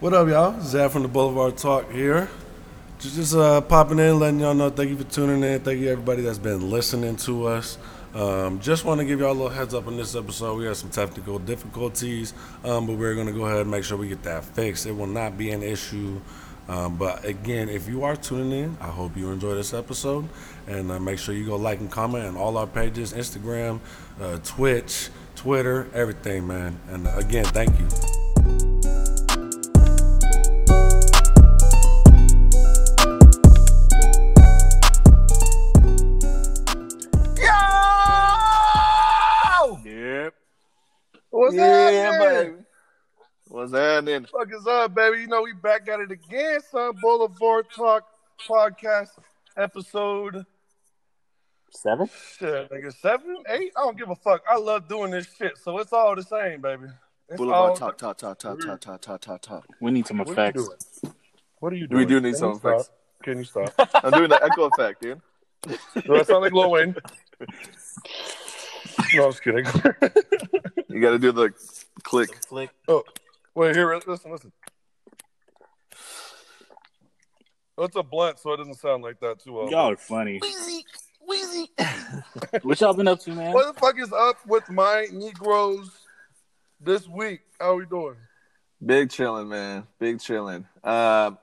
What up, y'all? Zach from the Boulevard Talk here. Just, just uh, popping in, letting y'all know. Thank you for tuning in. Thank you everybody that's been listening to us. Um, just want to give y'all a little heads up on this episode. We had some technical difficulties, um, but we're gonna go ahead and make sure we get that fixed. It will not be an issue. Um, but again, if you are tuning in, I hope you enjoy this episode, and uh, make sure you go like and comment on all our pages: Instagram, uh, Twitch, Twitter, everything, man. And uh, again, thank you. What's happening? Fuck is up, baby? You know we back at it again, son. Boulevard Talk podcast episode Seven? shit, nigga, seven, eight. I don't give a fuck. I love doing this shit, so it's all the same, baby. It's Boulevard all- talk, talk, talk, talk, talk, talk, talk, talk, talk. We need some What are you effects. doing? What are you Do we do need Can some you stop? effects? Can you stop? I'm doing the echo effect, dude. Do I sound like Lil Wayne? No, I'm just kidding. You got to do the click. Click. oh, wait, here, listen, listen. It's a blunt, so it doesn't sound like that too well. Y'all are funny. Weezy, Weezy. what y'all been up to, man? What the fuck is up with my Negroes this week? How we doing? Big chilling, man. Big chilling. Um,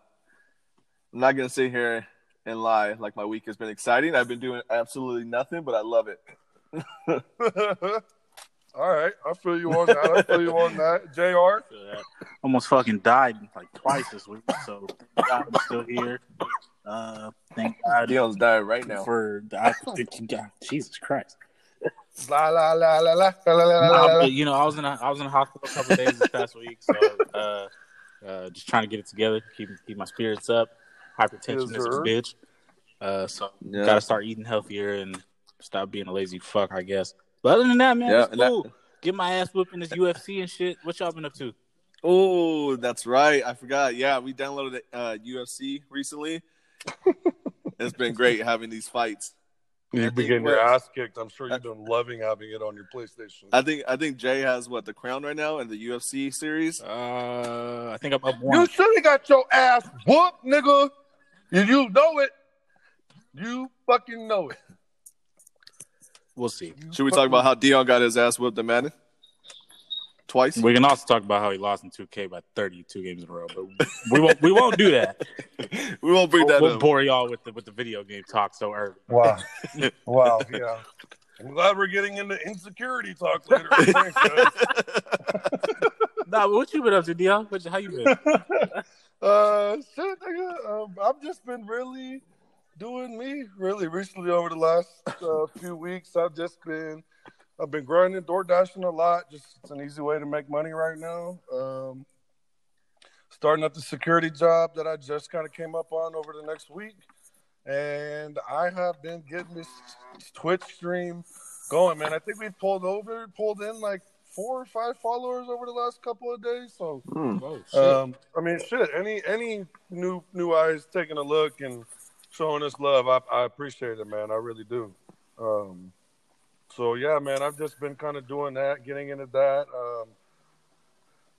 I'm not gonna sit here and lie like my week has been exciting. I've been doing absolutely nothing, but I love it. All right, I feel you on that. I feel you on that. Jr. Almost fucking died like twice this week, so I'm still here. Uh, thank God Dion's dying right now. for I, God, Jesus Christ. La la la la la la la la Nah, but, you know, I was in a, I was in the hospital a couple of days this past week, so uh, uh, just trying to get it together, keep keep my spirits up. Hypertension is a bitch. Uh, so Yeah. gotta start eating healthier and stop being a lazy fuck, I guess. But other than that, man, Yeah, it's and that- Get my ass whooped in this UFC and shit. What y'all been up to? Oh, that's right. I forgot. Yeah, we downloaded uh, UFC recently. it's been great having these fights. You've been getting your ass kicked. I'm sure you've been loving having it on your PlayStation. I think I think Jay has what the crown right now in the UFC series. Uh, I think I'm up one. You one. should have got your ass whooped, nigga. You, you know it. You fucking know it. We'll see. Should we talk about how Dion got his ass whooped in Madden twice? We can also talk about how he lost in 2K by 32 games in a row, but we won't. We won't do that. we won't bring that We'll up. bore y'all with the with the video game talk so early. Wow. wow. Yeah. I'm glad we're getting into insecurity talk later. Thanks, guys. Nah, what you been up to, Dion? What, how you been? Uh, shit, nigga. Um, I've just been really doing me. Really, recently over the last uh, few weeks, I've just been, I've been grinding, door dashing a lot. Just it's an easy way to make money right now. Um, starting up the security job that I just kind of came up on over the next week, and I have been getting this Twitch stream going, man. I think we pulled over, pulled in like four or five followers over the last couple of days. So Hmm. Oh um, I mean, shit. Any any new new eyes taking a look and showing us love, I, I appreciate it, man. I really do. Um, so yeah, man, I've just been kind of doing that, getting into that. Um,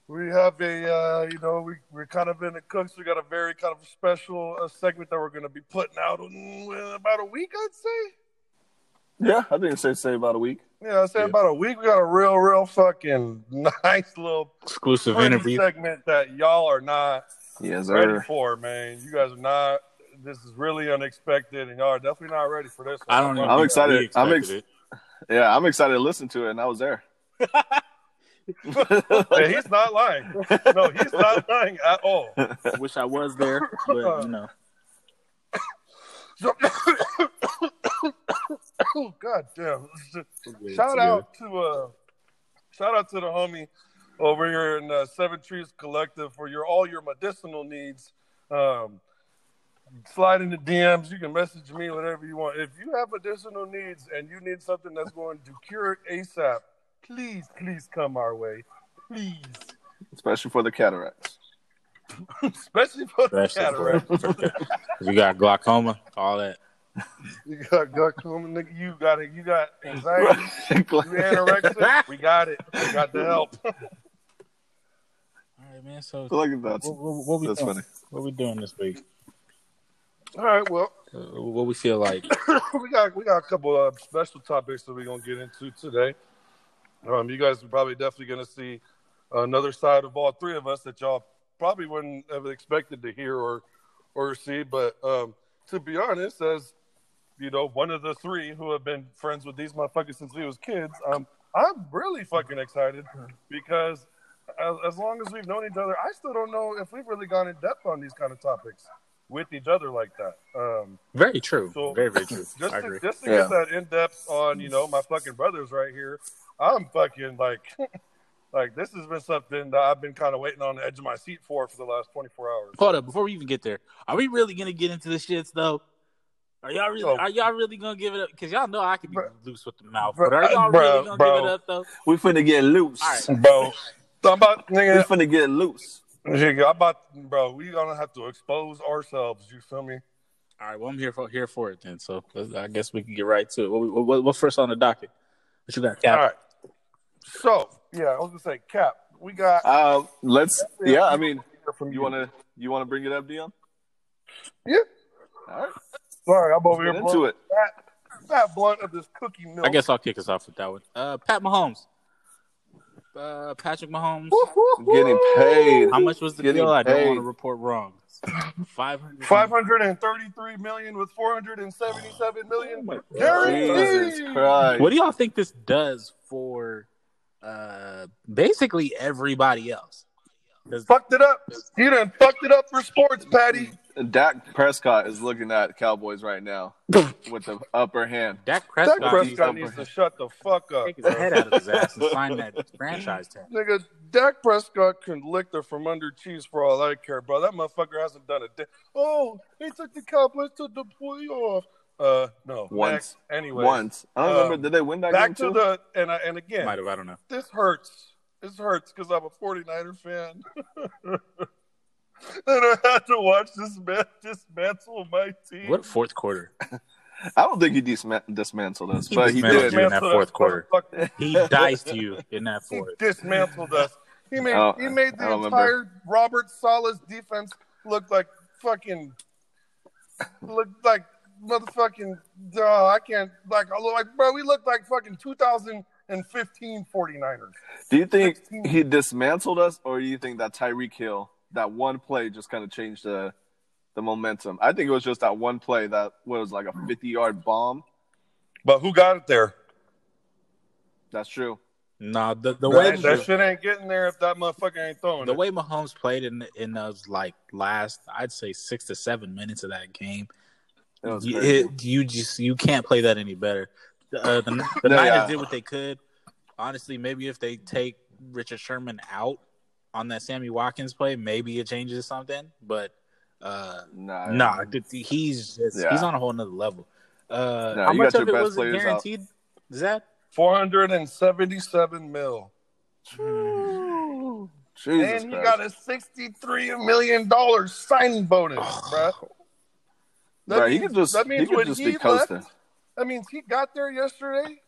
we have a, uh, you know, we we're kind of in the cooks. We got a very kind of special uh, segment that we're going to be putting out in uh, about a week, I'd say. Yeah, I think it's safe to say about a week. Yeah, I'd say Yeah. about a week. We got a real, real fucking nice little Exclusive interview. segment that y'all are not Yes, ready sir. for, man. You guys are not. This is really unexpected, and y'all are definitely not ready for this. I don't know. I'm excited. I'm expected Yeah, I'm excited to listen to it, and I was there. Hey, he's not lying. No, he's not lying at all. it. Wish I was there, but you know. So- God damn! Shout out to uh, shout out to the homie over here in uh, Seven Trees Collective for your all your medicinal needs. Um, slide in the DMs. You can message me whatever you want. If you have additional needs and you need something that's going to cure it ASAP, please, please come our way. Please, Especially for the cataracts. especially for the cataracts. for- cataract. You got glaucoma, all that. You got glaucoma, nigga. You got it. You got anxiety. You anorexic. We got it. We got the help. All right, man. So I feel like that's what, what, what we that's doing? funny. What we doing this week? All right, well, Uh, what we feel like? we got we got a couple of special topics that we're gonna get into today. Um, you guys are probably definitely gonna see another side of all three of us that y'all probably wouldn't have expected to hear or or see. But um, to be honest, as you know, one of the three who have been friends with these motherfuckers since we was kids, um, I'm really fucking excited because as, as long as we've known each other, I still don't know if we've really gone in depth on these kind of topics with each other like that. Um, Very true. So- very very true. just I to, agree. just to Yeah. get that in depth on you know my fucking brothers right here i'm fucking like like this has been something that i've been kind of waiting on the edge of my seat for for the last 24 hours Hold up, before we even get there, are we really gonna get into the shits though? Are y'all really? Oh. Are y'all really gonna give it up? Because y'all know I can be Bruh. loose with the mouth, Bruh, but are y'all bruh, really gonna bro. give it up though? We finna get loose. All right. bro so i'm about We nigga, finna get loose. Nigga, I'm about bro we gonna have to expose ourselves you feel me All right, well I'm here for here for it then. So I guess we can get right to it. What, what, what first on the docket? What you got, Cap? all right so yeah i was gonna say cap we got Uh, let's. Yeah, I mean, from you wanna you wanna bring it up, Dion? yeah All right, sorry i'm over get here into it. that, that blunt of this cookie milk I guess I'll kick us off with that one. Uh, Pat Mahomes, uh, Patrick Mahomes. Getting paid. How much was the Getting deal? I don't want to report wrong. Five hundred. 533 million with 477 million Oh Jesus guaranteed. Christ. What do y'all think this does for uh basically everybody else? 'Cause Fucked it up. You done fucked it up for sports, Patty. Dak Prescott is looking at Cowboys right now with the upper hand. Dak Dak Prescott, needs to needs to shut the fuck up. take his head out of his ass and sign that franchise tag. Nigga, Dak Prescott can lick the from under cheese for all I care, bro. That motherfucker hasn't done a di- Oh, he took the Cowboys to the playoff. Uh, no. Once. Next. Anyway. Once. I don't Uh, remember. Did they win that Back game to too? the, and, I, and again, Might have, I don't know. this hurts. This hurts because I'm a 49er fan. and I had to watch this man dismantle my team. What a fourth quarter. I don't think he disma- dismantled us, He but he dismantled did. you in that fourth quarter. motherfucker. He diced you in that fourth. He fourth. dismantled us. He made Oh, he made the don't remember. entire Robert Saleh's defense look like fucking look like motherfucking. Oh, I can't like I look like bro. We look like fucking 2015 49ers. Do you think 16. he dismantled us, or do you think that Tyreek Hill, that one play, just kind of changed the the momentum? I think it was just that one play that was like a fifty yard bomb. But who got it there? That's true. No, the, the way That, that shit ain't getting there if that motherfucker ain't throwing it. the it. way Mahomes played in in those like last, I'd say six to seven minutes of that game, It was you, it- you just you can't play that any better. Uh, the the No, Niners yeah. did what they could. Honestly, maybe if they take Richard Sherman out on that Sammy Watkins play, maybe it changes something. But uh, Nah, nah, he's just, Yeah. he's on a whole nother level. Uh, No, how you much got of your it best was it players out. guaranteed? Is that 477 mil. Jesus and he got a 63 million dollar signing bonus, bro. That Right, he means, could just that he means could when just he be coasting. left, that means he got there yesterday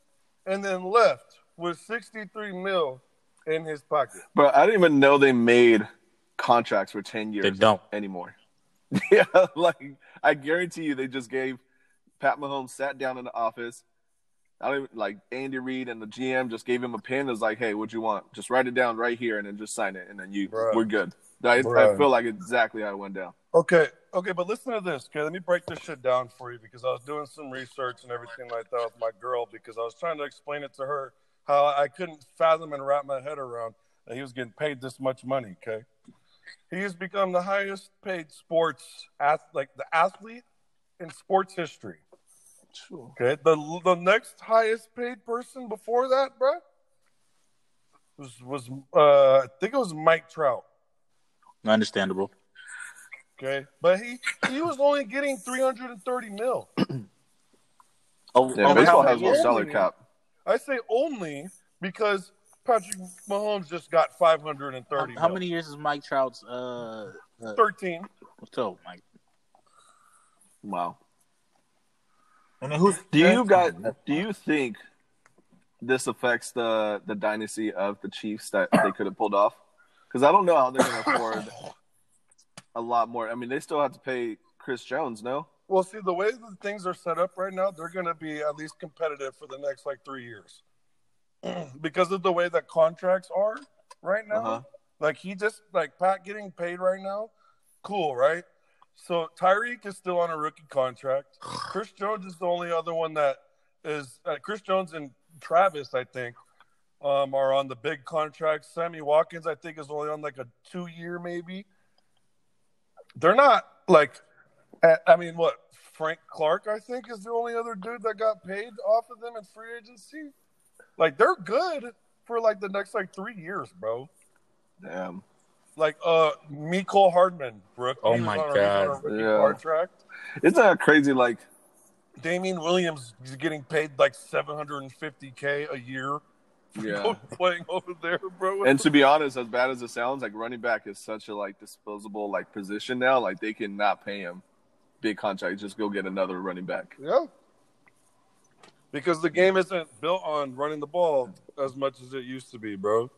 and then left with 63 mil in his pocket. But I didn't even know they made contracts for ten years. They don't. anymore. yeah, like I guarantee you, they just gave Pat Mahomes sat down in the office. I don't even, like Andy Reid and the GM just gave him a pen. Is like, hey, what you want? Just write it down right here, and then just sign it, and then you Bruh. we're good. I, I feel like exactly how it went down. Okay, okay, but listen to this. Okay, let me break this shit down for you because I was doing some research and everything like that with my girl because I was trying to explain it to her how I couldn't fathom and wrap my head around that he was getting paid this much money. Okay, he has become the highest paid sports ath- like the athlete in sports history. Okay, the the next highest paid person before that, bruh, was was uh I think it was Mike Trout. understandable? Okay, but he he was only getting three hundred and thirty mil. Oh, Yeah, Oh, baseball has no many? salary cap. I say only because Patrick Mahomes just got 530. how, how many years is Mike Trout's? Uh, uh Thirteen. so Mike. Wow. And then who's Do you guys? Do you think this affects the the dynasty of the Chiefs that they could have pulled off? because I don't know how they're going to afford a lot more. I mean, they still have to pay Chris Jones, no? Well, see, the way that things are set up right now, they're going to be at least competitive for the next like three years because of the way that contracts are right now. Uh-huh. Like he just like Pat getting paid right now, cool, right? So Tyreek is still on a rookie contract. Chris Jones is the only other one that is uh, Chris Jones and Travis, I think, um, are on the big contract. Sammy Watkins, I think, is only on like a two year maybe. They're not like, I I mean, what Frank Clark, I think, is the only other dude that got paid off of them in free agency. Like they're good for like the next like three years, bro. Damn. Like uh, Mecole Hardman, Brooke. Oh my God. on a rookie Yeah. contract. Isn't that crazy? Like, Damien Williams is getting paid like 750k a year yeah. playing over there, bro. And to be honest, as bad as it sounds, like running back is such a like disposable like position now. Like they can not pay him big contract. Just go get another running back. yeah, because the game isn't built on running the ball as much as it used to be, bro.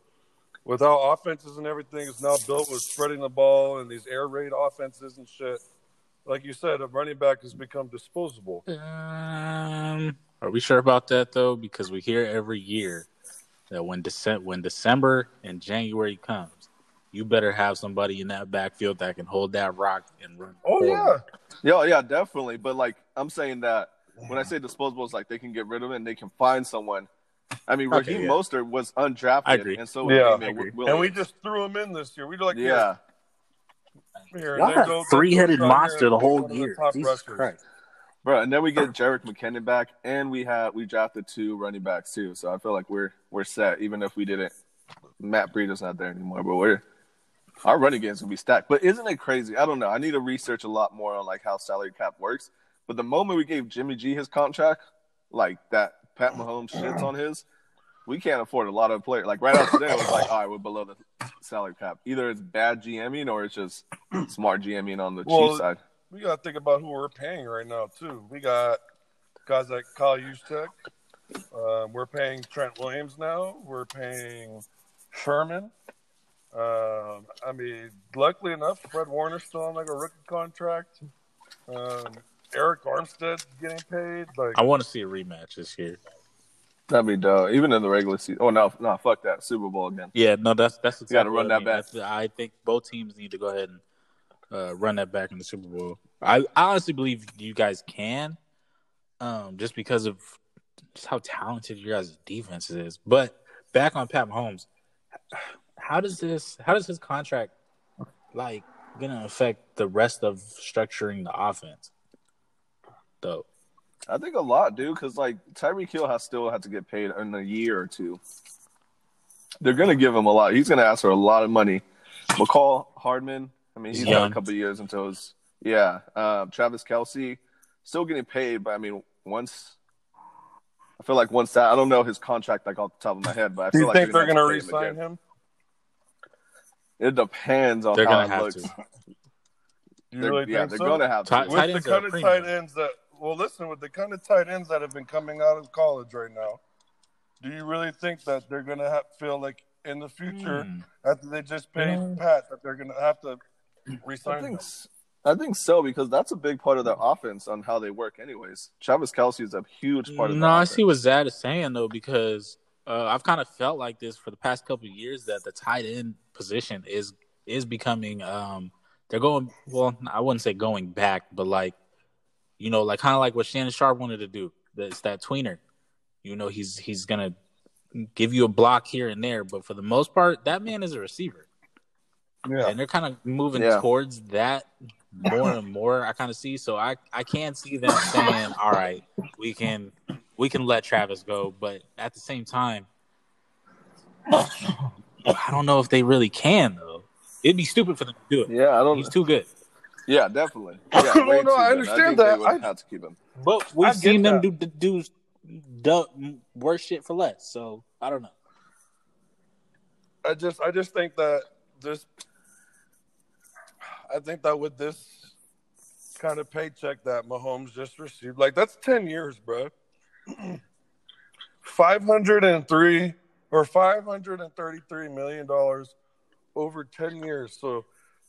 With how offenses and everything is now built with spreading the ball and these air raid offenses and shit. Like you said, a running back has become disposable. Um, are we sure about that though? Because we hear every year that when Dece- when December and January comes, you better have somebody in that backfield that can hold that rock and run. Oh yeah, forward. Yeah, yeah, definitely. But like I'm saying that when I say disposable, it's like they can get rid of it and they can find someone. I mean, Okay, Raheem yeah. Mostert was undrafted, I agree. and so was Yeah. Damian I agree. And we just threw him in this year. We like yeah. here, Y'all and then got go- three-headed go here monster the whole year. top Jesus rushers. Christ! Bro, and then we get Jerick McKinnon back, and we have we drafted two running backs too. So I feel like we're we're set, even if we didn't. Matt Breida's not there anymore, but we're our running game's gonna be stacked. But isn't it crazy? I don't know. I need to research a lot more on like how salary cap works. But the moment we gave Jimmy G his contract, like that Pat Mahomes shits on his, we can't afford a lot of players. Like right after that, it was like, all right, we're below the salary cap. Either it's bad GMing or it's just smart GMing on the Well, Chiefs side. We got to think about who we're paying right now too. We got guys like Kyle Juszczyk. Um, we're paying Trent Williams now. We're paying Sherman. Um, I mean, luckily enough, Fred Warner's still on like a rookie contract. Um, Arik Armstead's getting paid. Like, I want to see a rematch this year. That'd be dope. Even in the regular season. Oh no, no, fuck that. Super Bowl again. Yeah, no, that's that's You gotta run what I that mean. back. That's- I think both teams need to go ahead and uh, run that back in the Super Bowl. I, I honestly believe you guys can, um, just because of just how talented your guys' defense is. But back on Pat Mahomes, how does this? How does his contract like gonna affect the rest of structuring the offense? Though, I think a lot, dude, because like Tyreek Hill has still had to get paid in a year or two. They're gonna give him a lot. He's gonna ask for a lot of money. Mecole Hardman, I mean, he's got a couple of years until his yeah. Uh, Travis Kelce still getting paid, but I mean, once I feel like once that I don't know his contract like off the top of my head, but I do you like think they're gonna going to have to pay re-sign again. him? It depends on they're how gonna it have looks. to. Do you They're- really yeah, think they're so? gonna have to. Tight- with tight the kind of premium. tight ends that well listen with the kind of tight ends that have been coming out of college right now do you really think that they're going to have feel like in the future Hmm. after they just paid Hmm. pat that they're going to have to I resign think him s- I think so because that's a big part of their offense on how they work. Anyways, Travis Kelce is a huge part of. No, I offense. see what Zad is saying though, because uh, I've kind of felt like this for the past couple of years that the tight end position is is becoming. Um, they're going well. I wouldn't say going back, but like you know, like kind of like what Shannon Sharpe wanted to do. That's that tweener. You know, he's he's gonna give you a block here and there, but for the most part, that man is a receiver, yeah and they're kind of moving Yeah. towards that more and more. I kind of see. So I I can't see them saying, "All right, we can we can let Travis go," but at the same time, I don't know if they really can though. It'd be stupid for them to do it. Yeah, I don't. He's too good. Yeah, definitely. Yeah, No, way no, I good. understand think that. They would I- have to keep him. But we've I get seen them that. do do do worse shit for less. So I don't know. i just i just think that this i think that with this kind of paycheck that mahomes just received like that's 10 years bro 503 or 533 million dollars over ten years. So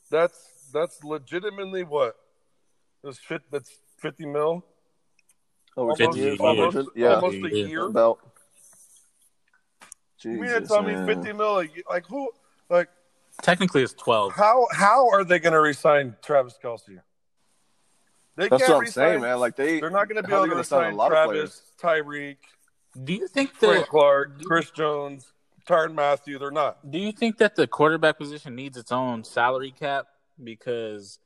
that's that's legitimately what that's fit. That's fifty mil. Over Almost, 10 years, almost, yeah, almost a year. about. You mean to Jesus, tell me fifty mil? Like, like who? Like Technically, it's twelve. how? How are they going to resign Travis Kelce? They That's can't what I'm resign. saying, man. Like they, They're not going to be able to sign a lot of players. Travis, Tyreek, Do you think Frank Clark, Chris Jones, Tyrann Mathieu. They're not. Do you think that the quarterback position needs its own salary cap because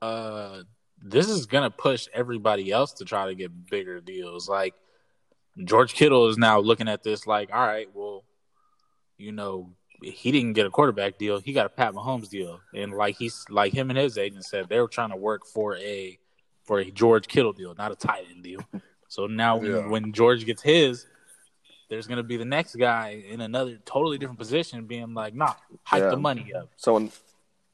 uh this is gonna push everybody else to try to get bigger deals? Like George Kittle is now looking at this like, all right, well, you know, he didn't get a quarterback deal; he got a Pat Mahomes deal, and like he's like him and his agent said they were trying to work for a for a George Kittle deal, not a tight end deal. So now when, Yeah. when George gets his, there's gonna be the next guy in another totally different position being like, nah, hike Yeah. the money up. Someone,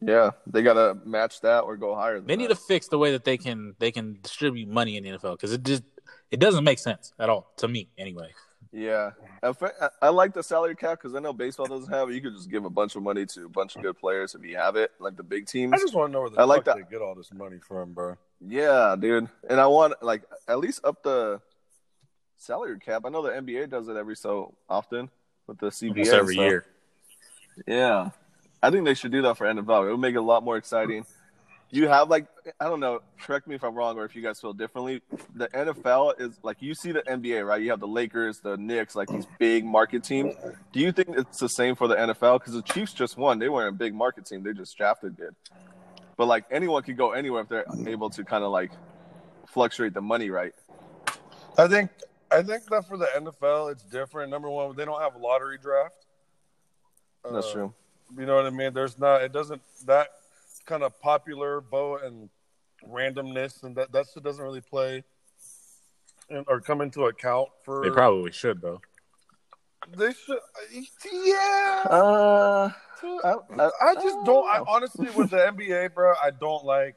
yeah, they gotta match that or go higher. Than They need that. to fix the way that they can they can distribute money in the NFL because it just it doesn't make sense at all to me anyway. Yeah, I, I- I like the salary cap because I know baseball doesn't have it. You could just give a bunch of money to a bunch of good players if you have it, like the big teams. I just want to know where the I like that. they get all this money from, bro. Yeah, dude, and I want like at least up the salary cap. I know the NBA does it every so often with the CBA Almost every stuff. year. Yeah, I think they should do that for NFL. It would make it a lot more exciting. You have like I don't know. Correct me if I'm wrong, or if you guys feel differently. The NFL is like you see the NBA, right? You have the Lakers, the Knicks, like these big market teams. Do you think it's the same for the NFL? Because the Chiefs just won. They weren't a big market team. They just drafted good. But like anyone could go anywhere if they're able to kind of like fluctuate the money, right? I think I think that for the NFL it's different. Number one, they don't have a lottery draft. That's Uh, true. You know what I mean? There's not. It doesn't that kind of popular vote and randomness and that that shit doesn't really play and, or come into account for. They probably should though. They should. Yeah. Uh, I, I just don't. I honestly, with the NBA, bro, I don't like.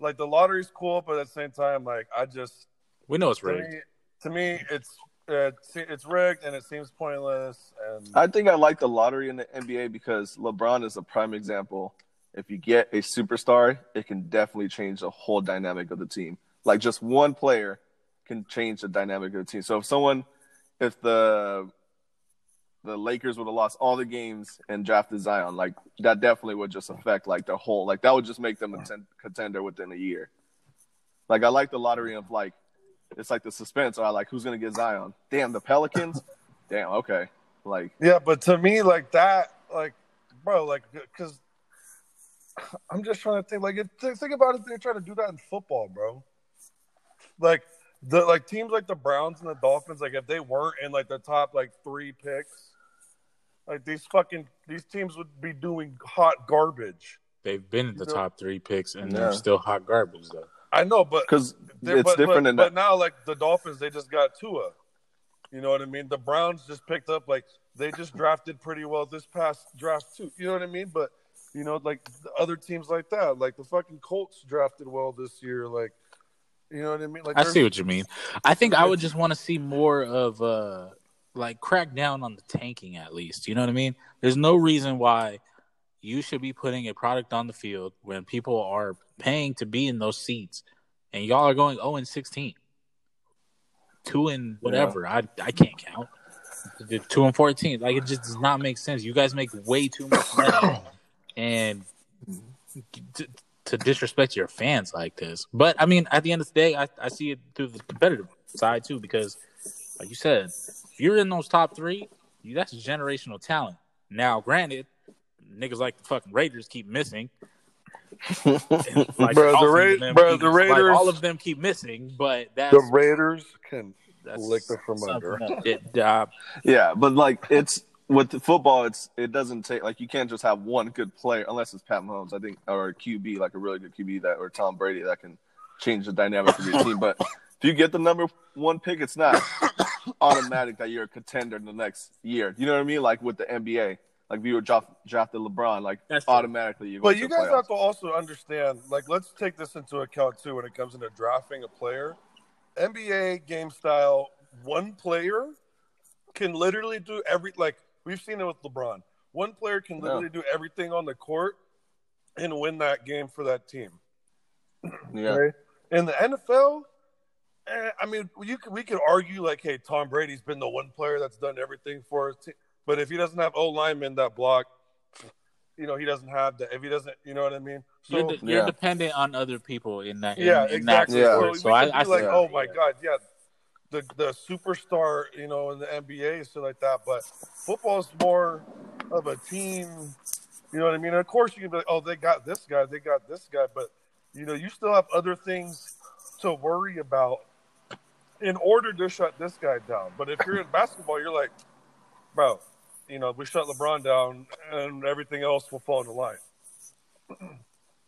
Like the lottery's cool, but at the same time, like I just We know it's to rigged. me, to me, it's uh, it's rigged and it seems pointless. And I think I like the lottery in the NBA because LeBron is a prime example. If you get a superstar, it can definitely change the whole dynamic of the team. Like just one player can change the dynamic of the team. So if someone, if the the Lakers would have lost all the games and drafted Zion, like that definitely would just affect like the whole. Like that would just make them a ten- contender within a year. Like I like the lottery of like, it's like the suspense. Or like who's gonna get Zion? Damn, the Pelicans. Damn, okay. Like yeah, but to me, like that, like, bro, like, because I'm just trying to think, like, if, think think about if they're trying to do that in football, bro. Like the like teams like the Browns and the Dolphins, like if they weren't in like the top like three picks, like these fucking these teams would be doing hot garbage. They've been in the You know- top three picks and Yeah. they're still hot garbage though. I know, but because it's but, different but, but now, like the Dolphins, they just got Tua. You know what I mean? The Browns just picked up like they just drafted pretty well this past draft too. You know what I mean? But you know, like other teams like that, like the fucking Colts drafted well this year. Like, you know what I mean? Like, I see what you mean. I think I would just want to see more of uh like crack down on the tanking at least. You know what I mean? There's no reason why you should be putting a product on the field when people are paying to be in those seats and y'all are going 0 and 16. 2 and whatever. I I can't count. The 2 and 14. Like it just does not make sense. You guys make way too much money and to, to disrespect your fans like this. But I mean, at the end of the day, I, I see it through the competitive side too, because like you said, if you're in those top three, you, that's generational talent. Now, granted, niggas like the fucking Raiders keep missing. Like, Bro, the Ra- bro, the like, Raiders- all of them keep missing, but that's the Raiders can that's lick them from under. It, uh, Yeah, but like it's with the football, it's it doesn't take like you can't just have one good player unless it's Pat Mahomes, I think, or a QB like a really good QB that or Tom Brady that can change the dynamic of your team. But if you get the number one pick, it's not automatic that you're a contender in the next year. You know what I mean? Like with the NBA, like if you were draft, drafted LeBron, like That's automatically you. But you guys have to also understand, like, let's take this into account too when it comes into drafting a player. NBA game style, one player can literally do every like we've seen it with LeBron. One player can literally do everything on the court and win that game for that team. Yeah. Right? In the NFL, eh, I mean, you could, we could argue like, hey, Tom Brady's been the one player that's done everything for his team. But if he doesn't have O linemen that block, you know, he doesn't have that. If he doesn't, you know what I mean? So, You're, de- you're Yeah. dependent on other people in that. in- yeah, in that exactly. Yeah. So, So I, could I like, see- oh my god, yeah, the the superstar, you know, in the NBA and stuff like that. But football is more of a team. You know what I mean? of course, you can be like, oh, they got this guy, they got this guy, but you know, you still have other things to worry about in order to shut this guy down. But if you're in basketball, you're like, bro, you know, we shut LeBron down, and everything else will fall into line.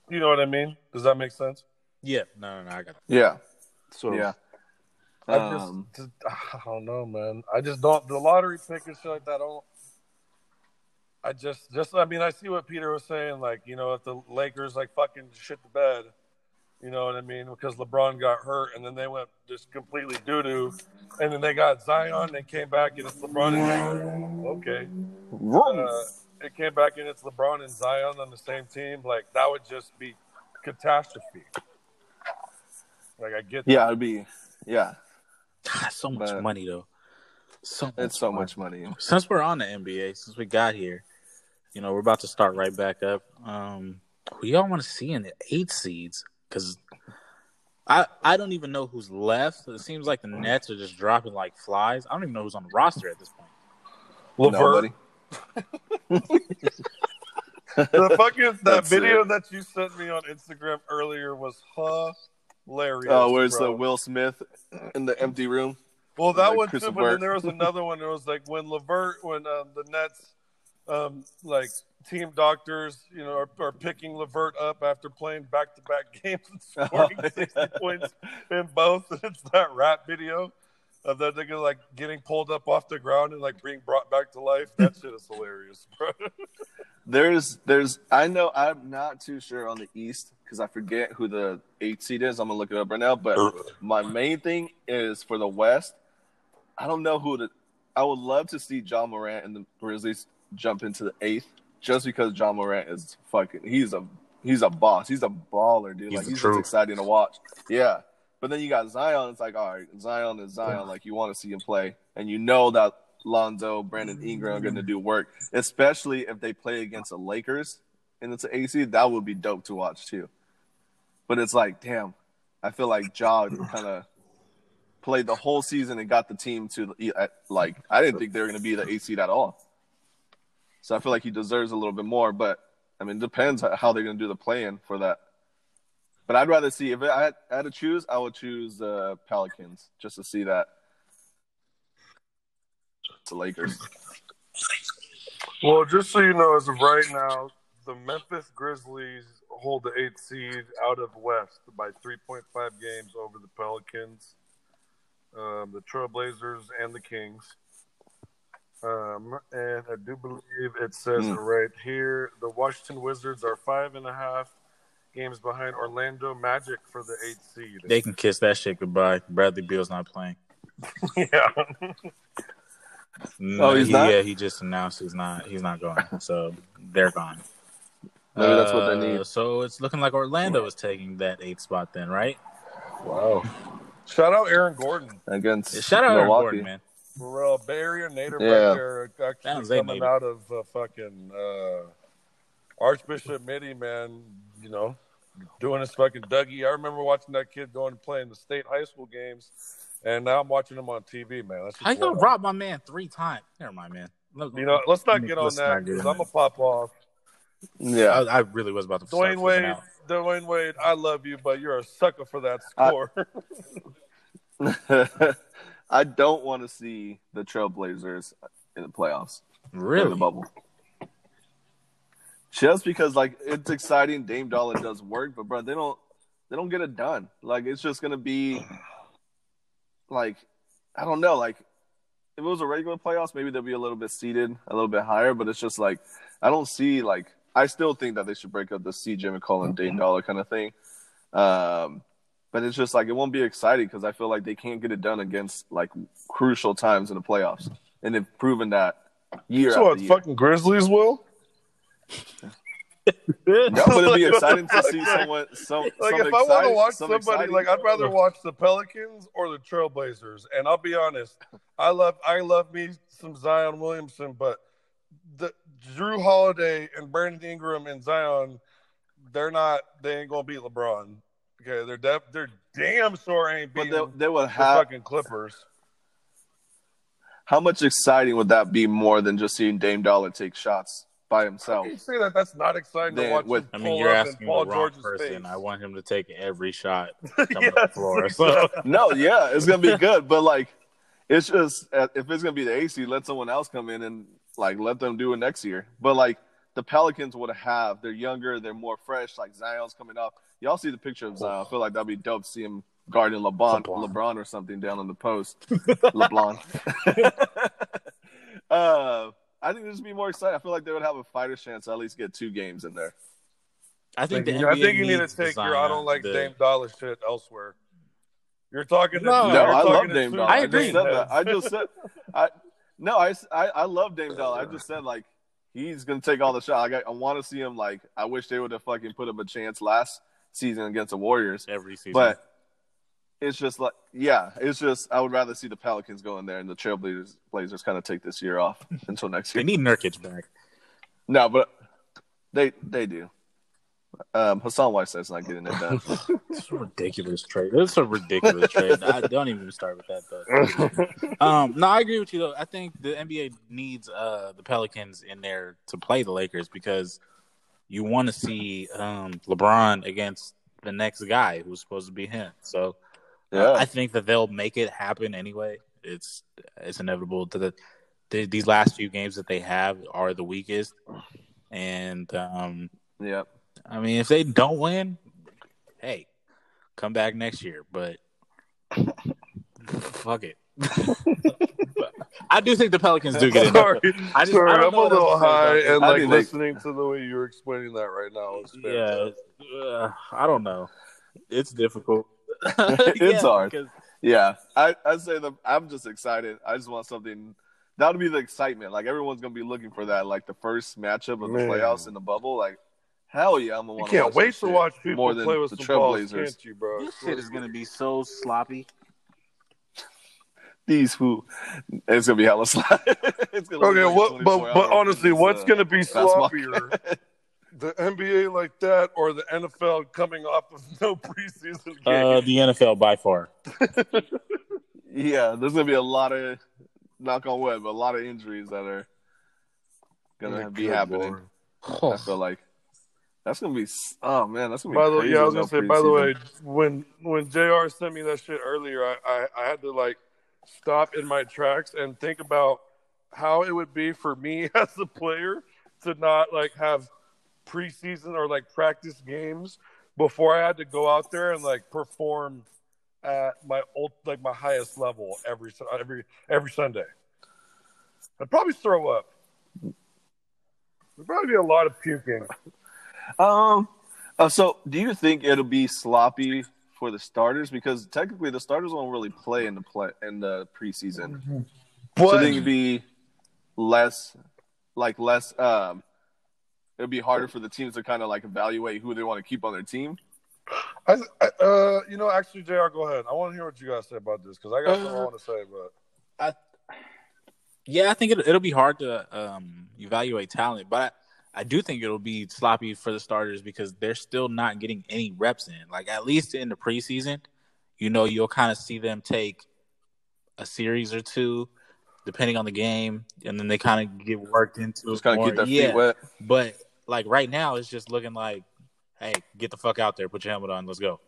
You know what I mean? Does that make sense? Yeah, no, no, no, I got it. Yeah. So Yeah. I Um, just, just, I don't know, man. I just don't the lottery pick and shit like that. I don't. I just, just, I mean, I see what Peter was saying. Like, you know, if the Lakers like fucking shit the bed, you know what I mean? Because LeBron got hurt, and then they went just completely doo doo, and then they got Zion. They came back and it's LeBron and okay. Uh, it came back and it's LeBron and Zion on the same team. Like that would just be catastrophe. Like I get, that. yeah, it'd be yeah. God, so much But- money though. So much It's so money. much money. Since we're on the NBA, since we got here, you know, we're about to start right back up. Um, who y'all want to see in the eight seeds? Because I I don't even know who's left. It seems like the Nets are just dropping like flies. I don't even know who's on the roster at this point. Levert. Nobody. the fucking that That's video it. that you sent me on Instagram earlier was hilarious. Oh, where's the Will Smith in the empty room? Well, that like one Chris too, but then there was another one. It was like when Levert, when um, the Nets, um, like team doctors, you know, are, are picking Levert up after playing back-to-back games and scoring Oh, sixty points in both. It's that rap video of that nigga like getting pulled up off the ground and like being brought back to life. That shit is hilarious, bro. There's, there's. I know. I'm not too sure on the East because I forget who the eight seed is. I'm gonna look it up right now. But my main thing is for the West. I don't know who to. I would love to see Ja Morant and the Grizzlies jump into the eighth, just because Ja Morant is fucking. He's a he's a boss. He's a baller, dude. He's like he's truth. just exciting to watch. Yeah. But then you got Zion. It's like, all right, Zion is Zion. Like you want to see him play, and you know that Lonzo, Brandon Ingram are going to do work, especially if they play against the Lakers and it's an AC. That would be dope to watch too. But it's like, damn, I feel like Ja kind of played the whole season and got the team to like. I didn't think they were going to be the AC at all. So I feel like he deserves a little bit more. But I mean, it depends how they're going to do the plan for that. But I'd rather see if I had, I had to choose, I would choose the Pelicans just to see that. The Lakers. Well, just so you know, as of right now, the Memphis Grizzlies hold the eighth seed out of West by 3.5 games over the Pelicans, um, the Trailblazers, and the Kings. Um, and I do believe it says it right here the Washington Wizards are five and a half games behind Orlando Magic for the eighth seed. They can kiss that shit goodbye. Bradley Beal's not playing. yeah. No, Oh, he's he, not? Yeah, he just announced he's not. He's not going. So they're gone. Maybe that's what they Uh, need. So it's looking like Orlando is taking that eighth spot then, right? Wow. Shout out Aaron Gordon. Against Shout out Aaron Milwaukee. Gordon, man. For real, Bay Area Nader Yeah. back there actually coming out of uh, fucking uh, Archbishop Mitty, man. You know, doing his fucking Dougie. I remember watching that kid going and playing the state high school games, and now I'm watching him on TV, man. That's How you just gonna rob my man three times? Never mind, man. Let- You know, let's not get on that because I'm that. gonna pop off. Yeah. I, I really was about to start Dwyane Wade, out. Dwyane Wade, I love you, but you're a sucker for that score. I don't want to see the Trailblazers in the playoffs. Really? In the bubble. Just because like it's exciting, Dame Dollar does work, but bro, they don't they don't get it done. Like it's just gonna be like I don't know, like if it was a regular playoffs, maybe they'll be a little bit seated, a little bit higher, but it's just like I don't see like I still think that they should break up the CJ McCollum Dame Dollar kind of thing. Um but it's just like it won't be exciting because I feel like they can't get it done against like crucial times in the playoffs. And they've proven that year So after what? year. Fucking Grizzlies will. No, but it'd be exciting to see someone. Some, Like some if I want to watch some somebody, like I'd rather watch the Pelicans or the Trailblazers. And I'll be honest, I love I love me some Zion Williamson, but the Jrue Holiday and Brandon Ingram and Zion, they're not. They ain't gonna beat LeBron. Okay, they're def, they're damn sure ain't But beating they, they would the have. fucking Clippers. How much exciting would that be more than just seeing Dame Dollar take shots by How himself? can you say that? That's not exciting They- to watch. with- him I mean, you're asking Paul the wrong George's person. face. I want him to take every shot coming Yes, up the floor. So. No, yeah, it's gonna be good, but like, it's just uh, if it's gonna be the AC, let someone else come in and like let them do it next year. But like the Pelicans would have, they're younger, they're more fresh. Like Zion's coming up. Y'all see the picture of Zion? I feel like that'd be dope see him guarding LeBron, LeBron. LeBron or something down on the post. LeBron. uh, I think this would be more exciting. I feel like they would have a fighter's chance to at least get two games in there. I think the I NBA think you need to needs take your I don't like to- Dame Dollar shit elsewhere. You're talking to No, No, I love Dame two Dollar. I I, agree. just said that. I just said, I no, I, I, I love Dame Dollar. I just said like he's gonna take all the shots. Like, I, I want to see him. Like I wish they would have fucking put him a chance last season against the Warriors. every season. But it's just like yeah, it's just I would rather see the Pelicans go in there and the Trailblazers Blazers kind of take this year off until next year. they need Nurkic back. No, but they they do. Um, Hassan Whiteside's not getting it done. It's a ridiculous trade. It's a ridiculous trade. I don't even start with that though. Um, no, I agree with you though. I think the NBA needs uh, the Pelicans in there to play the Lakers because you want to see um, LeBron against the next guy who's supposed to be him. So Yeah, I think that they'll make it happen anyway. It's it's inevitable. that the, the these last few games that they have are the weakest, and um, yeah. I mean, if they don't win, hey, come back next year. But fuck it. I do think the Pelicans do get it. Sorry, I just, Sorry, I I'm a little to say about high, and I like mean, they- listening to the way you were explaining that right now is Yeah, uh, I don't know. It's difficult. It's Yeah, hard. because- Yeah, I I say the I'm just excited. I just want something. That would be the excitement. Like everyone's gonna be looking for that. Like the first matchup of the Man. playoffs in the bubble. Like hell yeah, I'm gonna You want. can't wait to watch people more than play with the some balls, Trailblazers. can't you, bro? This shit is gonna be so sloppy. These who it's gonna be hella slide. it's gonna Okay, like what? But but honestly, what's uh, going to be basketball. sloppier? the NBA like that, or the NFL coming off of no preseason game? Uh, the NFL by far. Yeah, there's gonna be a lot of knock on wood, but a lot of injuries that are gonna be happening. Lord. I feel like that's gonna be. Oh man, that's gonna be. By the way, crazy yeah, I was gonna no say. By the way, when when Jr. sent me that shit earlier, I, I I had to like stop in my tracks and think about how it would be for me as a player to not like have preseason or like practice games before I had to go out there and like perform at my old like my highest level every every every Sunday. I'd probably throw up. There'd probably be a lot of puking. Um. Uh, so, do you think it'll be sloppy for the starters? Because technically, the starters won't really play in the play in the preseason. so, But think it'd be less, like less. Um, it'd be harder for the teams to kind of like evaluate who they want to keep on their team. I, I, uh, you know, actually, Jr., go ahead. I want to hear what you guys say about this because I got something I Uh, want to say. But I, Yeah, I think it, it'll be hard to um, evaluate talent, but I, I do think it'll be sloppy for the starters because they're still not getting any reps in. Like at least in the preseason, you know, you'll kind of see them take a series or two, depending on the game, and then they kind of get worked into Just kind of get keep their yeah, feet wet. But like right now, it's just looking like, hey, get the fuck out there, put your helmet on, let's go.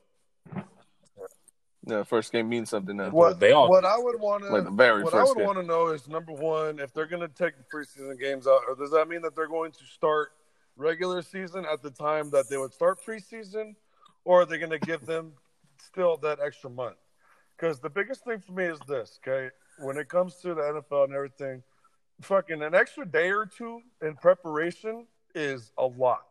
Yeah, first game means something now. what they all what. I would want to Like the very what I would want to know is number one, if they're going to take the preseason games out, or does that mean that they're going to start regular season at the time that they would start preseason, or are they going to give them still that extra month? Because the biggest thing for me is this, okay? When it comes to the NFL and everything, fucking an extra day or two in preparation is a lot.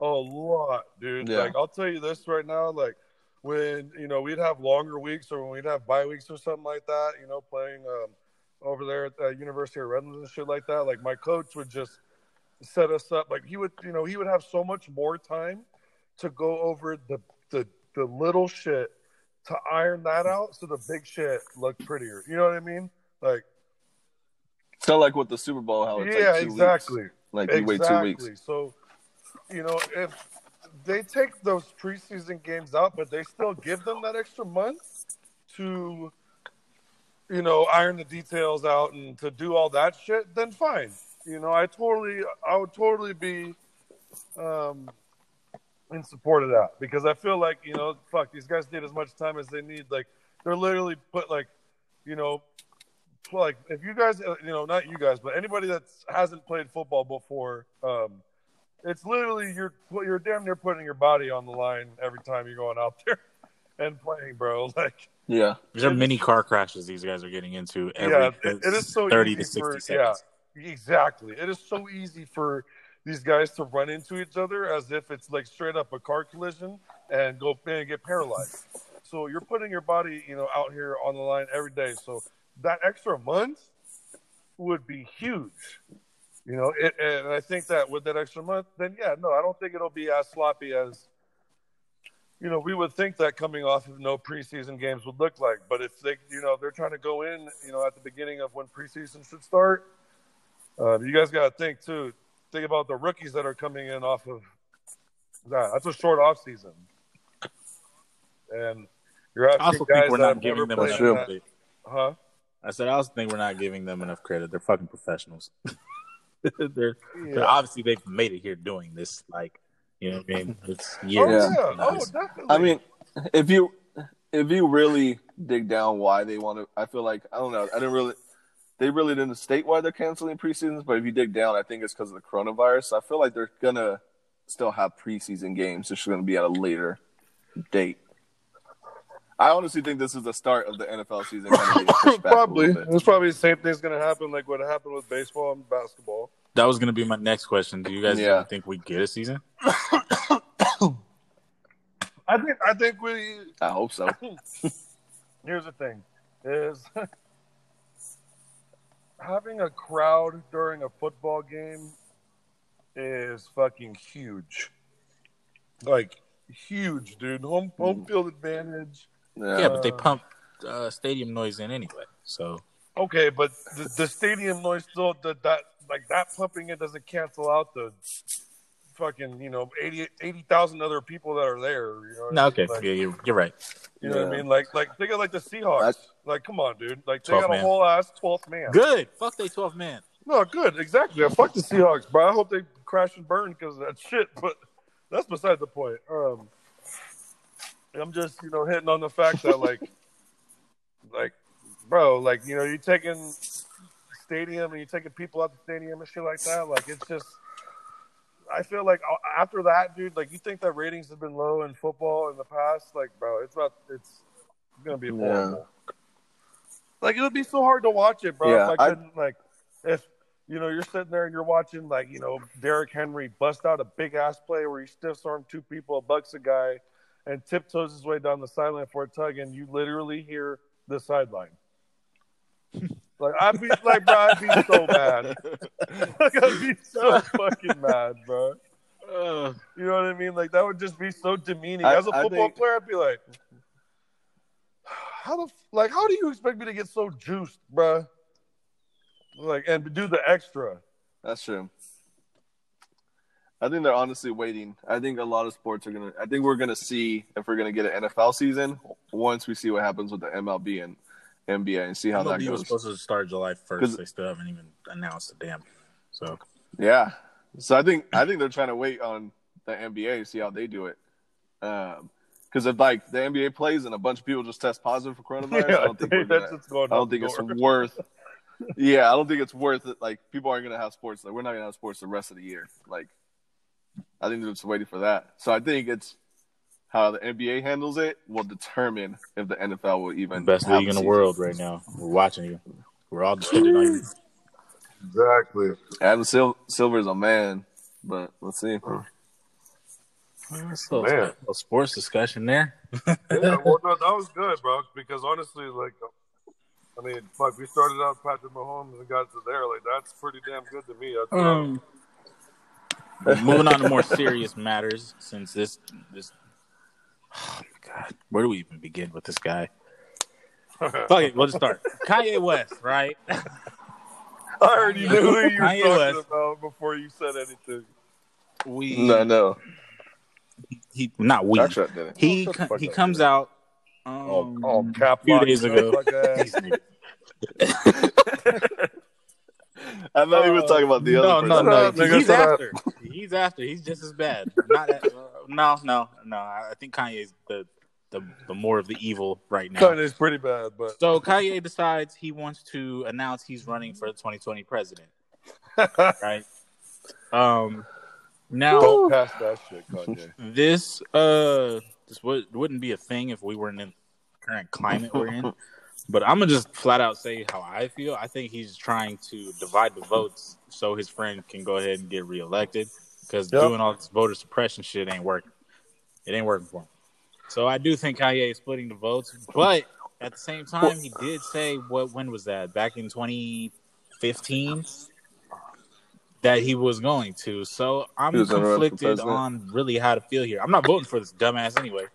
A lot, dude. Yeah. Like I'll tell you this right now, like when you know we'd have longer weeks or when we'd have bye weeks or something like that, you know, playing um, over there at the University of Redlands and shit like that. Like my coach would just set us up. Like he would, you know, he would have so much more time to go over the the the little shit to iron that out so the big shit looked prettier. You know what I mean? Like It's not like with the Super Bowl how it's yeah, like exactly. weeks. Like you wait two weeks. So, you know, if they take those preseason games out, but they still give them that extra month to, you know, iron the details out and to do all that shit, then fine. You know, I totally, I would totally be um, in support of that because I feel like, you know, fuck, these guys need as much time as they need. Like, they're literally put like, you know, like if you guys, uh, you know, not you guys, but anybody that hasn't played football before, um, it's literally you're you're damn near putting your body on the line every time you're going out there and playing, bro. Like, Yeah. These are many car crashes these guys are getting into every yeah, it, it is so thirty easy to sixty for, seconds. Yeah, exactly. It is so easy for these guys to run into each other as if it's like straight up a car collision and go and get paralyzed. So you're putting your body, you know, out here on the line every day. So that extra month would be huge. You know, it, and I think that with that extra month, then yeah, no, I don't think it'll be as sloppy as you know we would think that coming off of no preseason games would look like. But if they, you know, they're trying to go in, you know, at the beginning of when preseason should start, uh, you guys got to think too. Think about the rookies that are coming in off of that. That's a short off season, and you're asking guys think we're that have giving never them played That's enough in true. that. Huh? I said I also think we're not giving them enough credit. They're fucking professionals. they're, they're obviously they've made it here doing this. Like you know what I mean? It's Oh yeah. Oh, definitely. I mean, if you if you really dig down why they want to, I feel like I don't know. I didn't really. They really didn't state why they're canceling preseasons, but if you dig down, I think it's because of the coronavirus. I feel like they're gonna still have preseason games. It's just gonna be at a later date. I honestly think this is the start of the NFL season. Kind of being pushed back a probably. It's probably the same thing's going to happen like what happened with baseball and basketball. That was gonna be my next question. Do you guys Yeah. think we get a season? I think. I think we. I hope so. Here's the thing: is having a crowd during a football game is fucking huge. Like huge, dude. Home home mm. field advantage. Yeah. Yeah, but they Uh, pump uh, stadium noise in anyway. So Okay, but the, the stadium noise still that that like that pumping it doesn't cancel out the fucking you know 80 80,000 other people that are there. You know what no, I okay, mean? Like, yeah, you're, you're right. You know what I mean? like like think of like the Seahawks. That's- like, come on, dude. Like they 12th got a whole ass twelfth man. Good. Fuck they twelve man. No, good, exactly. I fuck the Seahawks, bro. I hope they crash and burn because of that shit. But that's beside the point. Um, I'm just you know hitting on the fact that like, like, bro, like you know you're taking stadium and you're taking people out the stadium and shit like that. Like it's just. I feel like after that, dude, like you think that ratings have been low in football in the past, like, bro, it's about It's gonna be horrible. Like it would be so hard to watch it, bro. Yeah, if I I- couldn't, like, if you know, you're sitting there and you're watching, like, you know, Derrick Henry bust out a big ass play where he stiff armed two people, a bucks a guy, and tiptoes his way down the sideline for a tug, and you literally hear the sideline. like I'd be like, bro, I'd be so mad. like I'd be so fucking mad, bro. Uh, You know what I mean? Like that would just be so demeaning. I- As a football think- player, I'd be like, how the f- like how do you expect me to get so juiced, bro? Like and do the extra. That's true. I think they're honestly waiting. I think a lot of sports are gonna. I think we're gonna see if we're gonna get an NFL season once we see what happens with the MLB and NBA and see how that MLB was supposed to start July first. They still haven't even announced a damn. So Yeah. So I think I think they're trying to wait on the NBA to see how they do it. Um, because if like the NBA plays and a bunch of people just test positive for coronavirus, I don't think that's gonna, going I don't think it's worth. Yeah, I don't think it's worth it. Like people aren't gonna have sports. Like we're not gonna have sports the rest of the year. Like I think they're just waiting for that. So I think it's how the NBA handles it will determine if the NFL will even best have league in the world right now. We're watching you. We're all dependent on you. Exactly. Adam Sil- Silver's a man, but let's see. So, Man. a sports discussion there. Yeah, well, no, that was good, bro. Because honestly, like, I mean, fuck, we started out Patrick Mahomes and got to there. Like that's pretty damn good to me. That's, Um, moving on to more serious matters, since this this. Oh my god, where do we even begin with this guy? Fuck it, we'll just start. Kanye West, right? I already knew who you were Kanye talking West. about before you said anything. We No, no. he not we. Actually, I didn't. He Oh, shut the co- fuck he up, comes dude. out. Oh, Um, oh, cap a few days ago. fuck ass. I thought you were talking about the no, other no, person. no. Shut up, He's after. He's after. He's just as bad. Not at, no, no, no. I think Kanye's the, the the more of the evil right now. Kanye's pretty bad, but So Kanye decides he wants to announce he's running for the 2020 president, right? Um, now don't pass that shit, Kanye. this uh this would wouldn't be a thing if we weren't in the current climate we're in. But I'm gonna just flat out say how I feel. I think he's trying to divide the votes so his friend can go ahead and get reelected. Because Yep. doing all this voter suppression shit ain't working. It ain't working for him. So I do think Kanye is splitting the votes, but at the same time, he did say what when was that? Back in 2015 that he was going to. So I'm He was gonna run for conflicted on really how to feel here. I'm not voting for this dumbass anyway.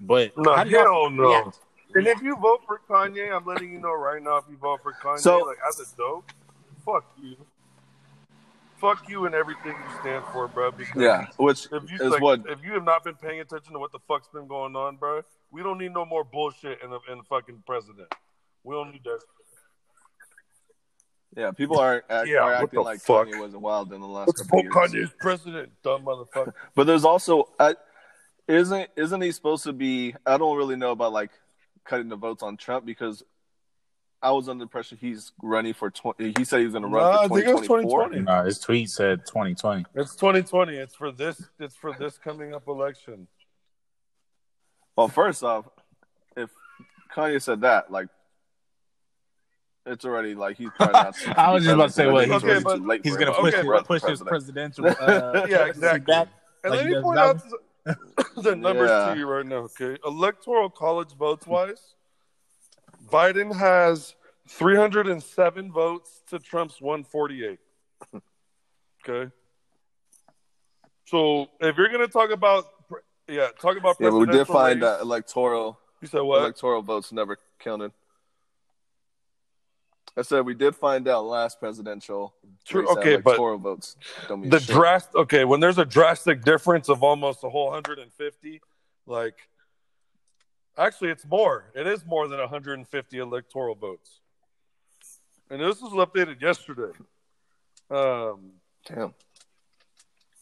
But No, how do y'all hell no. react? And if you vote for Kanye, I'm letting you know right now. If you vote for Kanye, So- like as a dope, fuck you, fuck you, and everything you stand for, bro. Because Yeah, which if you is like, what if you have not been paying attention to what the fuck's been going on, bro, we don't need no more bullshit in the in the fucking president. We don't need that. yeah people are, act, Yeah, are acting like fuck? Kanye wasn't wild in the last Let's couple vote years. Kanye's president, dumb motherfucker. But there's also I, isn't isn't he supposed to be? I don't really know about like cutting the votes on Trump because I was under the impression he's running for twenty. He said he was going to run Nah, I think it was 2020. No, his tweet said 2020. It's 2020. It's for this. It's for this coming up election. Well, first off, if Kanye said that, like, it's already like he's probably not. I was just about to say, what, It's he's- okay, too late He's gonna push, Okay, run his, for push his presidential. Uh, Yeah, exactly. back. And Like let he me point now. out the, numbers Yeah. to you right now, okay? Electoral college votes wise, Biden has 307 votes to Trump's 148. Okay. So if you're gonna talk about, yeah, talk about Yeah, but we did find race- that electoral You said what? electoral votes never counted. I said we did find out last presidential True, okay, but electoral votes don't mean the shit. drast okay when there's a drastic difference of almost a whole 150 like actually it's more it is more than 150 electoral votes and this was updated yesterday um Damn.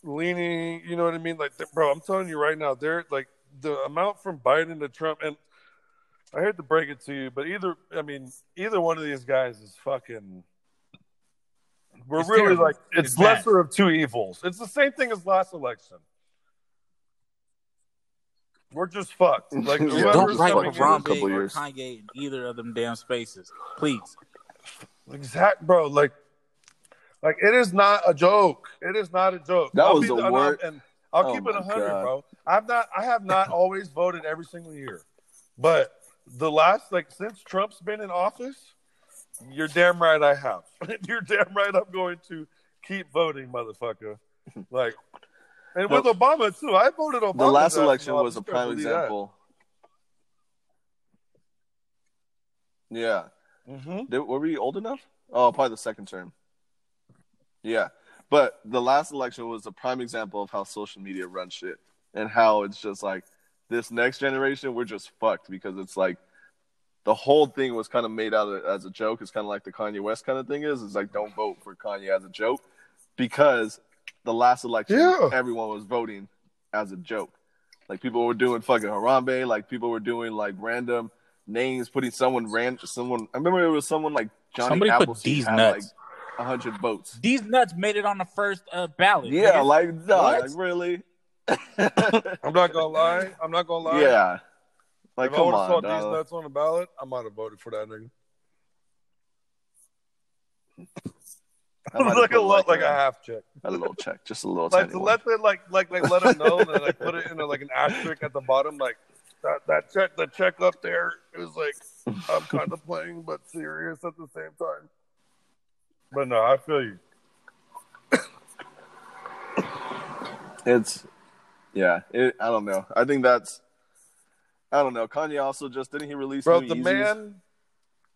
leaning you know what i mean like bro i'm telling you right now they're like the amount from biden to trump and i hate to break it to you but either i mean either one of these guys is fucking we're It's really terrible. like it's, It's bad. lesser of two evils it's the same thing as last election we're just fucked like Yeah, whoever's Don't write coming for a couple Harambe or years. Kanye in either of them damn spaces, please. Exact, bro. Like, like it is not a joke. It is not a joke. That I'll was be the and I'll- word- and I'll Oh keep it my hundred, bro. I've not, I have not always voted every single year, but the last, like, since Trump's been in office, you're damn right I have. you're damn right I'm going to keep voting, motherfucker. Like, and with The- Obama too, I voted Obama. The last election was a prime believe that. example. Yeah. Mhm. Did, were we old enough? Oh, probably the second term. Yeah. But the last election was a prime example of how social media runs shit and how it's just like this next generation, we're just fucked because it's like the whole thing was kind of made out of, as a joke. It's kind of like the Kanye West kind of thing is. It's like, don't vote for Kanye as a joke because the last election, Yeah. everyone was voting as a joke. Like people were doing fucking Harambe, like people were doing like random names, putting someone ran someone. I remember it was someone like Johnny Somebody put Appleseed these had nuts. like hundred votes. These nuts made it on the first uh, ballot. Yeah, like dog, What? like really. I'm not gonna lie. I'm not gonna lie. yeah, like if I would have saw on, these nuts on the ballot, I might have voted for that nigga. I have like a lot, like a, a half check. a little check, just a little Like to let the like like like let them know that like put it in a, like an asterisk at the bottom, like that that check the check up there is like I'm kind of playing, but serious at the same time. But no, I feel you. It's yeah. It, I don't know. I think that's. I don't know. Kanye also just didn't he release Bro, new the Yeezys? man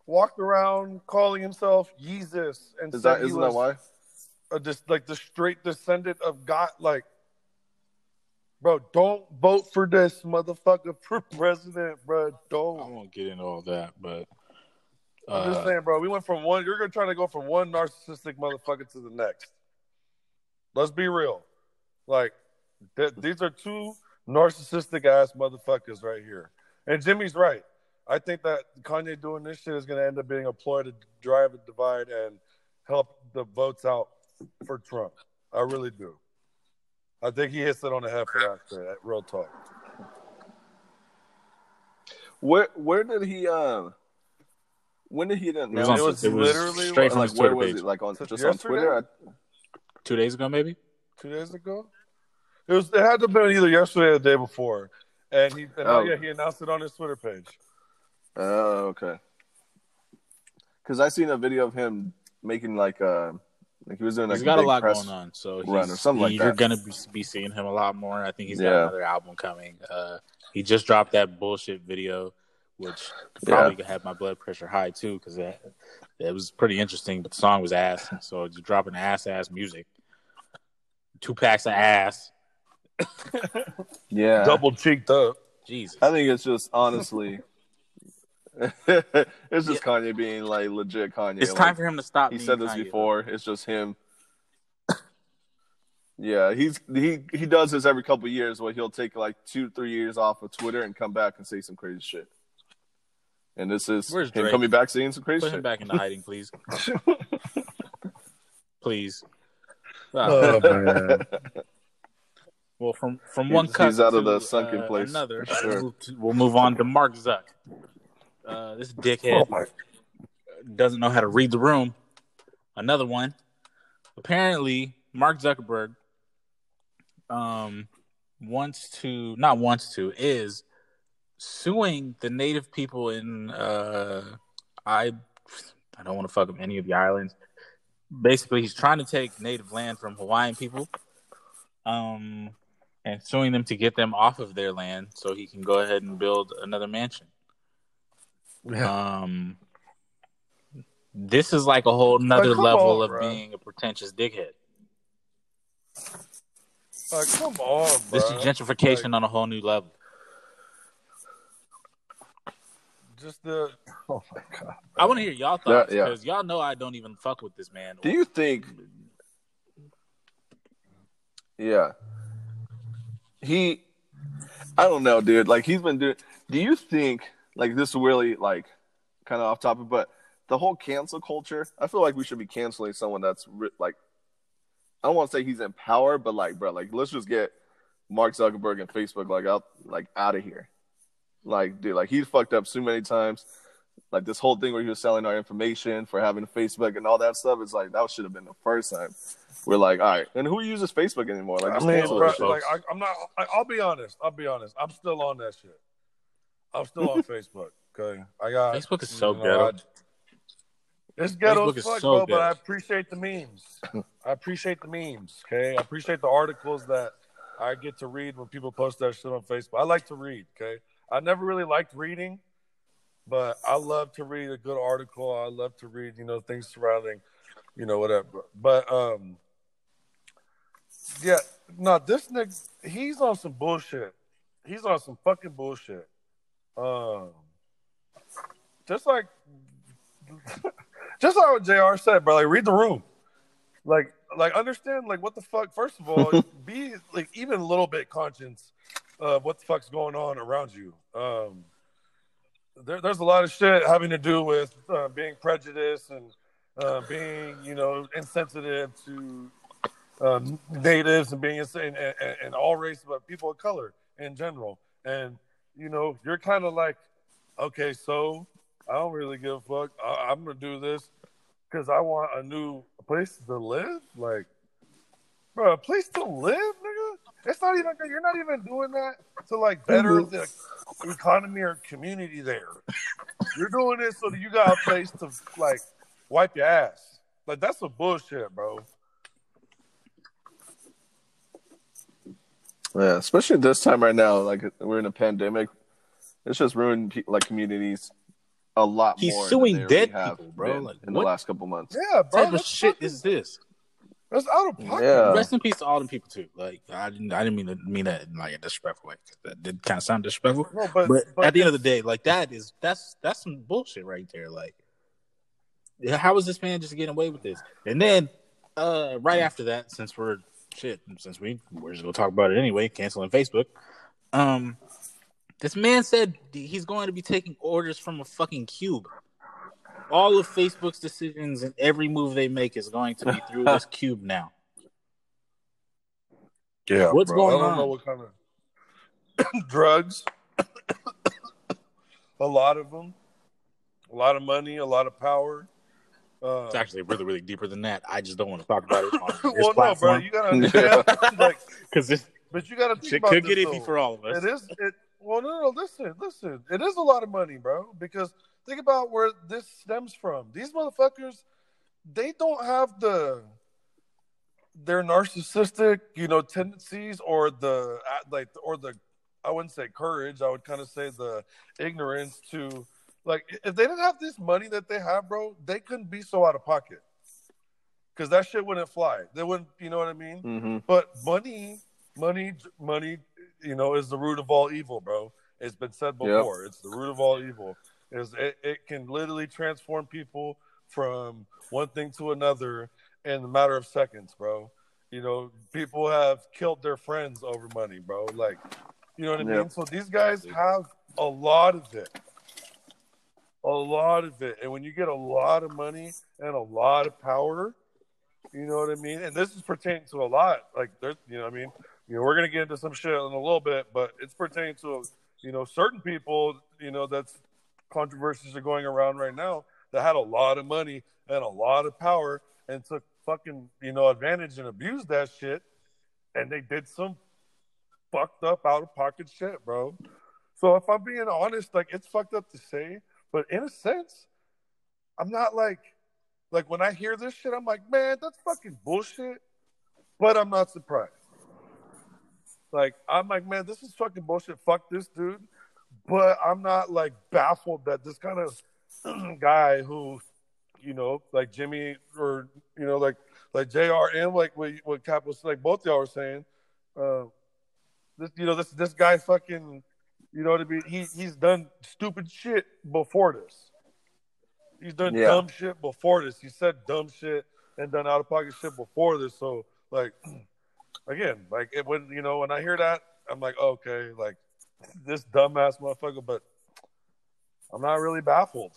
walked around calling himself Yeezus and Is said that he isn't that why? a, just like the straight descendant of God. Like, bro, don't vote for this motherfucker for president, bro. Don't. I won't get into all that, but I'm just uh, saying, bro. We went from one. You're gonna try to go from one narcissistic motherfucker to the next. Let's be real. Like, th- these are two narcissistic ass motherfuckers right here. And Jimmy's right. I think that Kanye doing this shit is gonna end up being a ploy to drive a divide and help the votes out for Trump. I really do. I think he hits it on the head for that shit. Real talk. Where where did he uh when did he it was, announce on, It was it was literally straight from like his where Twitter was page. it? Like on Just just on? Twitter? I, Two days ago, maybe. Two days ago. It was. It had to have been either yesterday or the day before. And he, and oh. Oh. yeah, he announced it on his Twitter page. Oh, okay. Because I seen a video of him making like uh like he was doing like he's got a big lot press going on, so run or something like he- You're that. gonna be, be seeing him a lot more. I think he's got Yeah. another album coming. Uh, he just dropped that bullshit video, which probably could have my blood pressure high too, because it, it was pretty interesting. But the song was ass, so you're dropping ass ass music. Two packs of ass. Yeah, Double cheeked up. Jesus. I think it's just honestly, it's just Kanye being like legit Kanye. It's like, time for him to stop. He being said this Kanye. before. It's just him. Yeah, he's he he does this every couple of years where he'll take like two three years off of Twitter and come back and say some crazy shit. And this is Where's him Drake? coming back saying some crazy Put him back into hiding, please. please. Oh, man. Well, from from He's- one cut he's out of to, the sunken uh, place, Another, sure. we'll, move we'll move on to Mark Zuck. Uh, this dickhead Oh, doesn't know how to read the room. Another one. Apparently, Mark Zuckerberg um wants to not wants to is suing the native people in uh I I don't want to fuck up any of the islands. Basically, he's trying to take native land from Hawaiian people, um, and suing them to get them off of their land so he can go ahead and build another mansion. Um, this is like a whole nother Like, level on, of bro. being a pretentious dickhead. Like, come on, bro. This is gentrification on a whole new level. Just the. Oh my god. I want to hear y'all thoughts Yeah, yeah. because y'all know I don't even fuck with this man. Do you think? Yeah. He, I don't know, dude. Like he's been doing. Do you think like this really like kind of off topic, but the whole cancel culture? I feel like we should be canceling someone that's like. I don't want to say he's in power, but like, bro, like let's just get Mark Zuckerberg and Facebook like out like out of here. Like, dude, like he's fucked up so many times. Like this whole thing where he was selling our information for having Facebook and all that stuff. It's like that should have been the first time. We're like, all right, and who uses Facebook anymore? Like, I'm, mean, bro, like, I, I'm not. I, I'll be honest. I'll be honest. I'm still on that shit. I'm still on Facebook. Okay, I got Facebook is so you know, ghetto. I- It's ghetto Facebook as fuck, so bro. But I appreciate the memes. I appreciate the memes. Okay, I appreciate the articles that I get to read when people post that shit on Facebook. I like to read. Okay, I never really liked reading, but I love to read a good article. I love to read, you know, things surrounding, you know, whatever. But um, yeah, no, this nigga, he's on some bullshit. He's on some fucking bullshit. Um, just like, just like what Jr. said, bro. Like, read the room. Like, like understand, like, what the fuck. First of all, be like even a little bit conscious of what the fuck's going on around you. Um, there, there's a lot of shit having to do with uh, being prejudiced and uh, being, you know, insensitive to um, natives and being and, and, and all races, but people of color in general. And you know, you're kind of like, okay, so I don't really give a fuck. I, I'm gonna do this because I want a new place to live. Like, bro, a place to live, nigga. It's not even. You're not even doing that to like better the economy or community there. You're doing this so that you got a place to like wipe your ass. Like that's some bullshit, bro. Yeah, especially this time right now. Like we're in a pandemic. It's just ruined pe- like communities a lot He's more. suing than dead people, bro. been Like, in what the last couple months. Yeah, bro. type of shit fucking- is this? That's out of pocket. Yeah. Rest in peace to all them people too. Like I didn't, I didn't mean to mean that in like a disrespectful way. That did kind of sound disrespectful. No, but, But, but at the end of the day, like that is that's that's some bullshit right there. Like, how is this man just getting away with this? And then, uh, right after that, since we're shit, since we we're just gonna talk about it anyway, canceling Facebook. Um, this man said he's going to be taking orders from a fucking cube. All of Facebook's decisions and every move they make is going to be through this cube now. yeah, What's bro, going I don't on? know what kind of drugs. a lot of them. A lot of money. A lot of power. Uh, It's actually really, really deeper than that. I just don't want to talk about it on this well, no, bro. You gotta understand. like, because this but you gotta think shit about could this, get iffy for all of us. It is. It well, no, no. Listen, listen. It is a lot of money, bro. Because think about where this stems from. These motherfuckers, they don't have the their narcissistic, you know, tendencies or the like, or the I wouldn't say courage. I would kind of say the ignorance to like if they didn't have this money that they have, bro, they couldn't be so out of pocket. Because that shit wouldn't fly. They wouldn't, you know what I mean? hmm But money, money, money, you know, is the root of all evil, bro. It's been said Yep. before. It's the root of all evil. Is it, it can literally transform people from one thing to another in a matter of seconds, bro. You know, people have killed their friends over money, bro. Like, you know what I mean? So these guys have a lot of it. A lot of it. And when you get a lot of money and a lot of power, you know what I mean? And this is pertaining to a lot. Like there's you know what I mean? You know, we're gonna get into some shit in a little bit, but it's pertaining to you know, certain people, you know, that's controversies are going around right now that had a lot of money and a lot of power and took fucking, you know, advantage and abused that shit. And they did some fucked up out of pocket shit, bro. So if I'm being honest, like it's fucked up to say, but in a sense, I'm not like like when I hear this shit, I'm like, man, that's fucking bullshit. But I'm not surprised. Like I'm like, man, this is fucking bullshit. Fuck this dude. But I'm not like baffled that this kind of guy who, you know, like Jimmy or you know, like like Jr. and like what what Cap was like, both y'all were saying, uh, this you know this this guy fucking, you know what I mean? He he's done stupid shit before this. He's done Yeah. dumb shit before this. He said dumb shit and done out of pocket shit before this. So like, again, like it when you know when I hear that, I'm like, okay, like this dumbass motherfucker. But I'm not really baffled.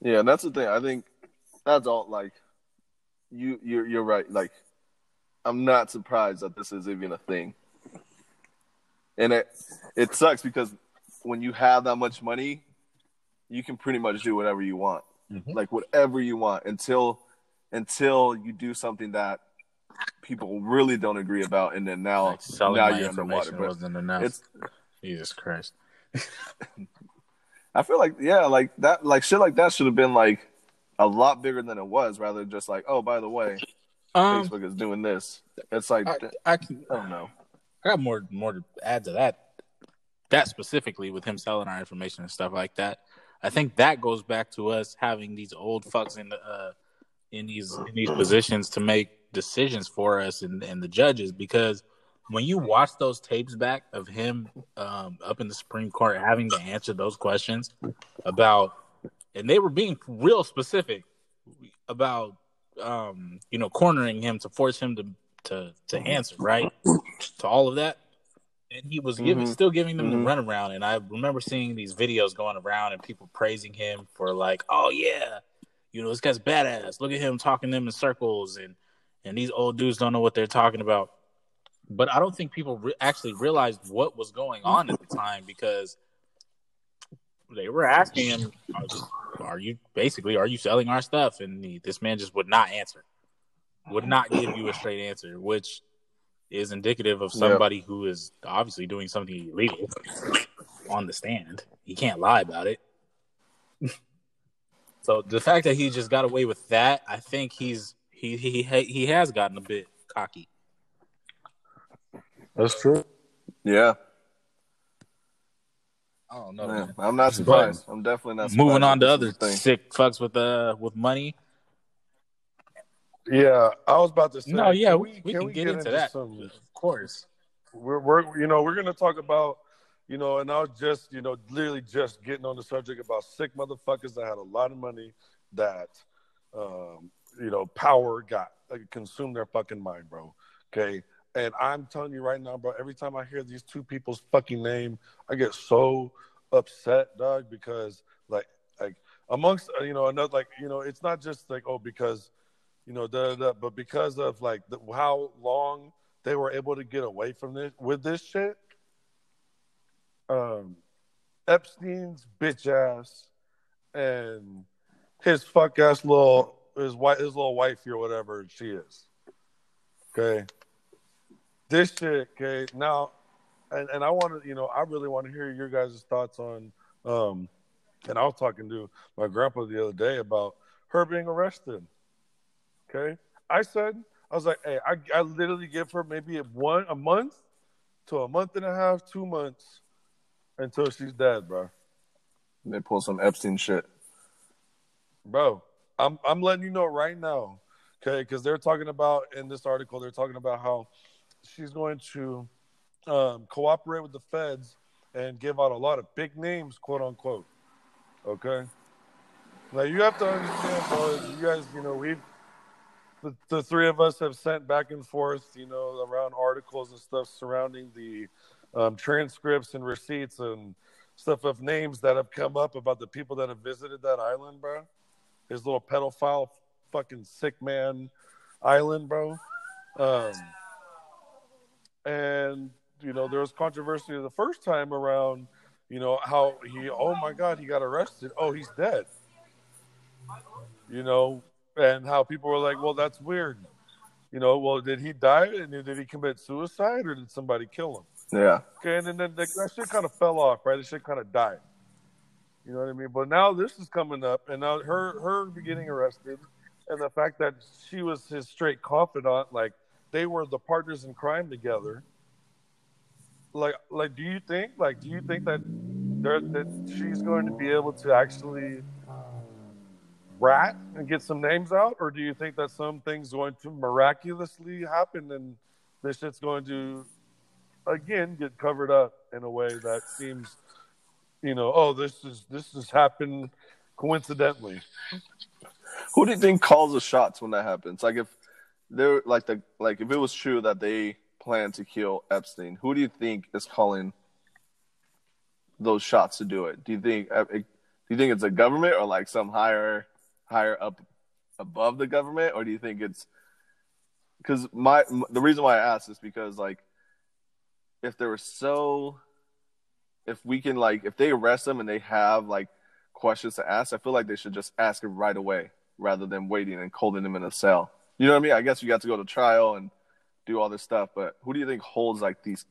Yeah, and that's the thing. I think that's all. Like, you, you're, you're right. Like, I'm not surprised that this is even a thing. And it, it sucks because when you have that much money, you can pretty much do whatever you want, Mhm. like whatever you want until, until you do something that people really don't agree about, and then now, Like selling now you're underwater. information But wasn't enough. it's, Jesus Christ. I feel like yeah, like that, like shit like that should have been like a lot bigger than it was, rather than just like, oh, by the way, Um, Facebook is doing this. It's like I, I can. I don't know. I got more more to add to that. That specifically with him selling our information and stuff like that. I think that goes back to us having these old fucks in the uh, in these in these positions to make decisions for us and, and the judges because when you watch those tapes back of him um, up in the Supreme Court having to answer those questions about and they were being real specific about um, you know cornering him to force him to to to answer right to all of that and he was giving Mhm. still giving them Mhm. the runaround and i remember seeing these videos going around and people praising him for like oh yeah you know this guy's badass look at him talking them in circles and and these old dudes don't know what they're talking about. But i don't think people re- actually realized what was going on at the time because they were asking him are, are you basically are you selling our stuff? And he, this man just would not answer would not give you a straight answer which is indicative of Yeah. somebody who is obviously doing something illegal on the stand. He can't lie about it. So the fact that he just got away with that, I think he's he he he, he has gotten a bit cocky. That's true. Yeah, I don't know. man. man. I'm not surprised. I'm definitely not. surprised Moving on to other is a thing. sick fucks with uh with money. Yeah, I was about to say. No, yeah, can we, we can, get, into, into that. some- Of course. we're, we're you know we're gonna talk about you know and i was just you know literally just getting on the subject about sick motherfuckers that had a lot of money that um you know power got like, consumed their fucking mind bro okay and i'm telling you right now bro every time i hear these two people's fucking name i get so upset dog because like like amongst uh, you know another like you know it's not just like oh because you know da, da, da, but because of like the, how long they were able to get away from this with this shit. Um, Epstein's bitch ass and his fuck ass little his white his little wifey or whatever she is. Okay. This shit, okay, now and, and I want to, you know, I really want to hear your guys' thoughts on um and I was talking to my grandpa the other day about her being arrested. Okay. I said I was like, hey, I, I literally give her maybe a one a month to a month and a half, two months until she's dead, bro. They pull some Epstein shit. Bro, I'm I'm letting you know right now, okay? Because they're talking about in this article, they're talking about how she's going to um, cooperate with the feds and give out a lot of big names, quote unquote. Okay. Now you have to understand, bro. You guys, you know, we've the, the three of us have sent back and forth, you know, around articles and stuff surrounding the um, transcripts and receipts and stuff of names that have come up about the people that have visited that island, bro. His little pedophile, fucking sick man island, bro. Um, and you know, there was controversy the first time around, you know, how he, oh my God, he got arrested. Oh, he's dead. You know, and how people were like, well, that's weird. You know, well, did he die and did he commit suicide or did somebody kill him? Yeah, Okay, and then, then that shit kind of fell off, right? It shit kind of died. You know what I mean? But now this is coming up, and now her her getting arrested, and the fact that she was his straight confidant, like they were the partners in crime together. Like, like, do you think, like, do you think that there that she's going to be able to actually rat and get some names out, or do you think that some things going to miraculously happen and this shit's going to again get covered up in a way that seems you know oh this is this has happened coincidentally Who do you think calls the shots when that happens? Like if they're like the like if it was true that they plan to kill Epstein, who do you think is calling those shots to do it? Do you think uh, do you think it's a government or like some higher higher up above the government, or do you think it's because my the reason why I asked is because like if there were so if we can like if they arrest them and they have like questions to ask, I feel like they should just ask it right away rather than waiting and holding them in a cell. You know what I mean? I guess you got to go to trial and do all this stuff, but who do you think holds like these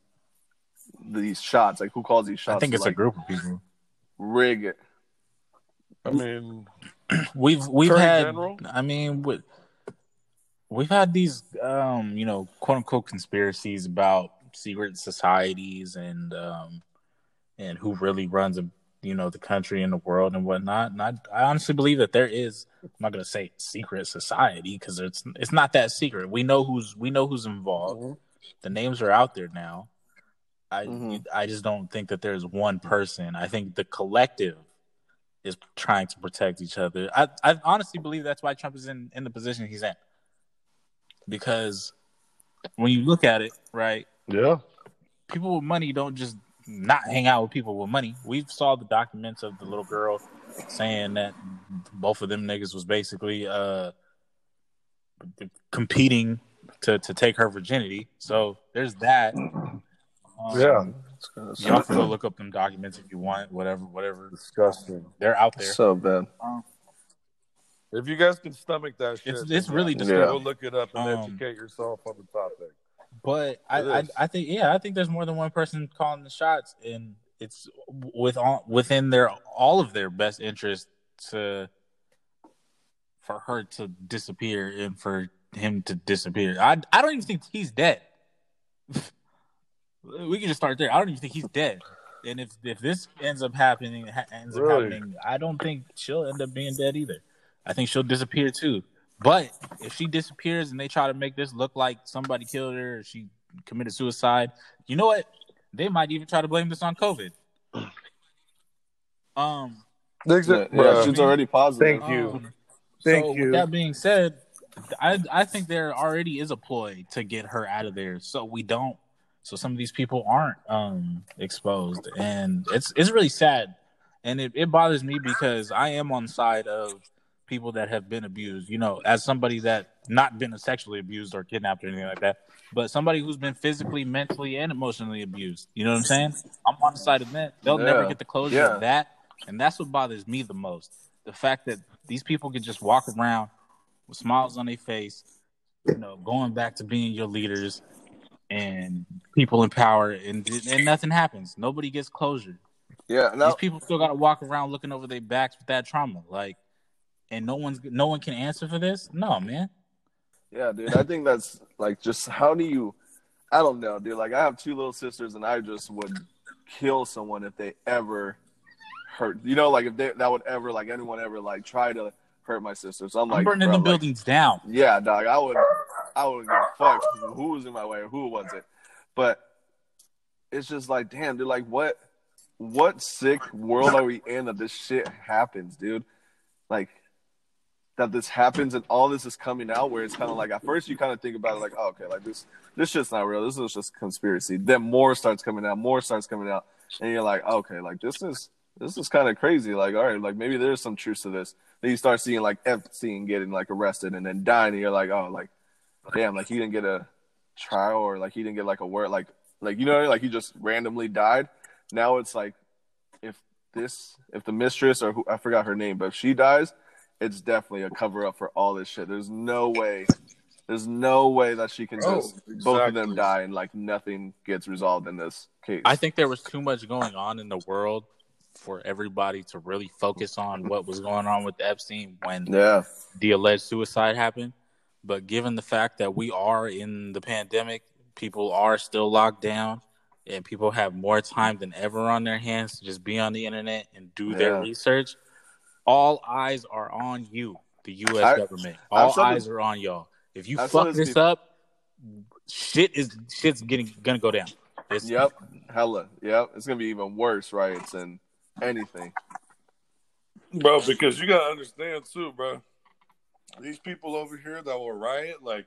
these shots? Like who calls these shots? I think to, it's a group of people. rig it. i mean We've we've had. General? I mean, we, we've had these, um, you know, quote unquote conspiracies about secret societies and um, and who really runs, you know, the country and the world and whatnot. And I, I honestly believe that there is. I'm not gonna say secret society because it's it's not that secret. We know who's we know who's involved. The names are out there now. I Mhm. I just don't think that there's one person. I think the collective is trying to protect each other. I, I honestly believe that's why Trump is in, in the position he's in. Because when you look at it, right, yeah people with money don't just not hang out with people with money. We saw the documents of the little girl saying that both of them niggas was basically uh competing to, to take her virginity. So there's that. Um, yeah Y'all can go look up them documents if you want, whatever, whatever. disgusting They're out there. So bad. if you guys can stomach that shit It's- it's really then disgusting. go look it up and Um, educate yourself on the topic But I, I. I think yeah, I think there's more than one person calling the shots, and it's with all, within their all of their best interest to for her to disappear and for him to disappear. I I don't even think he's dead. we can just start there. I don't even think he's dead. And if if this ends up happening, ha- ends up happening, I don't think she'll end up being dead either. I think she'll disappear too. But if she disappears and they try to make this look like somebody killed her or she committed suicide, you know what? They might even try to blame this on COVID. Um, Niggas, Yeah, yeah, she's already positive. Thank you. um, Thank so you. With that being said, I I think there already is a ploy to get her out of there, so we don't, so some of these people aren't um exposed, and it's it's really sad, and it, it bothers me because I am on the side of people that have been abused. You know, as somebody that not been sexually abused or kidnapped or anything like that, but somebody who's been physically, mentally, and emotionally abused. You know what I'm saying? I'm on the side of that. They'll never get the closure Yeah. of that, and that's what bothers me the most. The fact that these people can just walk around with smiles on their face, you know, going back to being your leaders and people in power, and and nothing happens. Nobody gets closure. Yeah, now These people still got to walk around looking over their backs with that trauma, like, and no one's no one can answer for this. No, man. Yeah, dude. I think that's like just how do you I don't know, dude. Like I have two little sisters and I just would kill someone if they ever hurt you know, like if they that would ever like anyone ever like try to hurt my sisters. I'm I'm like burning bro, the like, buildings down. Yeah, dog. I would I would give a fuck who was in my way or who was it. But it's just like, damn, dude, like what what sick world are we in that this shit happens, dude? Like that this happens and all this is coming out where it's kind of like at first you kind of think about it like oh, okay like this this shit's not real this is just conspiracy. Then more starts coming out more starts coming out and you're like okay like this is this is kind of crazy like all right like maybe there's some truth to this. Then you start seeing like Epstein getting like arrested and then dying and you're like oh like damn like he didn't get a trial or like he didn't get like a word like like you know like he just randomly died. Now it's like if this if the mistress or who I forgot her name but if she dies it's definitely a cover up for all this shit. There's no way, there's no way that she can Oh, just both of them die and like nothing gets resolved in this case. I think there was too much going on in the world for everybody to really focus on what was going on with Epstein when yeah, the alleged suicide happened. But given the fact that we are in the pandemic, people are still locked down, and people have more time than ever on their hands to just be on the internet and do their research, all eyes are on you, the U.S. I- government. I've All eyes are on y'all. If you I've fuck this this before. up, shit is shit's getting gonna go down. It's, yep, hella, yep. It's gonna be even worse riots and anything. Bro, because you gotta understand too, bro. These people over here that will riot, like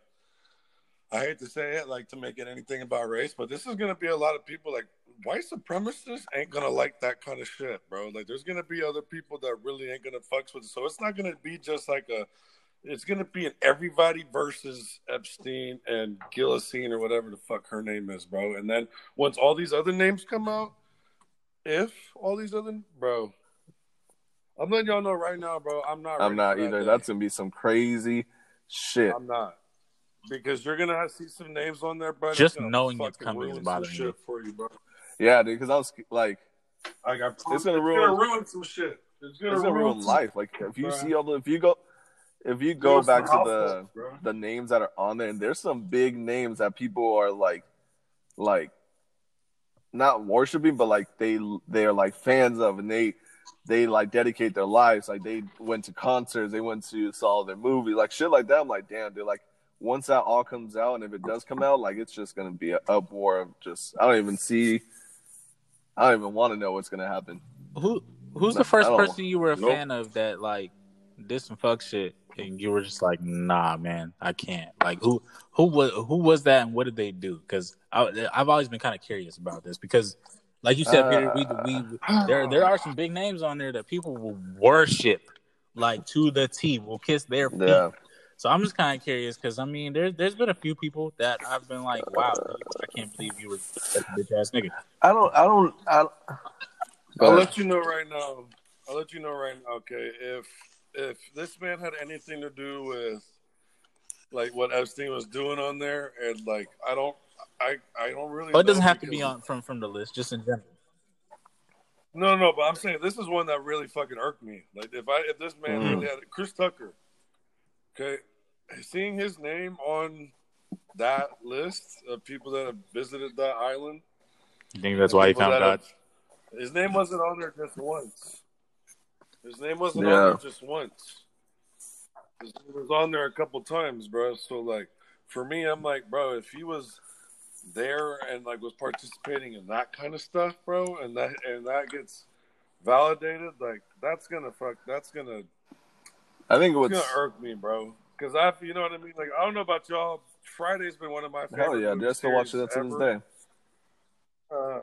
I hate to say it, like to make it anything about race, but this is gonna be a lot of people like white supremacists ain't gonna like that kind of shit, bro. Like there's gonna be other people that really ain't gonna fucks with it. So it's not gonna be just like a it's gonna be an everybody versus Epstein and Gillisine or whatever the fuck her name is, bro. And then once all these other names come out, if all these other bro, I'm letting y'all know right now, bro. I'm not. I'm not for that either. day. That's gonna be some crazy shit. I'm not because you're gonna have see some names on there, bro. Just knowing it's coming is ruin some bothering shit me. for you, bro. Yeah, dude. Because I was like, I got. It's gonna ruin- ruin some shit. It's gonna, it's gonna ruin some- life. Like if you Bruh. see all the, if you go, if you go ruin back to the bro. the names that are on there, and there's some big names that people are like, like, not worshiping, but like they they are like fans of, and they they like dedicate their lives. Like they went to concerts, they went to saw their movie, like shit like that. I'm like, damn, dude. Like once that all comes out, and if it does come out, like it's just gonna be an uproar of just I don't even see. I don't even want to know what's gonna happen. Who who's No, the first person you were a Nope. fan of that like did some fuck shit and you were just like, nah, man, I can't. Like who who was who was that and what did they do? Because I've always been kind of curious about this because, like you said, Peter, we we uh, there there are some big names on there that people will worship like to the T, will kiss their feet. Yeah. So I'm just kind of curious because I mean, there's there's been a few people that I've been like, wow, I can't believe you were such a bitch ass nigga. I don't. I don't. I. I'll let you know right now. I'll let you know right now. Okay, if if this man had anything to do with like what Epstein was doing on there, and like I don't, I I don't really. But it doesn't have to be on from from the list, just in general. No, no, but I'm saying this is one that really fucking irked me. Like if I if this man Mm. really had Chris Tucker, okay, seeing his name on that list of people that have visited that island, You think that's why he found that God? have- His name wasn't on there just once. His name wasn't Yeah. on there just once. His name was on there a couple times, bro. So like, for me, I'm like, bro, if he was there and like was participating in that kind of stuff, bro, and that and that gets validated, like that's gonna fuck. That's gonna I think it's what's gonna irk me, bro. Because I, you know what I mean. Like I don't know about y'all. Friday's been one of my favorite. hell yeah, they're still watching that to this day. Uh,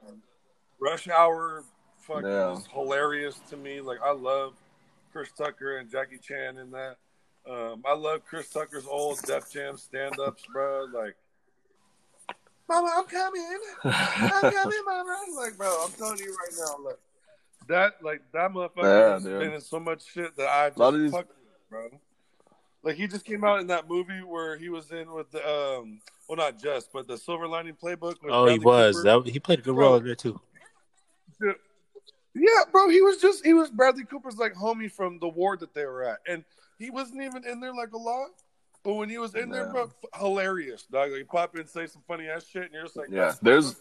Rush Hour fucking Yeah. is hilarious to me. Like I love Chris Tucker and Jackie Chan in that. Um, I love Chris Tucker's old Def Jam stand ups, bro. Like Mama, I'm coming. I'm coming, Mama. Like, bro, I'm telling you right now, like that like that motherfucker Yeah, has dude. been in so much shit that I just these- fucked bro. Like he just came out in that movie where he was in with the um well not just but the Silver Lining Playbook. with Oh, he was. That he played a good Bro. role there too. Yeah, bro, he was just he was Bradley Cooper's like homie from the ward that they were at, and he wasn't even in there like a lot. But when he was in there, Yeah. bro, hilarious, dog. Like you pop in, say some funny ass shit, and you're just like, Yeah, there's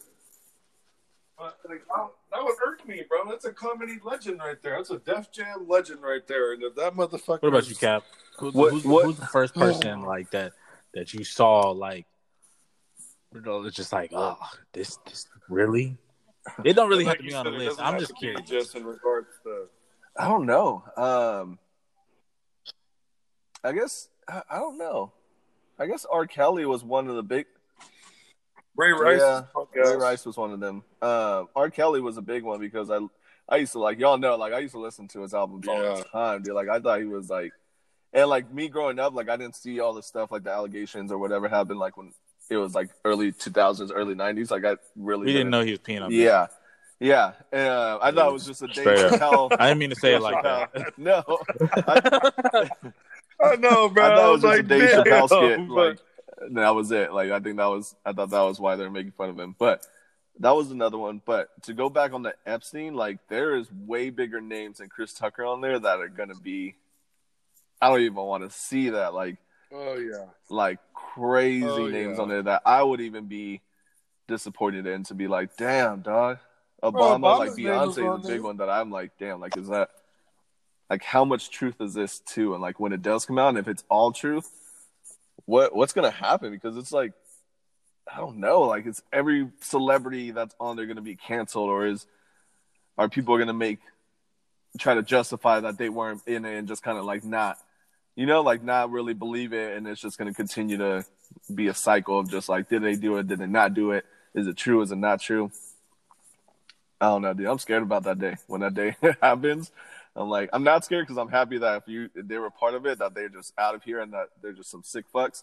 uh, like, oh, that would irk me, bro. That's a comedy legend right there. That's a Def Jam legend right there. And if that motherfucker. What about you, Cap? Who's, What- who's, what- who's the first person like that that you saw like? You know, it's just like, oh, this, this really. It don't really have to be you on the list. I'm just to curious. Just in regards to. I don't know. Um, I guess I, I don't know. I guess R. Kelly was one of the big. Ray Rice. Yeah, Ray ass. Rice was one of them. Um, R. Kelly was a big one because I, I used to like y'all know like I used to listen to his albums all the time, dude. Like I thought he was like, and like me growing up, like I didn't see all the stuff like the allegations or whatever happened like when it was like early two thousands, early nineties. Like I really We didn't know he was peeing on. Yeah, yeah. Uh, I thought it was just a day Straight up. Chappelle. I didn't mean to say it like that. no, I, I know, bro. I thought it was just like, a Dave Chappelle skit. damn, Like that was it. Like I think that was I thought that was why they were making fun of him. But that was another one. But to go back on the Epstein, like there is way bigger names than Chris Tucker on there that are gonna be. I don't even want to see that. Like oh yeah. like crazy Oh, names yeah. on there that I would even be disappointed in to be like, damn, dog. Obama, Obama's like Beyonce a big one that I'm like, damn, like is that like how much truth is this too? And like when it does come out, and if it's all truth, what what's gonna happen? Because it's like I don't know, like it's every celebrity that's on there gonna be canceled, or is are people gonna make try to justify that they weren't in it and just kind of like not you know, like not really believe it, and it's just going to continue to be a cycle of just like, did they do it? Did they not do it? Is it true? Is it not true? I don't know, dude. I'm scared about that day when that day happens. I'm like, I'm not scared because I'm happy that if you if they were part of it, that they're just out of here and that they're just some sick fucks.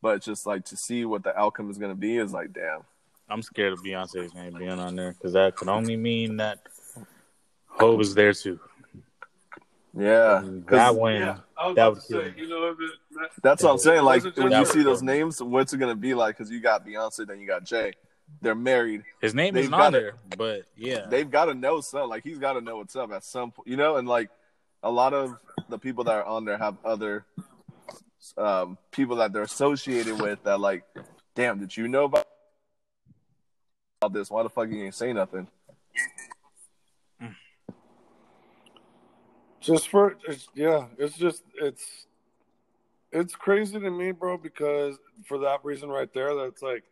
But it's just like to see what the outcome is going to be is like, damn. I'm scared of Beyonce's name being on there because that could only mean that Hov was there too. Yeah, that one, Yeah, was that would kill say, you know, if it, that's what I'm saying. Like when you see those names, what's it going to be like? Because you got Beyonce, then you got Jay. They're married. his name They've isn't on there, but yeah, they've got to know something. Like he's got to know what's up at some point, you know. And like a lot of the people that are on there have other um, people that they're associated with. That like, damn, did you know about about this? Why the fuck you ain't say nothing? just for it's, yeah, it's just it's it's crazy to me, bro. Because for that reason right there, that's like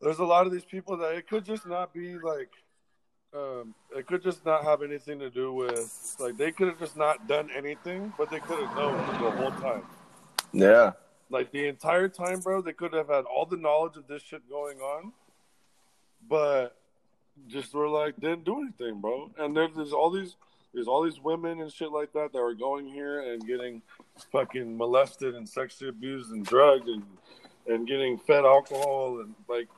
there's a lot of these people that it could just not be like um it could just not have anything to do with like they could have just not done anything, but they could have known the whole time. Yeah, Like the entire time, bro, they could have had all the knowledge of this shit going on, but just were like didn't do anything, bro. And there, there's all these there's all these women and shit like that that are going here and getting fucking molested and sexually abused and drugged and and getting fed alcohol and like.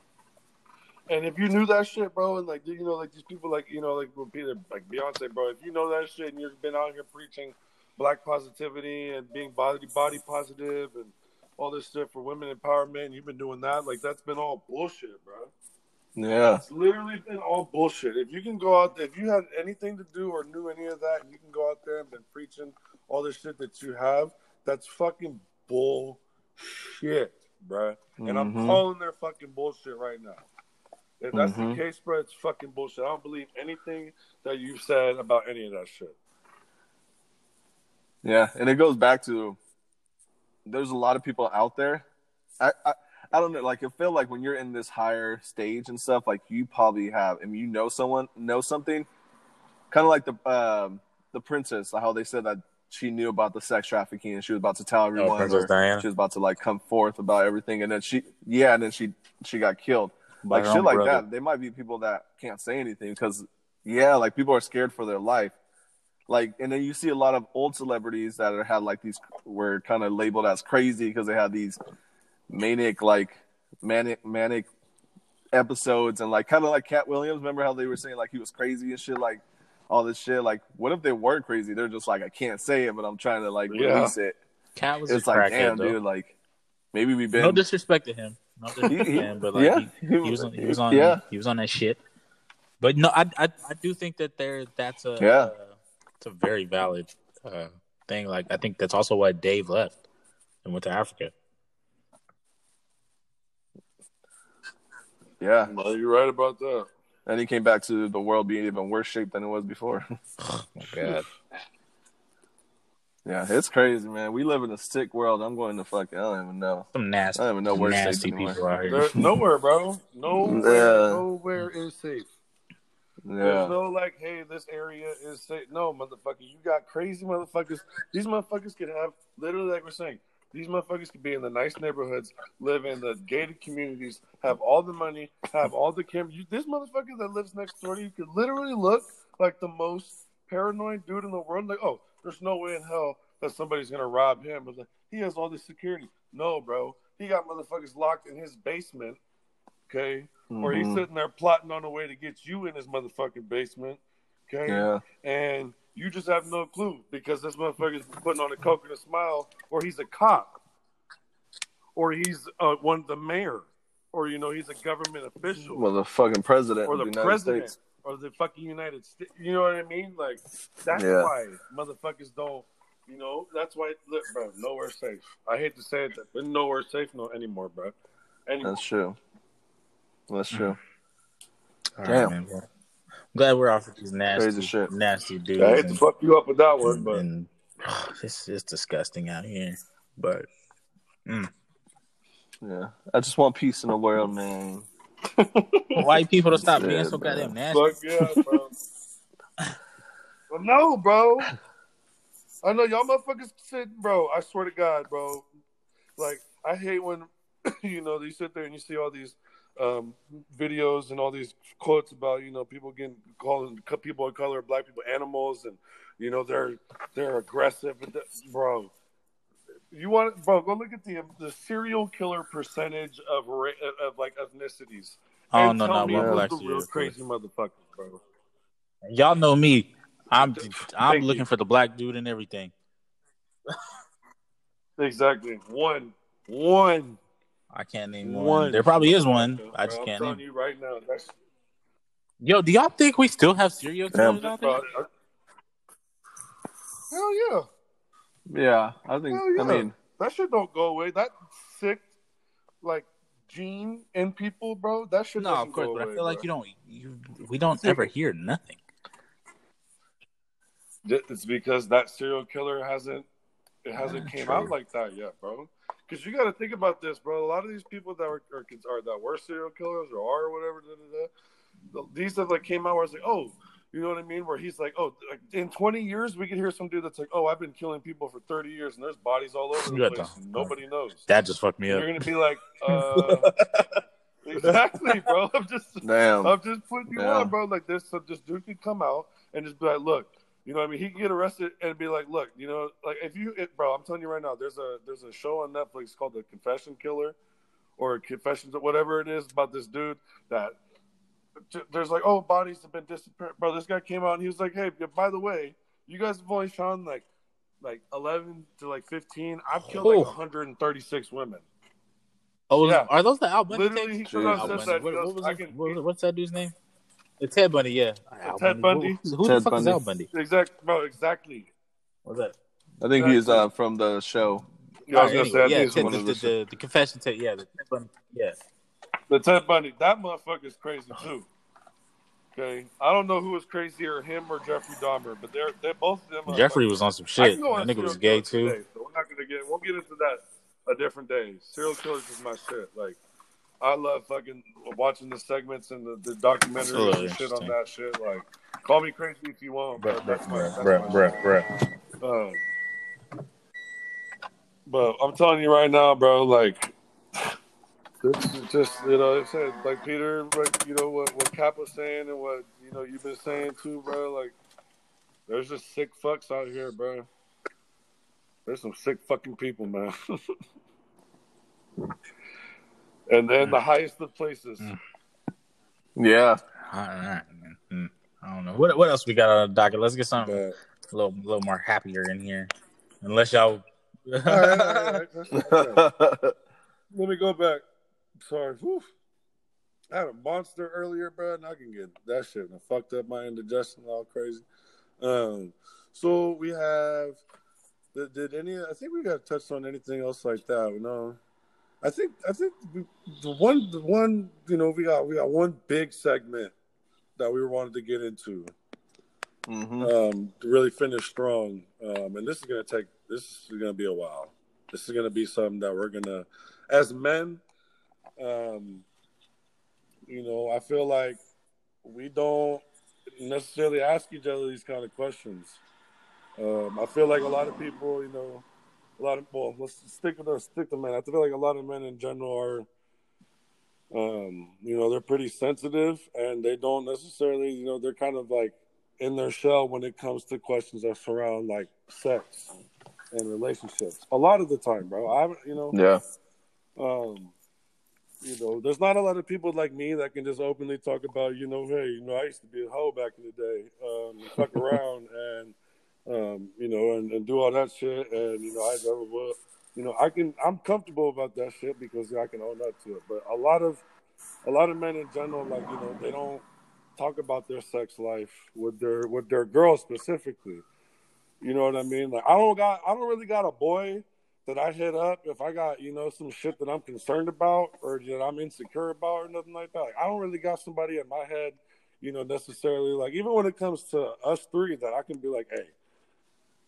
And if you knew that shit, bro, and like you know, like these people, like you know, like Peter, like Beyonce, bro. If you know that shit and you've been out here preaching black positivity and being body body positive and all this shit for women empowerment. You've been doing that, like that's been all bullshit, bro. Yeah. It's literally been all bullshit. If you can go out, there, if you had anything to do or knew any of that, and you can go out there and been preaching all this shit that you have, that's fucking bullshit, bro. And I'm Mhm. calling their fucking bullshit right now. If that's Mhm. the case, bro, it's fucking bullshit. I don't believe anything that you've said about any of that shit. Yeah, and it goes back to there's a lot of people out there. I, I I don't know, like I feel like when you're in this higher stage and stuff, like you probably have, and you know someone know something, kind of like the um, the princess, how they said that she knew about the sex trafficking and she was about to tell everyone, Oh, Princess Diana. she was about to like come forth about everything, and then she, yeah, and then she she got killed. By like shit like brother. that. They might be people that can't say anything because, yeah, like people are scared for their life. Like, and then you see a lot of old celebrities that are, had like these were kind of labeled as crazy because they had these manic, like manic, manic episodes, and like kind of like Katt Williams. Remember how they were saying like he was crazy and shit, like all this shit. Like, what if they were crazy? They're just like, I can't say it, but I'm trying to like Yeah. release it. Katt was It's a like, crackhead, damn, though. dude, like maybe we've been No disrespect to him. No disrespect He- to he- him, but like yeah. he, he was on, he was on Yeah. he was on that shit. But no, I I, I do think that there that's a Yeah. uh, it's a very valid uh, thing. Like I think that's also why Dave left and went to Africa. yeah. Well, you're right about that. And he came back to the world being even worse shape than it was before. Oh my god. Yeah, it's crazy, man. We live in a sick world. I'm going to fuck. I don't even know. Some nasty I don't even know where nasty safe anymore. people out here. There's nowhere, bro. Nowhere, Yeah. nowhere is safe. Yeah, There's no like, hey, this area is safe. No, motherfucker, you got crazy motherfuckers. These motherfuckers could have literally, like we're saying, these motherfuckers could be in the nice neighborhoods, live in the gated communities, have all the money, have all the cameras. This motherfucker that lives next door to you could literally look like the most paranoid dude in the world. Like, oh, there's no way in hell that somebody's gonna rob him. But like, he has all this security. No, bro, he got motherfuckers locked in his basement. Okay, or he's Mhm. sitting there plotting on a way to get you in his motherfucking basement. Okay. yeah, And you just have no clue because this motherfucker's putting on a coke and a smile, or he's a cop, or he's uh, one the mayor, or you know he's a government official, well, the fucking president or of the the United president, States. Or the fucking United States. You know what I mean? Like that's Yeah. why motherfuckers don't. You know that's why. Look, bro, nowhere safe. I hate to say it, but nowhere safe no anymore, bro. Anymore. That's true. That's true. Hmm. All Damn. man. I'm glad we're off with these nasty Crazy shit. nasty dudes. I hate to fuck you up with that one, and, but and this is disgusting out here. But mm. Yeah, I just want peace in the world, man. White people to stop Yeah, being so goddamn nasty. Fuck yeah, bro. but no, bro. I know y'all motherfuckers sit, bro. I swear to God, bro. Like I hate when you know you sit there and you see all these um, videos and all these quotes about you know people getting calling people of color, black people, animals, and you know they're they're aggressive, and bro. You want, bro? Go look at the the serial killer percentage of of like ethnicities. Oh and no, tell no, me I'm who's black the real crazy motherfuckers, bro. Y'all know me. I'm I'm Thank looking you. for the black dude and everything. Exactly. One. One. I can't name one. One. There probably is one. Bro, I just I'm can't telling name. you right now. That's Yo, do y'all think we still have serial Damn. killers out there? Hell yeah. Yeah, I think. Hell yeah. I mean, That shit don't go away. That sick, like, gene in people, bro, that shit No, of course, go but I away, feel like you don't. You we don't ever hear nothing. It's because that serial killer hasn't it hasn't Yeah, came true. out like that yet, bro. Because you got to think about this, bro. A lot of these people that were are, are that were serial killers or are or whatever, da, da, da, these that like came out where it's like, oh, you know what I mean? Where he's like, oh, like, in 20 years we could hear some dude that's like, oh, I've been killing people for 30 years and there's bodies all over the place. the- and nobody knows. That just fucked me And up. you're gonna be like, uh, exactly, bro. I'm just damn. I'm just putting you Yeah. on, bro. Like this, so this dude could come out and just be like, look, you know what I mean? He could get arrested and be like, look, you know, like if you, it, bro, I'm telling you right now, there's a there's a show on Netflix called The Confession Killer, or Confessions, whatever it is, about this dude that there's like, oh, bodies have been disappearing, bro. This guy came out and he was like, hey, by the way, you guys have only found like like 11 to like 15. I've killed like Oh. 136 women. Oh, Yeah. are those the Al Bundy Literally, he tapes? comes Al Bundy. that, What, what was can- What, what's that dude's name? The Ted Bundy, yeah. Al Ted Bundy? Who, who the Ted fuck is Bundy. Al Bundy? Exact, bro, exactly. What's that? I think he's uh, from the show. Yeah, I was gonna say, yeah, Ted, the, the, the, the, the confession tape. Yeah, the Ted Bundy. Yeah. The Ted Bundy. That motherfucker's crazy too. Okay, I don't know who was crazier, him or Jeffrey Dahmer, but they're they both of them. Jeffrey was on some shit. That nigga was gay too. Today, so we're not gonna get. We'll get into that a different day. Serial killers is my shit. Like, I love fucking watching the segments and the, the documentaries really and shit on that shit. Like, call me crazy if you want, but that's my, bruh, my bruh, bruh. Um, but I'm telling you right now, bro, like this is just you know, it said uh, like Peter, like you know what what Cap was saying and what you know you've been saying too, bro. Like there's just sick fucks out here, bro. There's some sick fucking people, man. and then the mm. highest of places. Mm. Yeah. I, I, mm. I don't know. What what else we got on the docket? Let's get something But, a little a little more happier in here. Unless y'all. all right, all right, all right. Let me go back. Sorry. Whew. I had a monster earlier, bro, and I can get that shit and fucked up my indigestion all crazy. Um, so we have. Did, did any? I think we got touched on anything else like that. No, I think I think we, the one the one you know we got we got one big segment that we wanted to get into hmm um, to really finish strong. Um, and this is gonna take this is gonna be a while. This is gonna be something that we're gonna, as men, um, you know, I feel like we don't necessarily ask each other these kind of questions. Um, I feel like a lot of people, you know, a lot of well, let's stick with us, stick to men. I feel like a lot of men in general are, um, you know, they're pretty sensitive and they don't necessarily, you know, they're kind of like in their shell when it comes to questions that surround like sex and relationships. A lot of the time, bro. I, you know, Yeah. um, you know, there's not a lot of people like me that can just openly talk about, you know, hey, you know, I used to be a hoe back in the day, um, fuck around and, um, you know, and, and do all that shit, and you know, I never will. You know, I can, I'm comfortable about that shit because I can own up to it. But a lot of, a lot of men in general, like you know, they don't talk about their sex life with their with their girls specifically. You know what I mean? Like I don't got, I don't really got a boy that I hit up if I got, you know, some shit that I'm concerned about or that I'm insecure about or nothing like that. Like, I don't really got somebody in my head, you know, necessarily like even when it comes to us three that I can be like, hey,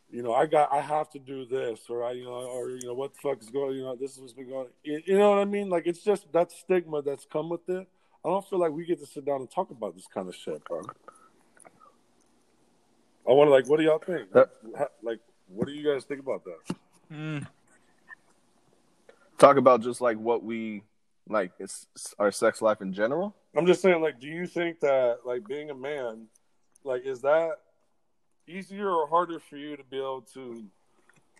you know, I got, I have to do this, or I, you know, or you know, what the fuck is going, you know, this is what's been going. You, you know what I mean? Like it's just that stigma that's come with it. I don't feel like we get to sit down and talk about this kind of shit, bro. I want to like, what do y'all think? Like, like, what do you guys think about that? Mm, Talk about just like what we like it's our sex life in general. I'm just saying, like, do you think that, like, being a man, like, is that easier or harder for you to be able to,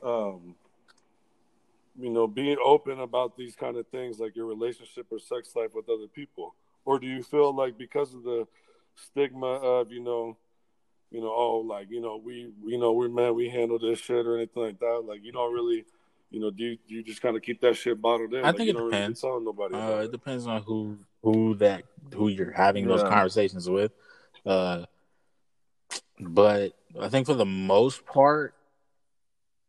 um, you know, being open about these kind of things, like your relationship or sex life with other people, or do you feel like because of the stigma of, you know, you know, oh, like, you know, we, you know, we're men, we handle this shit or anything like that. Like, you don't really, you know, do you, do you just kind of keep that shit bottled in? I like, think it depends. Really nobody. uh, it. it depends on who who that who you're having those conversations with. Uh, but I think for the most part,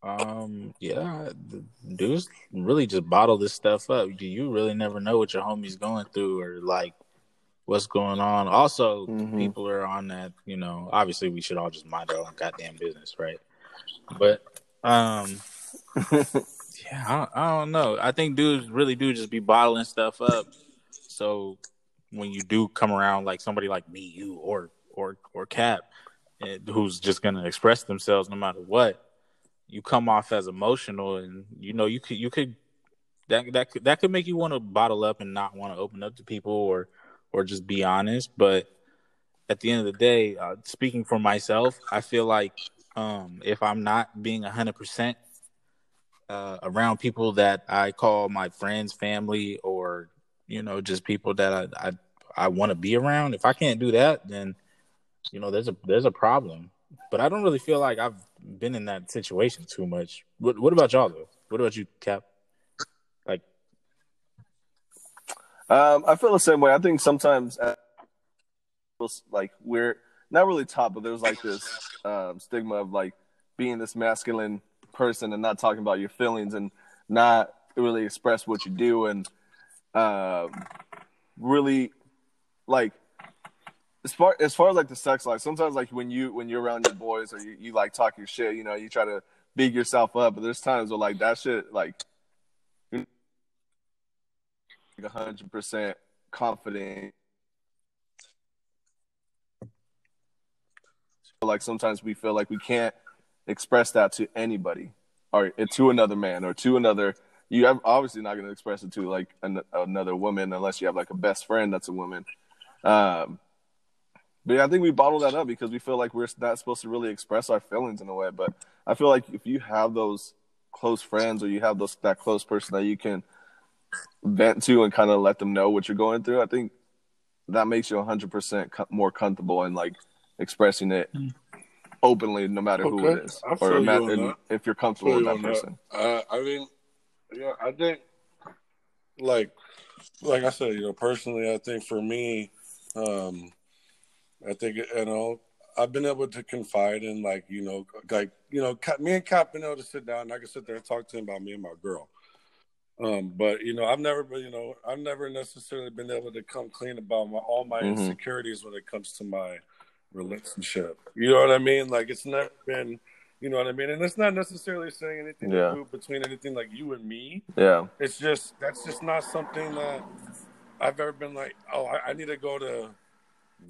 um, yeah, the dudes really just bottle this stuff up. Do you really never know what your homie's going through or like what's going on? Also, Mhm. people are on that. You know, obviously, we should all just mind our own goddamn business, right? But um, yeah, I, I don't know. I think dudes really do just be bottling stuff up. So when you do come around like somebody like me, you or or or Cap, who's just gonna express themselves no matter what, you come off as emotional, and you know you could you could that that could, that could make you want to bottle up and not want to open up to people or or just be honest. But at the end of the day, uh, speaking for myself, I feel like um, if I'm not being hundred percent uh, around people that I call my friends, family, or you know, just people that I I, I want to be around. If I can't do that, then you know, there's a there's a problem. But I don't really feel like I've been in that situation too much. What What about y'all though? What about you, Cap? Like, Um, I feel the same way. I think sometimes, uh, like we're not really taught, but there's like this um, stigma of like being this masculine person and not talking about your feelings and not really express what you do and um, really like as far as far as like the sex life. Sometimes like when you when you're around your boys or you, you like talk your shit, you know, you try to big yourself up, but there's times where like that shit like hundred percent confident. Like sometimes we feel like we can't express that to anybody or to another man or to another. You are obviously not going to express it to like an, another woman unless you have like a best friend that's a woman. Um, but yeah, I think we bottle that up because we feel like we're not supposed to really express our feelings in a way. But I feel like if you have those close friends or you have those that close person that you can vent to and kind of let them know what you're going through, I think that makes you 100% more comfortable in like expressing it hmm. Openly, no matter okay. who it is, or if you're comfortable with that person. That. Uh, I mean, yeah, I think like like I said, you know, personally, I think for me, um, I think you know I've been able to confide in like you know like you know me and Cap been able to sit down and I can sit there and talk to him about me and my girl. Um, but you know, I've never been, you know, I've never necessarily been able to come clean about my, all my mm-hmm. insecurities when it comes to my relationship. You know what I mean? Like it's never been, you know what I mean? And it's not necessarily saying anything yeah. to do between anything like you and me. Yeah. It's just that's just not something that I've ever been like, oh, I, I need to go to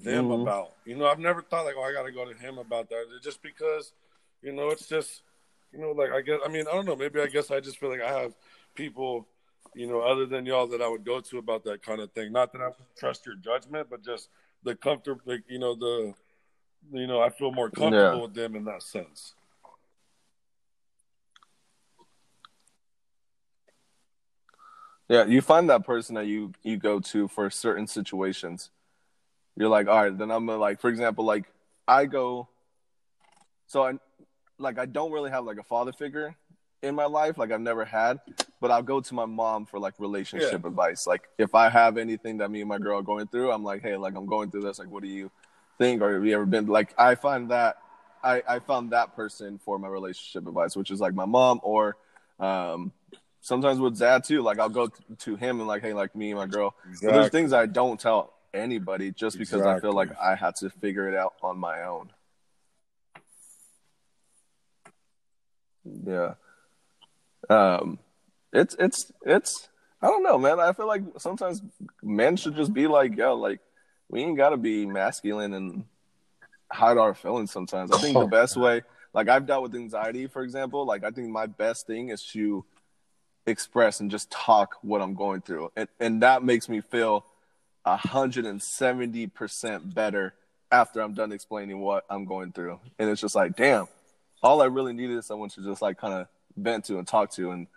them mm-hmm. about. You know, I've never thought like, oh, I got to go to him about that. Just because, you know, it's just, you know, like I guess, I mean, I don't know. Maybe I guess I just feel like I have people, you know, other than y'all that I would go to about that kind of thing. Not that I trust your judgment, but just the comfort, like, you know, the, you know, I feel more comfortable yeah. with them in that sense. Yeah, you find that person that you you go to for certain situations. You're like, all right, then I'm gonna like, for example, like I go. So I, like, I don't really have like a father figure in my life, like I've never had, but I'll go to my mom for like relationship yeah. advice. Like if I have anything that me and my girl are going through, I'm like, hey, like I'm going through this. Like, what do you think? Or have you ever been like? I find that I I found that person for my relationship advice, which is like my mom or um sometimes with Zad too. Like I'll go to him and like, hey, like me and my girl. Exactly. But there's things I don't tell anybody just because exactly. I feel like I had to figure it out on my own. Yeah. Um, it's it's it's I don't know, man. I feel like sometimes men should just be like, yo, like we ain't gotta be masculine and hide our feelings. Sometimes I think the oh, best way, like I've dealt with anxiety, for example. Like I think my best thing is to express and just talk what I'm going through, and and that makes me feel hundred and seventy percent better after I'm done explaining what I'm going through. And it's just like, damn, all I really needed is someone to just like kind of vent to and talk to and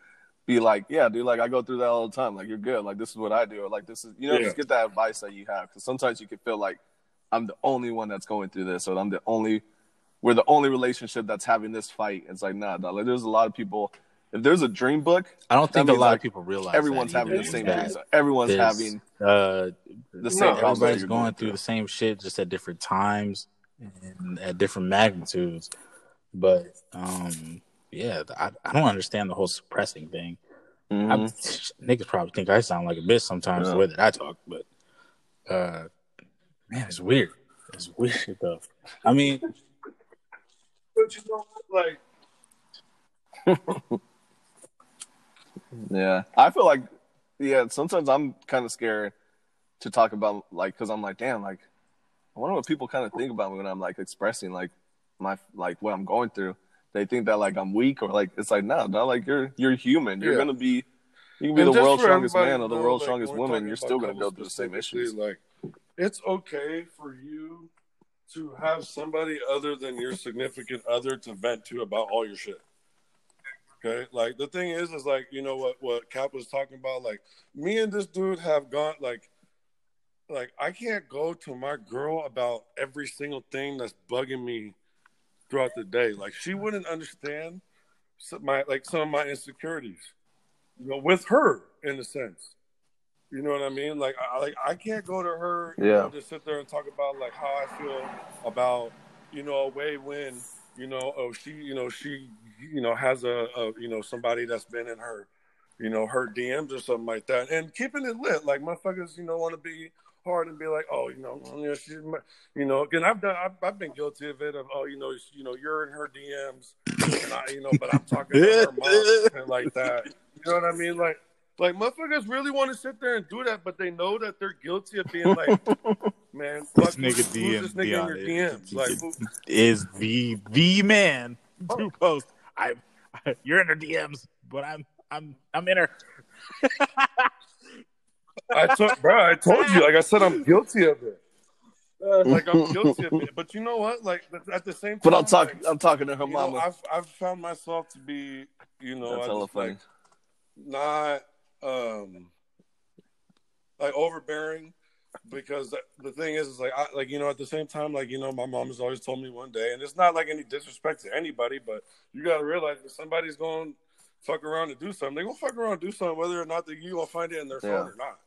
be like, yeah, dude, like I go through that all the time. Like you're good. Like this is what I do. Or like this is, you know, yeah. just get that advice that you have. Because sometimes you can feel like I'm the only one that's going through this, or I'm the only, we're the only relationship that's having this fight. It's like, nah, nah like there's a lot of people. If there's a dream book, I don't think a lot like of people realize everyone's having the same dream. So everyone's having uh, the same. No, everybody's going, going through the same shit, just at different times and at different magnitudes. But um, yeah, I, I don't understand the whole suppressing thing. Mm-hmm. I, niggas probably think I sound like a bitch sometimes yeah. the way that I talk, but uh, man, it's weird. It's weird though. I mean, but you know, like, yeah, I feel like, yeah. Sometimes I'm kind of scared to talk about, like, because I'm like, damn, like, I wonder what people kind of think about me when I'm like expressing like my like what I'm going through they think that like I'm weak or like it's like no, not like you're you're human. You're yeah. gonna be you can be and the world's strongest man or the world's like, strongest woman. You're still gonna go through the same issues. Like it's okay for you to have somebody other than your significant other to vent to about all your shit. Okay, like the thing is, is like you know what what Cap was talking about. Like me and this dude have gone like like I can't go to my girl about every single thing that's bugging me throughout the day. Like she wouldn't understand some, my like some of my insecurities, you know, with her in a sense. You know what I mean? Like, I, like I can't go to her, you Yeah. know, just sit there and talk about like how I feel about, you know, a way when, you know, oh she, you know, she, you know, has a, a, you know, somebody that's been in her, you know, her DMs or something like that, and keeping it lit. Like motherfuckers, you know, want to be hard and be like, oh, you know, mm, you know, you know, again, I've done, I've, I've been guilty of it. Of oh, you know, you know, you're in her DMs, and I, you know, but I'm talking to her mom and like that. You know what I mean? Like, like motherfuckers really want to sit there and do that, but they know that they're guilty of being like, man, fuck This nigga DM this nigga in your DMs? Like, who, is the the man to post. I, you're in her DMs, but I'm I'm I'm in her. I took, bro, I told you, like I said, I'm guilty of it. Like I'm guilty of it, but you know what? Like at the same time, But I'm talking. like, I'm talking to her you know. I've I've found myself to be, you know, That's I just, like not um like overbearing because the thing is is like I like you know at the same time like you know my mom has always told me one day and it's not like any disrespect to anybody but you got to realize if somebody's going to fuck around and do something they gonna fuck around and do something whether or not that you gonna find it in their phone or not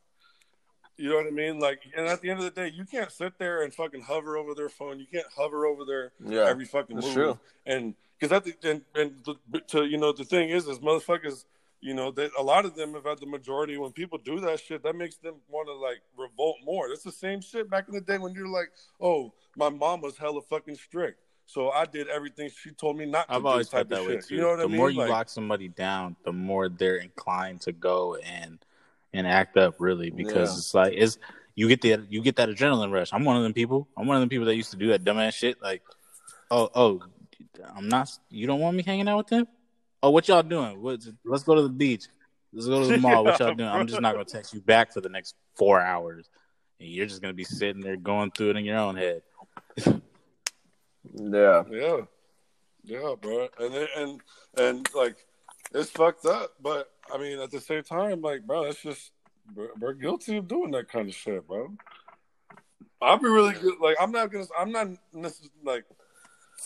you know what I mean? Like and at the end of the day you can't sit there and fucking hover over their phone. You can't hover over their Yeah, every fucking that's move. true. and because at the and, and the, to you know the thing is is motherfuckers you know that a lot of them have had the majority. When people do that shit that makes them want to like revolt more. That's the same shit back in the day when you're like oh my mom was hella fucking strict. So i did everything she told me not to I've do always type felt that of way too. you know what the i mean? The more you Like, lock somebody down, the more they're inclined to go and and act up really because Yeah. it's like it's you get the you get that adrenaline rush. I'm one of them people. I'm one of them people that used to do that dumbass shit. Like, oh oh, I'm not. You don't want me hanging out with them? Oh, what y'all doing? What? Let's go to the beach. Let's go to the mall. What y'all doing? I'm just not gonna text you back for the next four hours, and you're just gonna be sitting there going through it in your own head. Yeah. yeah yeah bro and then, and and like it's fucked up but i mean at the same time like bro that's just we're, we're guilty of doing that kind of shit bro i'll be really good like i'm not gonna i'm not necessarily like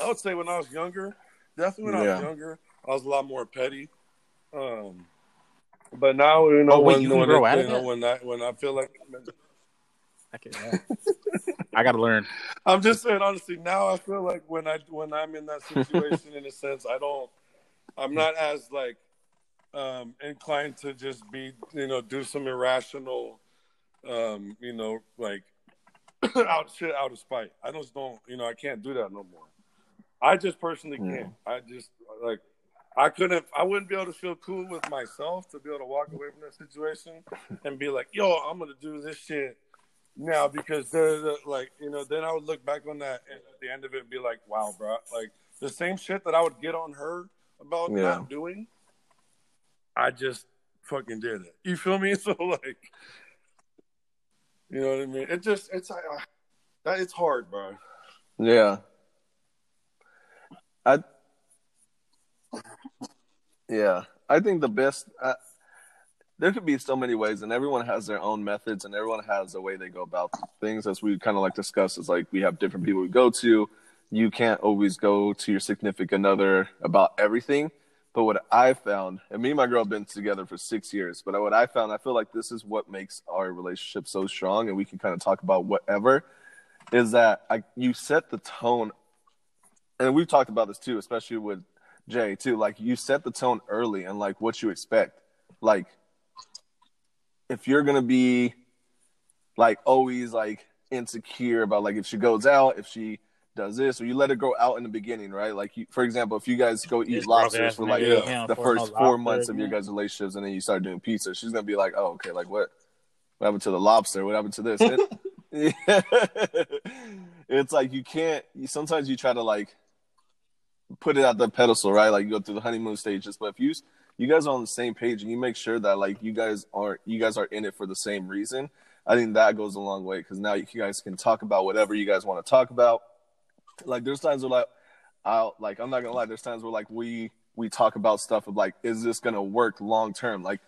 i would say when i was younger definitely when i was younger i was a lot more petty um but now you know Oh, wait, when, you when, grow out you of know when I when I feel like I, can, I gotta learn. I'm just saying honestly. Now I feel like when I when I'm in that situation, in a sense, I don't. I'm not as like um inclined to just be you know do some irrational, um you know like out shit out of spite. I just don't you know I can't do that no more. I just personally can't. I just like. I couldn't. I wouldn't be able to feel cool with myself to be able to walk away from that situation and be like, "Yo, I'm gonna do this shit now because they're the, like you know then i would look back on that and at the end of it and be like wow bro like the same shit that i would get on her about Yeah. not doing i just fucking did it you feel me so like you know what i mean it just it's uh, it's hard bro Yeah. I Yeah, I think the best there could be so many ways and everyone has their own methods and everyone has a way they go about things as we kind of like discuss, is like we have different people we go to. You can't always go to your significant other about everything. But what I found, and me and my girl have been together for six years, but what I found, I feel like this is what makes our relationship so strong, and we can kind of talk about whatever, is that I, you set the tone, and we've talked about this too, especially with Jay too. Like you set the tone early and like what you expect. Like if you're gonna be like always like insecure about like if she goes out, if she does this, or you let it go out in the beginning, right? Like you, for example, if you guys go eat This lobsters for like nigga Yeah. the afford no first four lobster months of your guys' relationships, and then you start doing pizza, she's gonna be like, "Oh, okay, like what? What happened to the lobster? What happened to this?" It- it's like you can't. You, sometimes you try to like put it at the pedestal, right? Like you go through the honeymoon stages, but if you you guys are on the same page and you make sure that like you guys aren't you guys are in it for the same reason, I think that goes a long way because now you guys can talk about whatever you guys want to talk about. Like there's times where like I'll like I'm not gonna lie, there's times where like we we talk about stuff of like, is this gonna work long term? Like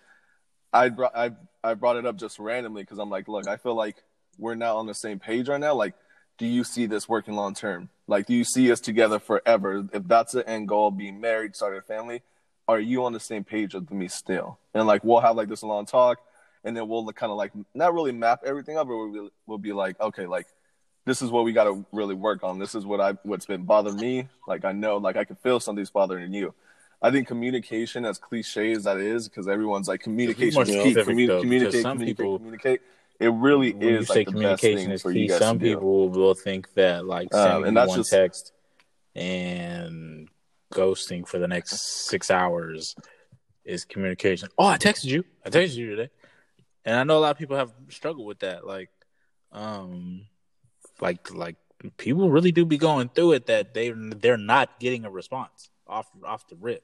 I brought I I brought it up just randomly because I'm like, look, I feel like we're not on the same page right now. Like, do you see this working long term? Like, do you see us together forever? If that's the end goal, being married, starting a family, are you on the same page with me still? And like, we'll have like this long talk, and then we'll kind of like not really map everything up, but we'll, we'll be like, okay, like this is what we got to really work on. This is what I what's been bothering me. Like I know, like I can feel something's bothering you. I think communication, as cliche as that is, because everyone's like communication is key. specific, Commu- though, communicate, some communicate, people- communicate. It really is like the best communication thing is for key, you guys some to do. people will think that like Um, sending and that's one just- text and ghosting for the next six hours is communication. Oh, I texted you. I texted you today, and I know a lot of people have struggled with that. Like, um, like like people really do be going through it that they they're not getting a response off off the rip.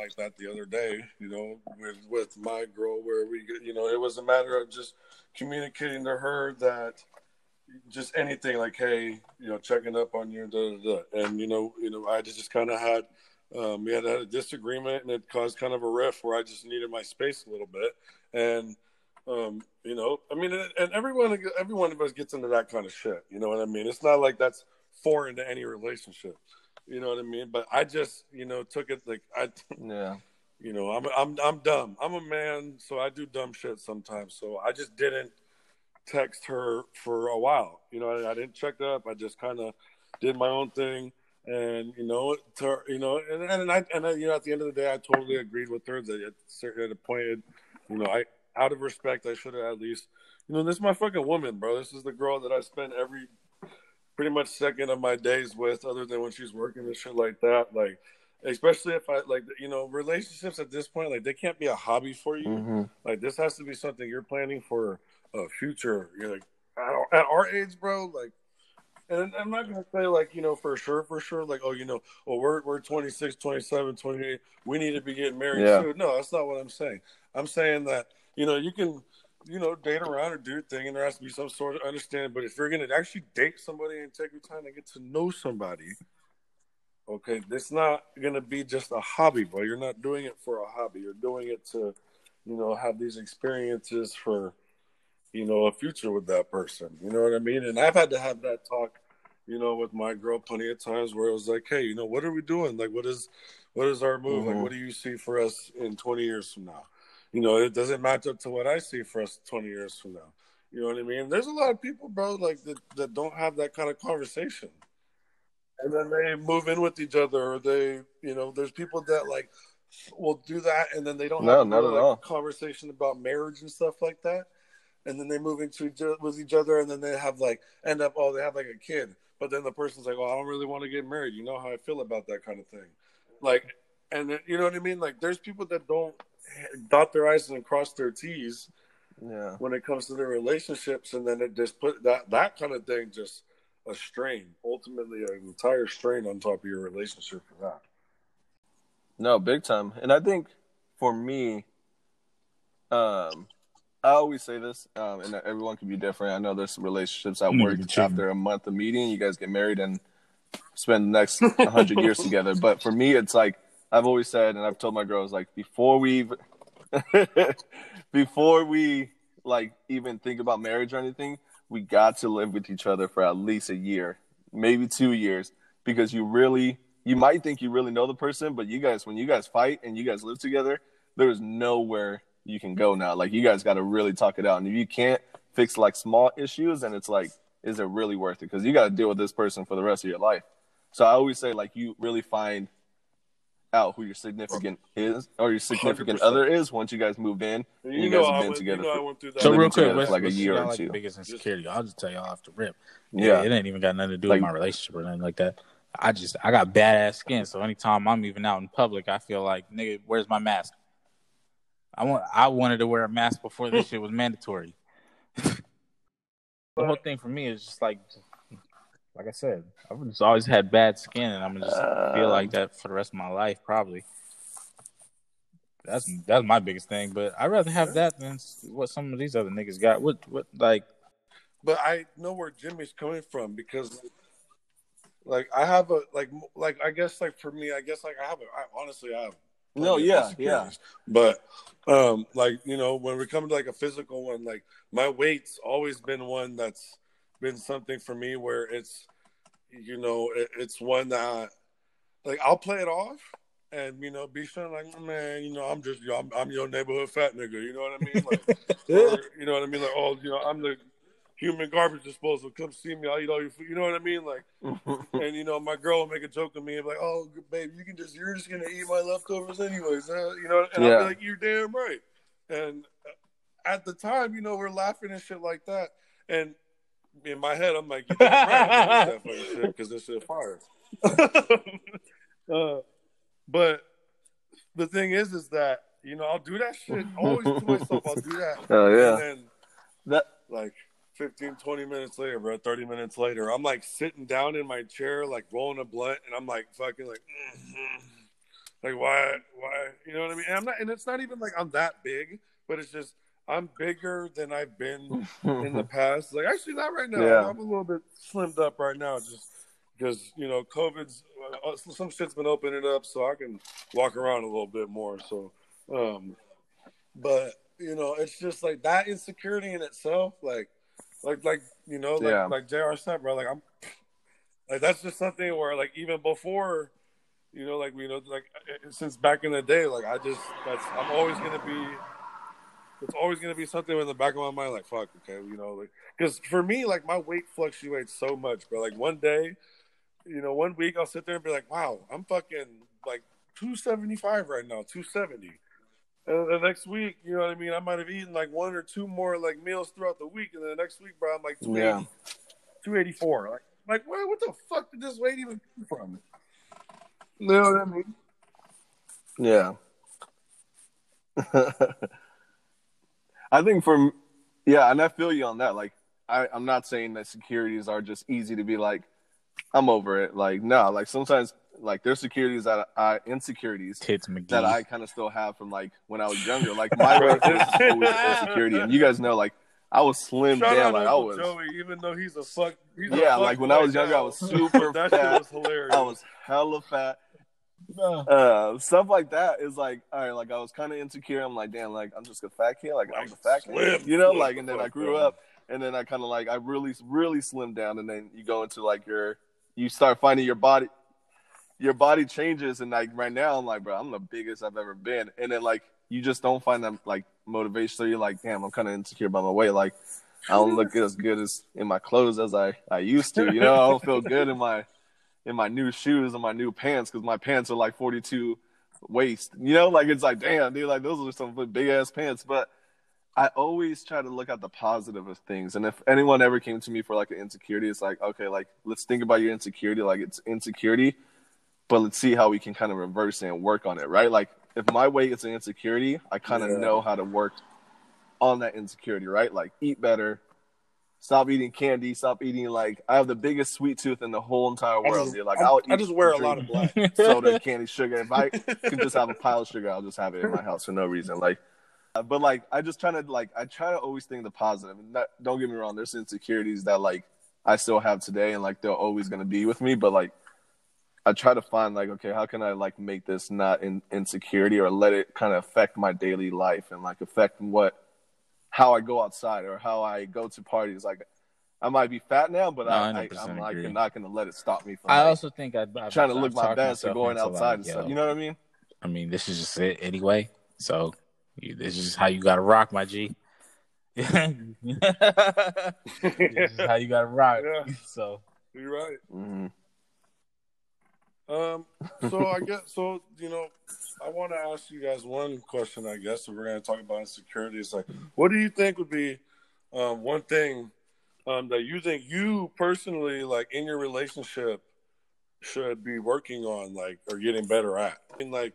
like that the other day, you know, with with my girl, where we, you know, it was a matter of just communicating to her that just anything like, hey, you know, checking up on you, and you know, you know, I just kind of had, um, we had a disagreement, and it caused kind of a rift where I just needed my space a little bit, and. Um, you know, I mean, and everyone, every one of us gets into that kind of shit. You know what I mean? It's not like that's foreign to any relationship. You know what I mean? But I just, you know, took it like I, Yeah. you know, I'm I'm I'm dumb. I'm a man, so I do dumb shit sometimes. So I just didn't text her for a while. You know, I, I didn't check up. I just kind of did my own thing, and you know, to, you know, and and I and I, you know, at the end of the day, I totally agreed with her that at, certain- at a point, you know, I out of respect, I should have at least, you know, this is my fucking woman, bro. This is the girl that I spend every pretty much second of my days with, other than when she's working and shit like that. Like, especially if I like, you know, relationships at this point, like they can't be a hobby for you. hmm Like this has to be something you're planning for a future. You're like at, our age, bro. Like, and I'm not gonna say like you know for sure, for sure. Like, oh, you know, well we're we're 26, 27, 28. We need to be getting married Yeah. soon. No, that's not what I'm saying. I'm saying that you know you can. You know, date around or do your thing, and there has to be some sort of understanding. But if you're gonna actually date somebody and take your time to get to know somebody, okay, it's not gonna be just a hobby, bro. You're not doing it for a hobby. You're doing it to, you know, have these experiences for, you know, a future with that person. You know what I mean? And I've had to have that talk, you know, with my girl plenty of times where it was like, hey, you know, what are we doing? Like, what is, what is our move? Like, Mhm. what do you see for us in 20 years from now? You know, it doesn't match up to what I see for us 20 years from now. You know what I mean? There's a lot of people, bro, like that, that don't have that kind of conversation. And then they move in with each other, or they, you know, there's people that like will do that, and then they don't No, have not at like, all. conversation about marriage and stuff like that. And then they move into each, with each other, and then they have like end up, oh, they have like a kid, but then the person's like, oh, I don't really want to get married. You know how I feel about that kind of thing, like, and you know what I mean? Like, there's people that don't dot their i's and cross their t's Yeah. when it comes to their relationships, and then it just put that that kind of thing just a strain, ultimately an entire strain on top of your relationship for that. No, big time. And I think for me, um, I always say this, um, and everyone can be different. I know there's relationships at work after a month of meeting, you guys get married and spend the next hundred years together. But for me, it's like I've always said, and I've told my girls, like before we, before we like even think about marriage or anything, we got to live with each other for at least a year, maybe two years, because you really, you might think you really know the person, but you guys, when you guys fight and you guys live together, there's nowhere you can go now. Like you guys got to really talk it out, and if you can't fix like small issues, and it's like, is it really worth it? Because you got to deal with this person for the rest of your life. So I always say, like, you really find out who your significant is or your significant 100%. other is once you guys moved in. And You guys have I been went, together You know, for- I went through that. So real quick, together what's, for like a year y'all or like two. the biggest insecurity? I'll just tell y'all off the rip. Yeah. it ain't even got nothing to do Like- with my relationship or nothing like that. I just I got badass skin, so anytime I'm even out in public, I feel like nigga, where's my mask? I want I wanted to wear a mask before this shit was mandatory. the whole thing for me is just like, like I said, I've just always had bad skin, and I'm gonna just feel Um, like that for the rest of my life, probably. That's that's my biggest thing, but I'd rather have that than what some of these other niggas got. What what like but I know where Jimmy's coming from because, like, I have a like, like I guess like for me, I guess like I have a, I honestly I have. No, yeah, yeah. But, um, like you know, when we come to like a physical one, like my weight's always been one that's been something for me where it's, you know, it, it's one that, like I'll play it off, and you know, be saying like, oh, man, you know, I'm just, I'm, I'm your neighborhood fat nigga. You know what I mean? Like, or, you know what I mean? Like, oh, you know, I'm the human garbage disposal. Come see me. I'll eat all your food. You know what I mean? Like, and you know, my girl will make a joke of me and be like, "Oh, babe, you can just, you're just gonna eat my leftovers anyways." Huh? You know, and I'll be like, "You're damn right." And uh, at the time, you know, we're laughing and shit like that, and in my head, I'm like, "You right, I'm gonna eat that fucking shit because this shit fire." uh, but the thing is, is that you know, I'll do that shit always to myself. I'll do that. Oh yeah. And then That like 15, 20 minutes later, bro, 30 minutes later, I'm like sitting down in my chair, like rolling a blunt, and I'm like fucking like, mhm. like why, why, you know what I mean? And I'm not, and it's not even like I'm that big, but it's just I'm bigger than I've been in the past. Like actually, not right now. Yeah. I'm a little bit slimmed up right now, just because you know COVID's uh, some shit's been opening up, so I can walk around a little bit more. So, um, but you know, it's just like that insecurity in itself, like, like, like you know, like, Yeah. like Jr. said, bro. Like I'm, like that's just something where like even before. You know, like you know, like uh, since back in the day, like I just that's I'm always gonna be it's always gonna be something in the back of my mind, like fuck, okay, you know, like because for me, like my weight fluctuates so much, but Like one day, you know, one week I'll sit there and be like, wow, I'm fucking like 275 right now, 270. And the next week, you know what I mean? I might have eaten like one or two more like meals throughout the week, and then the next week, bro, I'm like 280, Yeah. 284. Like, like where, what the fuck did this weight even come from? You know what I mean? Yeah. I think for yeah, and I feel you on that. Like I, I'm not saying that securities are just easy to be like, I'm over it. Like no, like sometimes like there's securities that I insecurities Tits McGee. that I kind of still have from like when I was younger. Like my weight was always insecurity, and you guys know like I was slim Shout down. out Like I was Joey, even though he's a fuck. He's a yeah, fuck like when I was younger, I was super that fat. shit was hilarious. I was hella fat. Uh, stuff like that is like, all right, like I was kind of insecure. I'm like, damn, like I'm just a fat kid. Like I'm Like, the fat kid, you know. slim Like, and then I grew up, and then I kind of like I really, really slimmed down, and then you go into like your, you start finding your body, your body changes, and like right now, I'm like, bro, I'm the biggest I've ever been, and then like you just don't find that like motivation. So you're like, damn, I'm kind of insecure about my weight. Like I don't look as good as in my clothes as I I used to. You know, I don't feel good in my in my new shoes and my new pants because my pants are like 42 waist. You know, like it's like damn, dude, like those are some big ass pants. But I always try to look at the positive of things. And if anyone ever came to me for like an insecurity, it's like okay, like let's think about your insecurity. Like it's insecurity, but let's see how we can kind of reverse it and work on it, right? Like if my weight is an insecurity, I kind of Yeah. know how to work on that insecurity, right? Like eat better, stop eating candy, stop eating like I have the biggest sweet tooth in the whole entire world. just, dude. Like I, I just wear a lot of black. soda, candy, sugar. If I can just have a pile of sugar, I'll just have it in my house for no reason. Like, uh, but like I just trying to like I try to always think the positive. Not, don't get me wrong, there's insecurities that like I still have today, and like they're always gonna be with me. But like I try to find like okay, how can I like make this not in insecurity or let it kind of affect my daily life and like affect what how I go outside or how I go to parties. Like I might be fat now, but No, I, I I 100% I'm like not gonna let it stop me from I like, also think I'd, I've, trying to look my talked best or myself going outside like, and stuff. You know what I mean? I mean, this is just it anyway. So you, this is how you got to rock, my G. this is how you got to rock. Yeah. So You're right. hmm Um, so I guess so. You know, I want to ask you guys one question. I guess if we're going to talk about insecurity, it's like, what do you think would be um, one thing um, that you think you personally, like in your relationship, should be working on, like, or getting better at? And like,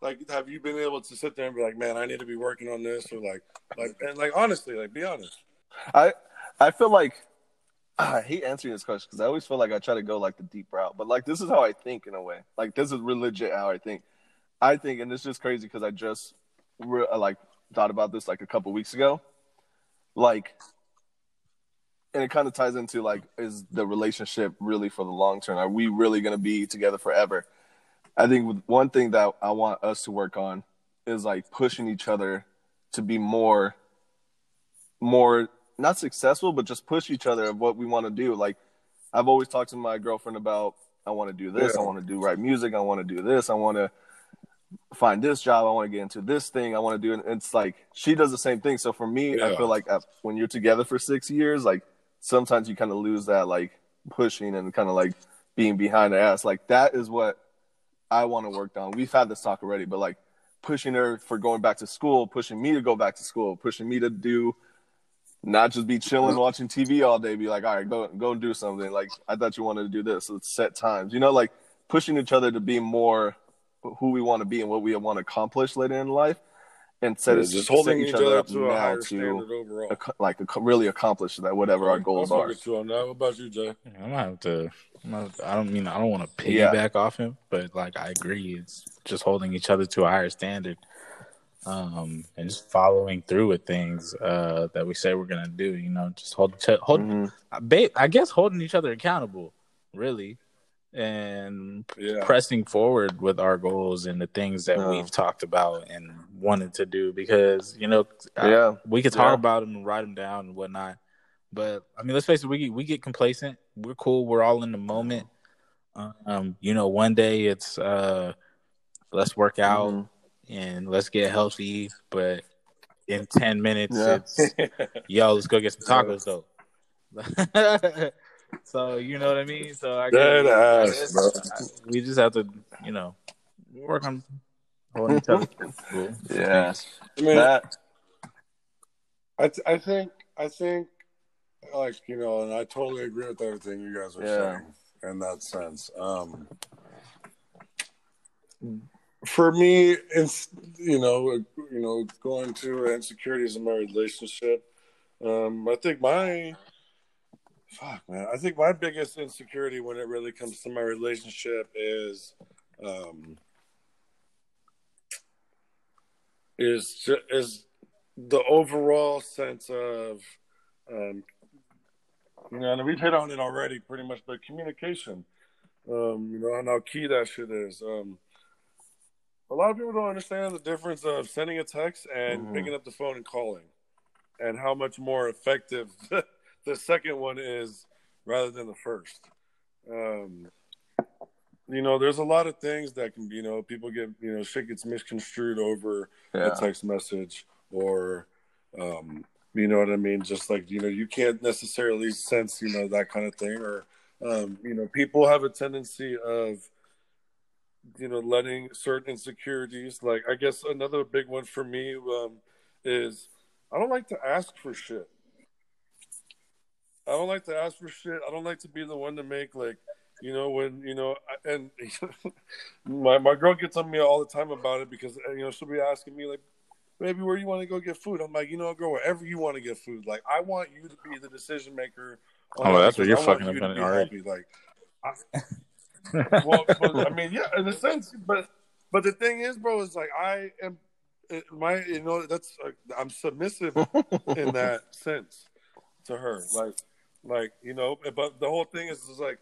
like, have you been able to sit there and be like, man, I need to be working on this, or like, like, and like, honestly, like, be honest. I I feel like I hate answering this question because I always feel like I try to go like the deep route, but like this is how I think in a way. Like this is real legit how I think. I think, and it's just crazy because I just re- uh, like thought about this like a couple weeks ago. Like, and it kind of ties into like, is the relationship really for the long term? Are we really going to be together forever? I think one thing that I want us to work on is like pushing each other to be more, more not successful, but just push each other of what we want to do. Like I've always talked to my girlfriend about, I want to do this, Yeah. I want to do write music, I want to do this, I want to find this job. I want to get into this thing. I want to do it. And it's like she does the same thing. So for me, I feel like uh, when you're together for six years, like sometimes you kind of lose that like pushing and kind of like being behind the ass. Like that is what I want to work on. We've had this talk already, but like pushing her for going back to school, pushing me to go back to school, pushing me to do not just be chilling watching TV all day, be like, all right, go go and do something. Like I thought you wanted to do this. Let's set times. You know, like pushing each other to be more who we want to be and what we want to accomplish later in life, and set us just holding set each other up to a now higher to standard overall. ac- like ac- really accomplish that whatever our goals I'll are. fuck with you on that. What about you, Jay? I'm gonna have to. I'm not, I don't mean I don't want to Yeah. piggyback off him, but like I agree, it's just holding each other to a higher standard, um, and just following through with things uh, that we say we're gonna do. You know, just hold, ch- hold. Mhm. I guess holding each other accountable, really, and Yeah. pressing forward with our goals and the things that Yeah. we've talked about and wanted to do. Because you know, I- Yeah, we could talk Yeah. about them and write them down and whatnot. But I mean, let's face it, we we get complacent. We're cool. We're all in the moment. Um, you know, one day it's uh, let's work out Mhm. And let's get healthy. But in ten minutes, Yeah. it's yo, let's go get some tacos though. so you know what I mean. So I guess- ass, I guess bro. I- we just have to, you know, work on holding each other. Cool. yeah. I mean, That I, th- I think, I think, like you know, and I totally agree with everything you guys are Yeah. saying in that sense. Um, for me, it's you know, you know, going to insecurities in my relationship. Um, I think my fuck man, I think my biggest insecurity when it really comes to my relationship is um is is the overall sense of um you know, and we've hit on it already pretty much, but communication. Um, you know, and how key that shit is. Um a lot of people don't understand the difference of sending a text and Mhm. picking up the phone and calling, and how much more effective the second one is rather than the first. Um, you know, there's a lot of things that can, you know, people get, you know, shit gets misconstrued over yeah. a text message or, um, you know what I mean? Just like, you know, you can't necessarily sense, you know, that kind of thing. Or, um, you know, people have a tendency of, you know, letting certain insecurities, like, I guess another big one for me um, is I don't like to ask for shit. I don't like to ask for shit. I don't like to be the one to make like, you know, when you know, and my my girl gets on me all the time about it because you know she'll be asking me like, baby, where you want to go get food? I'm like, you know, girl, wherever you want to get food. Like, I want you to be the decision maker. Oh, that's what you're I fucking you to up be in already. happy. Like, I, well, but, I mean, yeah, in a sense, but but the thing is, bro, is like I am. My, you know, that's uh, I'm submissive in that sense to her. Like, like you know, but the whole thing is, is like,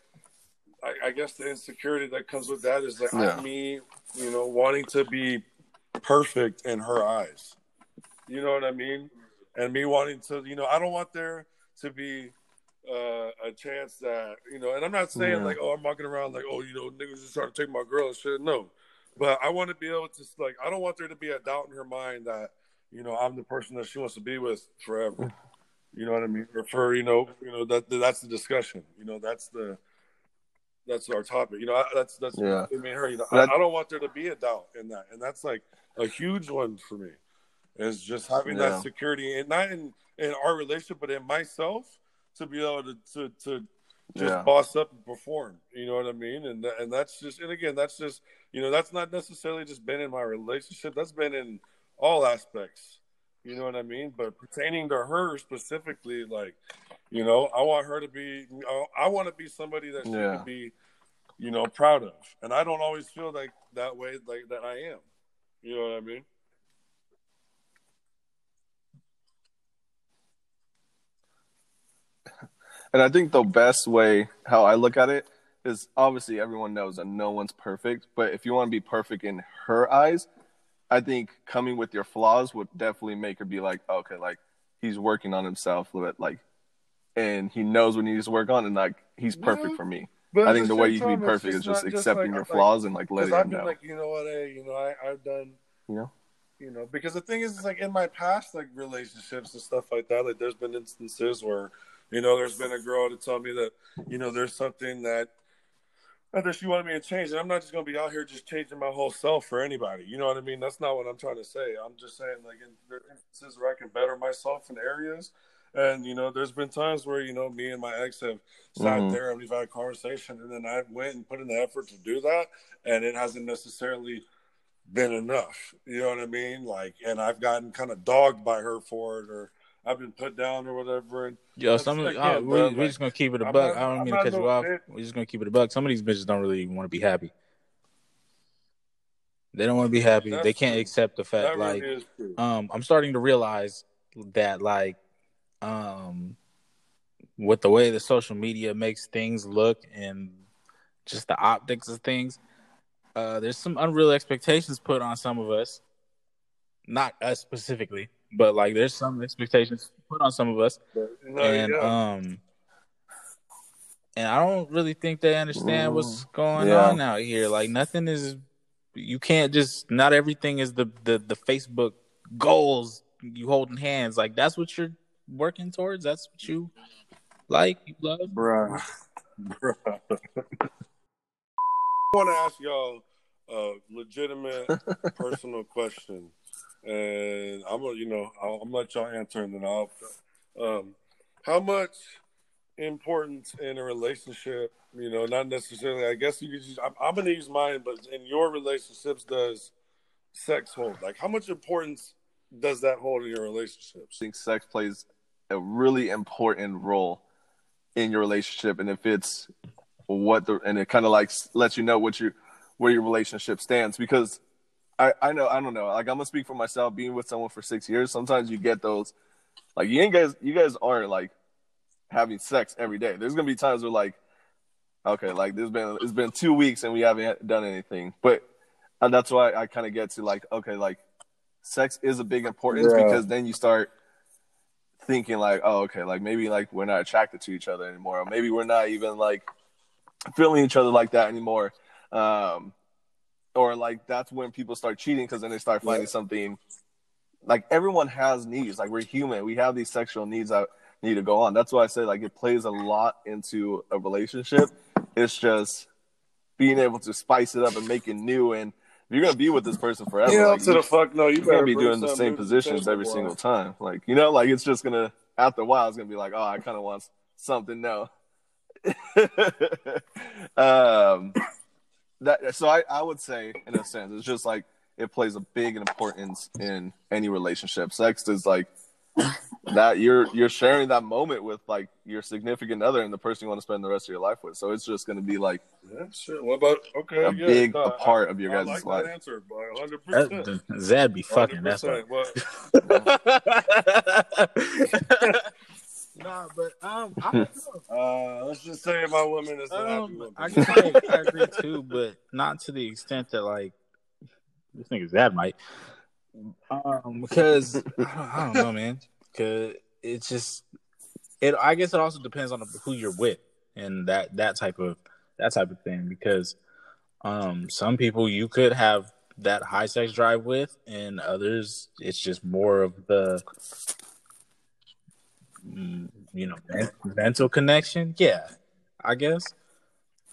I, I guess the insecurity that comes with that is like Yeah. me, you know, wanting to be perfect in her eyes. You know what I mean? And me wanting to, you know, I don't want there to be uh, a chance that, you know, and I'm not saying Yeah. like, oh, I'm walking around like, oh, you know, niggas just trying to take my girl and shit. No, but I want to be able to like, I don't want there to be a doubt in her mind that, you know, I'm the person that she wants to be with forever. You know what I mean? Or for you know, you know that that's the discussion. You know, that's the that's our topic. You know, I, that's that's Yeah. I mean, her. You know, I, I don't want there to be a doubt in that, and that's like a huge one for me. Is just having Yeah. that security, and not in in our relationship, but in myself, to be able to to to just Yeah. boss up and perform. You know what I mean? And and that's just and again, that's just you know that's not necessarily just been in my relationship. That's been in all aspects. You know what I mean? But pertaining to her specifically, like you know, I want her to be. I- want to be somebody that she Yeah. can be, you know, proud of. And I don't always feel like that way, like that I am. You know what I mean? And I think the best way how I look at it is obviously everyone knows that no one's perfect, but if you want to be perfect in her eyes, I think coming with your flaws would definitely make her be like, okay, like he's working on himself, a but like, and he knows what he needs to work on, and like he's perfect Yeah. for me. But I think the way you can be perfect is just accepting like- your like- flaws and like letting I've been know. like, you know what, hey, you know, I, I've done, You know? you know, because the thing is, it's like in my past, like relationships and stuff like that, like there's been instances where, you know, there's been a girl to tell me that, you know, there's something that, that she wanted me to change, and I'm not just gonna be out here just changing my whole self for anybody. You know what I mean? That's not what I'm trying to say. I'm just saying, like, in there are instances where I can better myself in areas. And you know, there's been times where you know me and my ex have sat Mhm. there and we've had a conversation, and then I went and put in the effort to do that, and it hasn't necessarily been enough. You know what I mean? Like, and I've gotten kind of dogged by her for it, or I've been put down or whatever. And Yo, some of I the, can't, uh, we, we're just gonna keep it a buck. not- I don't I'm mean to cut you off. bitch. We're just gonna keep it a buck. Some of these bitches don't really want to be happy. They don't want to be happy. That's they can't true. accept the fact that like really um I'm starting to realize that like um with the way the social media makes things look and just the optics of things, uh there's some unreal expectations put on some of us. Not us specifically, but like there's some expectations put on some of us no, and yeah. um and I don't really think they understand what's going yeah. on out here. Like nothing is you can't just not everything is the the the Facebook goals you holding hands. Like that's what you're working towards. That's what you like, you love. Bruh. Bruh. I want to ask y'all a legitimate personal question. And I'm gonna, you know, I'll, I'm gonna let y'all answer and then I'll. Um, how much importance in a relationship, you know, not necessarily, I guess you could just, I'm, I'm gonna use mine, but in your relationships, does sex hold? Like, how much importance does that hold in your relationships? think sex plays a really important role in your relationship and if it's what the and it kind of like lets you know what you where your relationship stands because I I know I don't know. Like I'm gonna speak for myself being with someone for six years sometimes you get those like you ain't guys you guys aren't like having sex every day. There's gonna be times where like okay like there's been it's been two weeks and we haven't done anything. But and that's why I kind of get to like okay like sex is a big importance Yeah. because then you start thinking like, oh, okay, like maybe like we're not attracted to each other anymore, or maybe we're not even like feeling each other like that anymore, um, or like that's when people start cheating because then they start finding Yeah. something. Like everyone has needs, like we're human, we have these sexual needs that need to go on. That's why I say like it plays a lot into a relationship. It's just being able to spice it up and make it new and. You're gonna be with this person forever. Yeah, like, to you- the fuck no. You you better can't be doing the same new to the positions every boy. single time. Like you know, like it's just gonna after a while, it's gonna be like, oh, I kind of want something new. um, that so I I would say in a sense it's just like it plays a big importance in any relationship. Sex is like that you're you're sharing that moment with like your significant other and the person you want to spend the rest of your life with. So it's just gonna be like Yeah, sure. What about okay? a yeah, big no, a part of your I guys' like life. that answer, by hundred That, percent. Zad be fucking. That's why. nah, but um, I. Uh, let's just say my woman is not happy Um, I me. guess I, I agree too, but not to the extent that like this nigga's dad might. Um, because I don't, I don't know, man. Because it's just it. I guess it also depends on who you're with and that that type of that type of thing. Because um, some people you could have that high sex drive with, and others it's just more of the you know men- mental connection. Yeah, I guess.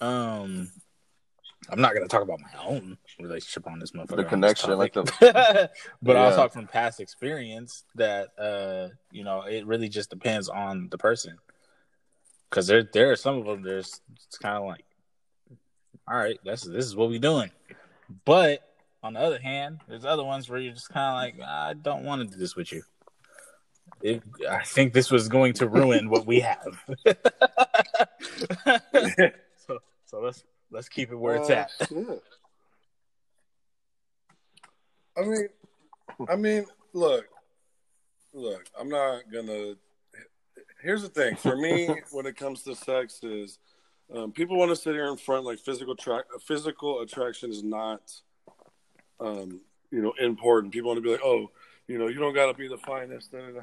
Um, I'm not gonna talk about my own relationship on this motherfucker. The connection, like the but I'll talk from past experience that uh, you know it really just depends on the person. Because there, there are some of them. There's it's kind of like, all right, that's this is what we're doing. But on the other hand, there's other ones where you're just kind of like, I don't want to do this with you. It, I think this was going to ruin what we have. so, so let's let's keep it where it's Uh, at. I mean, I mean, look, look. I'm not gonna. Here's the thing. For me, when it comes to sex, is um, people want to sit here in front like physical track. Physical attraction is not, um, you know, important. People want to be like, oh, you know, you don't got to be the finest. Da, da, da.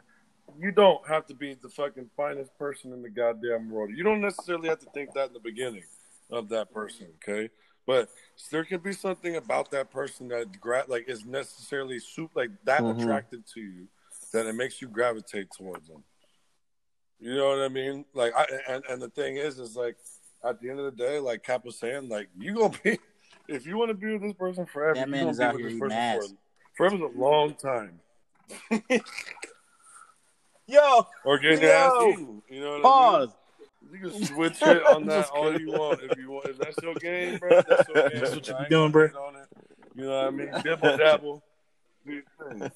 You don't have to be the fucking finest person in the goddamn world. You don't necessarily have to think that in the beginning. of that person. Okay, but there can be something about that person that gra- like is necessarily soup like that Mhm. attracted to you that it makes you gravitate towards them. You know what I mean? Like, I and and the thing is, is like at the end of the day, like Cap was saying, like you gonna be if you want to be with this person forever, That you man gonna is be out with here this eating person for forever's a long time. Yo, Or getting Yo! your ass eaten. You know what I Pause. mean? You can switch it on that all kidding. you want if you want. If that's your game, bro, that's your game. That's what you I be doing, bro. hate on it. You know what I mean? Dibble dabble. Do your.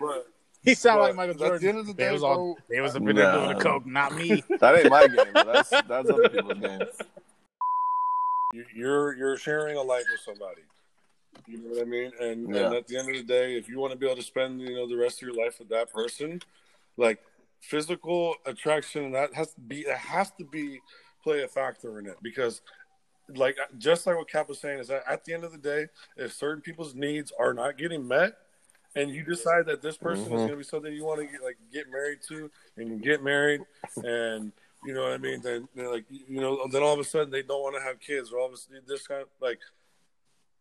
But He sound But like Michael Jordan. at the end of the they day, was all bro, they was a in there doing the coke, not me. that ain't my game. But that's that's other people's game. you- you're you're sharing a life with somebody. You know what I mean? And, and at the end of the day, if you want to be able to spend you know the rest of your life with that person, like physical attraction, that has to be it has to be play a factor in it because. Like just like what Cap was saying is that at the end of the day, if certain people's needs are not getting met, and you decide that this person is Mhm. going to be something you want to get, like get married to, and you get married, and you know what I mean, then then, like you know, then all of a sudden they don't want to have kids, or all of a sudden this kind of like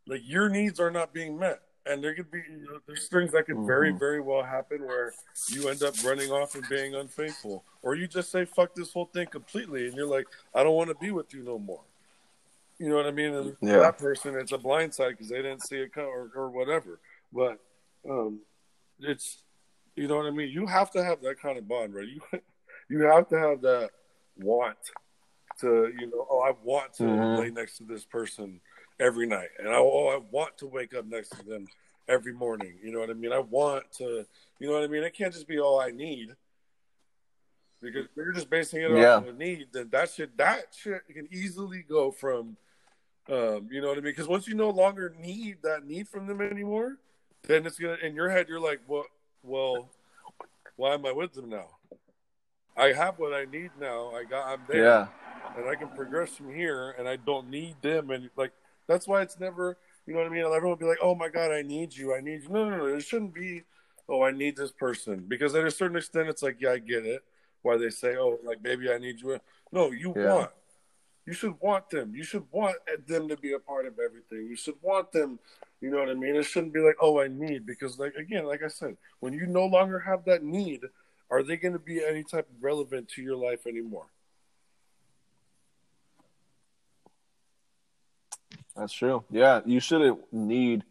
like your needs are not being met, and there could be you know, there's things that could very Mhm. very well happen where you end up running off and being unfaithful, or you just say fuck this whole thing completely, and you're like I don't want to be with you no more. You know what I mean? And Yeah. that person, it's a blind side because they didn't see it come or, or whatever. But um, it's you know what I mean. You have to have that kind of bond, right? You you have to have that want to you know. Oh, I want to Mhm. lay next to this person every night, and I oh I want to wake up next to them every morning. You know what I mean? I want to. You know what I mean? It can't just be all I need. Because if you're just basing it Yeah. off of a need, then that shit that shit can easily go from um, you know what I mean? Because once you no longer need that need from them anymore, then it's gonna in your head. You're like, well, well, why am I with them now? I have what I need now. I got. I'm there, Yeah. and I can progress from here, and I don't need them. And like that's why it's never. You know what I mean? Everyone will be like, "Oh my god, I need you. I need you." No, no, no. It shouldn't be. Oh, I need this person because at a certain extent, it's like, yeah, I get it. Why they say, "Oh, like baby, I need you." No, you Yeah. want. You should want them. You should want them to be a part of everything. You should want them. You know what I mean? It shouldn't be like, "Oh, I need," because like again, like I said, when you no longer have that need, are they going to be any type of relevant to your life anymore? That's true. Yeah, you shouldn't need.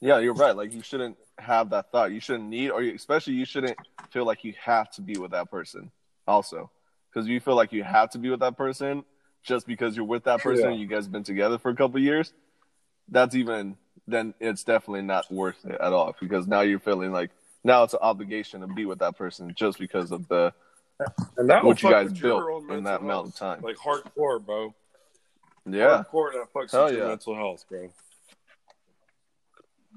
Yeah, you're right. Like you shouldn't have that thought. You shouldn't need, or you, especially you shouldn't feel like you have to be with that person. Also, because you feel like you have to be with that person just because you're with that person. Yeah. and You guys have been together for a couple years. That's even then. It's definitely not worth it at all because now you're feeling like now it's an obligation to be with that person just because of the And that what you guys built in that amount of time. like hardcore, bro. Yeah. hardcore that fucks Hell with your yeah. mental health, bro.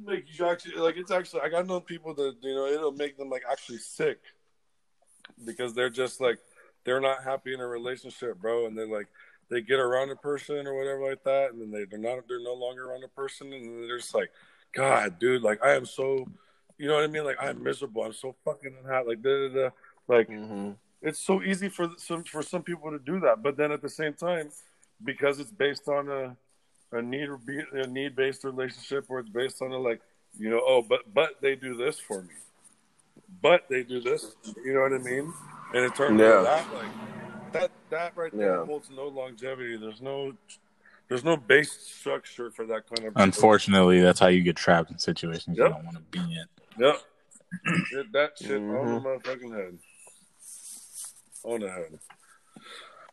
Like you actually, like it's actually, like I know people that you know it'll make them like actually sick because they're just like they're not happy in a relationship, bro, and they like they get around a person or whatever like that, and then they, they're not, they're no longer around a person, and then they're just like, God, dude, like I am so, you know what I mean? Like I'm miserable, I'm so fucking unhappy, like da da da, like hmm it's so easy for some for some people to do that, but then at the same time, because it's based on a a need a need based relationship, or it's based on a like you know oh but but they do this for me, but they do this, you know what I mean? And it turns Yeah. out that like that that right there Yeah. holds no longevity. There's no there's no base structure for that kind of. Unfortunately, that's how you get trapped in situations Yep. you don't want to be in. Yep. That shit on Mhm. the motherfucking head. On the head.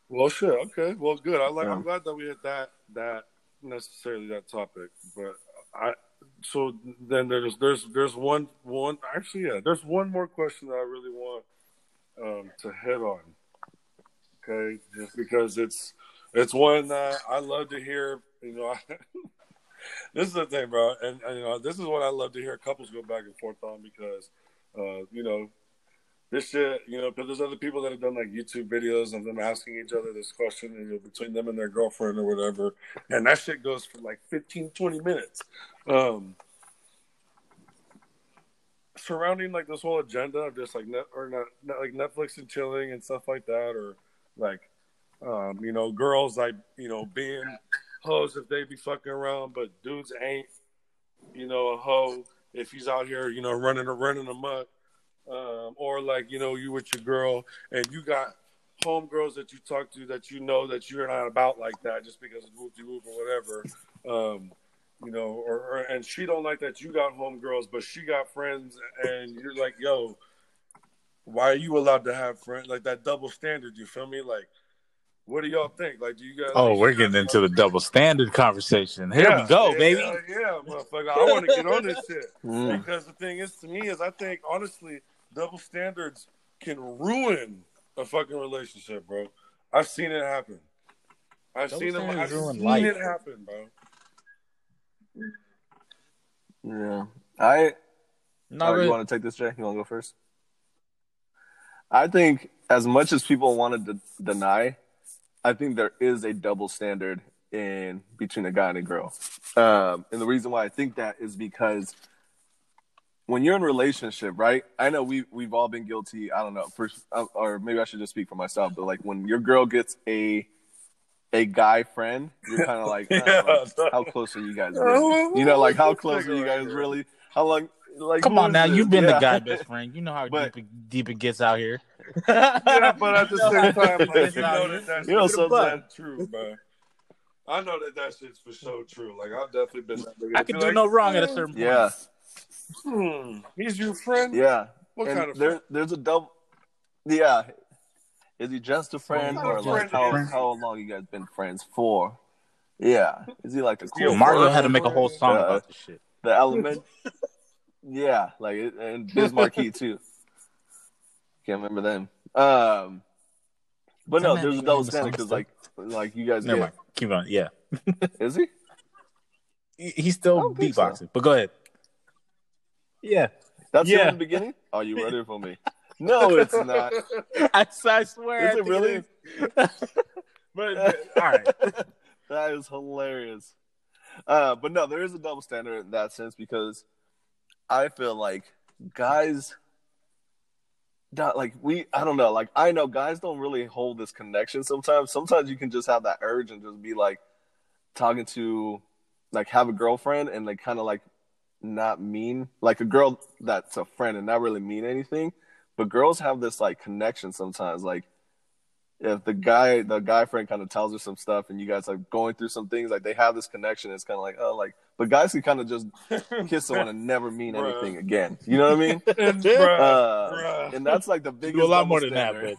Well, shit. Okay. Well, good. I like. Yeah. I'm glad that we had that. That necessarily that topic, but I. So then there's there's there's one one actually yeah there's one more question that I really want um, to hit on. Okay, just because it's it's one that I love to hear. You know, I, this is the thing, bro, and, and you know this is what I love to hear couples go back and forth on because uh, you know this shit, you know, because there's other people that have done like YouTube videos of them asking each other this question you know, between them and their girlfriend or whatever, and that shit goes for like 15, 20 minutes. Um, surrounding like this whole agenda of just like net or not, not like Netflix and chilling and stuff like that, or like Um, you know, girls like you know being hoes if they be fucking around, but dudes ain't. You know, a hoe if he's out here, you know, running a running amok, um, or like you know you with your girl and you got homegirls that you talk to that you know that you're not about like that just because of whoop de whoop or whatever. Um, you know, or, or and she don't like that you got homegirls, but she got friends, and you're like, yo, why are you allowed to have friends? Like that double standard. You feel me? Like, what do y'all think? Like, do you guys? Oh, we're getting into the double standard conversation. Here Yeah, we go, yeah, baby. Yeah, yeah, motherfucker. I want to get on this shit Mm. because the thing is, to me, is I think honestly, double standards can ruin a fucking relationship, bro. I've seen it happen. I've Double seen it. I've ruin seen life. it happen, bro. Yeah. I Not oh, really. you want to take this, Jay? You want to go first? I think as much as people want to de- deny, I think there is a double standard in between a guy and a girl. Um, and the reason why I think that is because when you're in a relationship, right? I know we we've all been guilty. I don't know, for, or maybe I should just speak for myself. But like when your girl gets a a guy friend, you're kind of like, uh, Yeah. like, how close are you guys? Really? You know, like how close are you guys really? How long? Like, Come on now, this? you've been Yeah. the guy best friend. You know how But- deep, it, deep it gets out here. Yeah, but at the same time, like, you Nah, know you- that that's you know, sometimes true, bro. I know that that shit's for so true. Like I've definitely been. That. I could Be do like, no wrong at a certain point. Yeah, Hmm, he's your friend. yeah. What and kind of there, friend? there's a double. Yeah, is he just a friend, What or of like friend how is he? how long you guys been friends for? Yeah, is he like a he cool a Mario had to make a whole song Uh, about this shit. the element? yeah, like it, and Biz Markie too. Can't remember them. Um, but no, there's a double got standard because like like you guys Never get. mind. Keep on. Yeah, Is he? He- he's still don't so. beatboxing. But go ahead. Yeah, That's him Yeah. in the beginning. Are you ready for me? No, it's not. I, I swear. Is it really? but all right. that is hilarious. Uh, but no, there is a double standard in that sense because I feel like guys, not like we, I don't know, like I know guys don't really hold this connection sometimes. Sometimes you can just have that urge and just be like talking to, like, have a girlfriend and like kind of like not mean, like a girl that's a friend and not really mean anything. But girls have this like connection sometimes, like if the guy the guy friend kind of tells her some stuff and you guys are going through some things like they have this connection it's kind of like oh like but guys can kind of just kiss someone and never mean Bruh. anything again you know what i mean And, uh, bruh. and that's like the biggest do a lot more than that.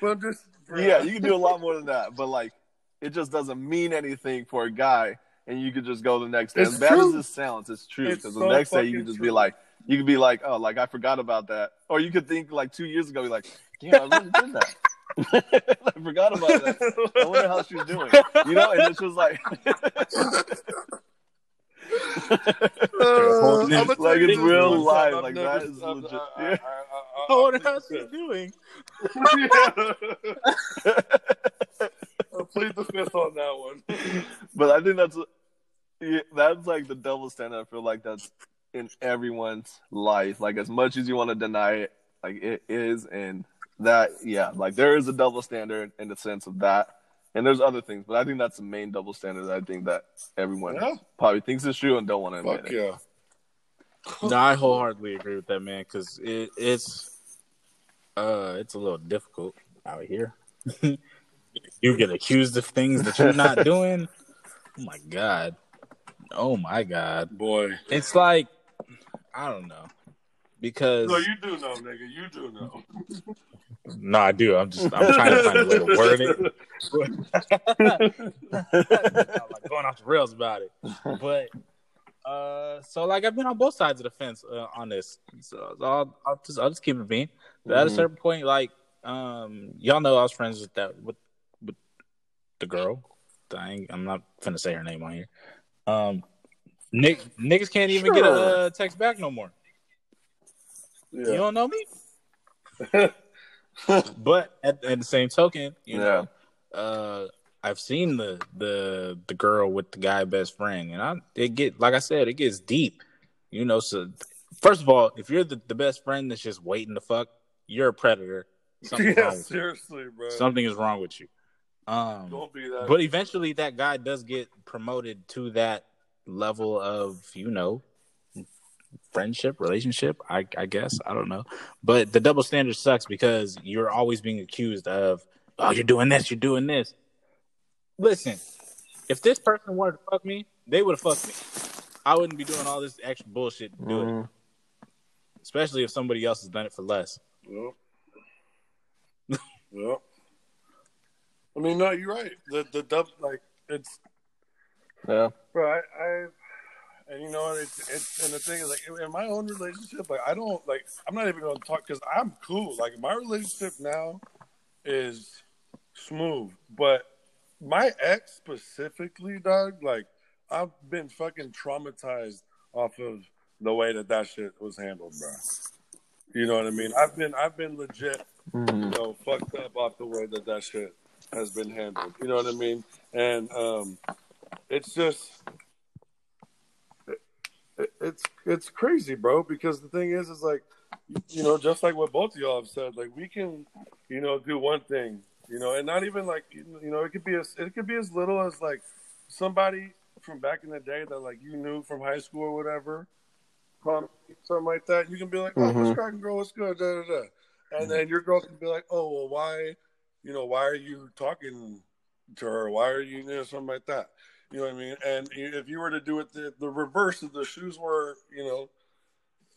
But just, yeah you can do a lot more than that but like it just doesn't mean anything for a guy and you could just go the next day It's as bad true. as this sounds it's true It's because so the next day you could just true. be like you could be like oh like i forgot about that or you could think like two years ago be like damn i really did that I forgot about that. I wonder how she's doing. You know, and it's just like, Uh, I'ma Like, you it's this real life, like, never- that is I've- legit. I- I- I- I- I wonder how she's doing. I'll plead the fifth on that one. but I think that's that's like the double standard. I feel like that's in everyone's life. Like as much as you want to deny it, like it is, and that yeah, like there is a double standard in the sense of that. And there's other things, but I think that's the main double standard. That I think that everyone Yeah. probably thinks is true and don't want to admit Fuck it. yeah. No, I wholeheartedly agree with that, man. Because it, it's uh, it's a little difficult out here. you get accused of things that you're not doing. Oh my god. Oh my god. Boy. It's like I don't know because No, you do know, nigga. You do know. no, I do. I'm just I'm trying to find a way to word it. I'm like going off the rails about it, but uh, so like I've been on both sides of the fence uh, on this. So, so I'll, I'll just I'll just keep it being. But At a Mhm. certain point, like um, y'all know I was friends with that with with the girl. I I'm not gonna say her name on here. Um, Nick niggas can't even get a uh, text back no more. You don't know me. but at, at the same token, you know, uh, I've seen the the the girl with the guy best friend, and I it get like I said, it gets deep. You know, so first of all, if you're the, the best friend that's just waiting to fuck, you're a predator. something yeah, wrong. With you. seriously, bro. Something is wrong with you. Um, Don't be that. but eventually, that guy does get promoted to that level of you know friendship, relationship. I, I guess I don't know, but the double standard sucks because you're always being accused of, oh, you're doing this, you're doing this. Listen, if this person wanted to fuck me, they would have fucked me. I wouldn't be doing all this extra bullshit to do it, Mhm. especially if somebody else has done it for less. Yep. yep. I mean, no, you're right. The the dub like it's Yeah. bro. I, I and you know it's it's and the thing is like in my own relationship, like I don't like I'm not even gonna talk because I'm cool. Like my relationship now is smooth, but my ex specifically, dog, like I've been fucking traumatized off of the way that that shit was handled, bro. You know what I mean? I've been I've been legit Mhm. you know, fucked up off the way that that shit has been handled. You know what I mean? And um, it's just, it, it- it's it's crazy, bro. Because the thing is, is like, you know, just like what both of y'all have said, like we can, you know, do one thing, you know, and not even like, you know, it could be as it could be as little as like somebody from back in the day that like you knew from high school or whatever. Something like that, you can be like, "Oh, what's Mhm. cracking, girl? What's good?" Da, da, da. And then your girl can be like, "Oh, well, why, you know, why are you talking to her? Why are you, you know, something like that?" You know what I mean? And if you were to do it the, the reverse, if the shoes were, you know,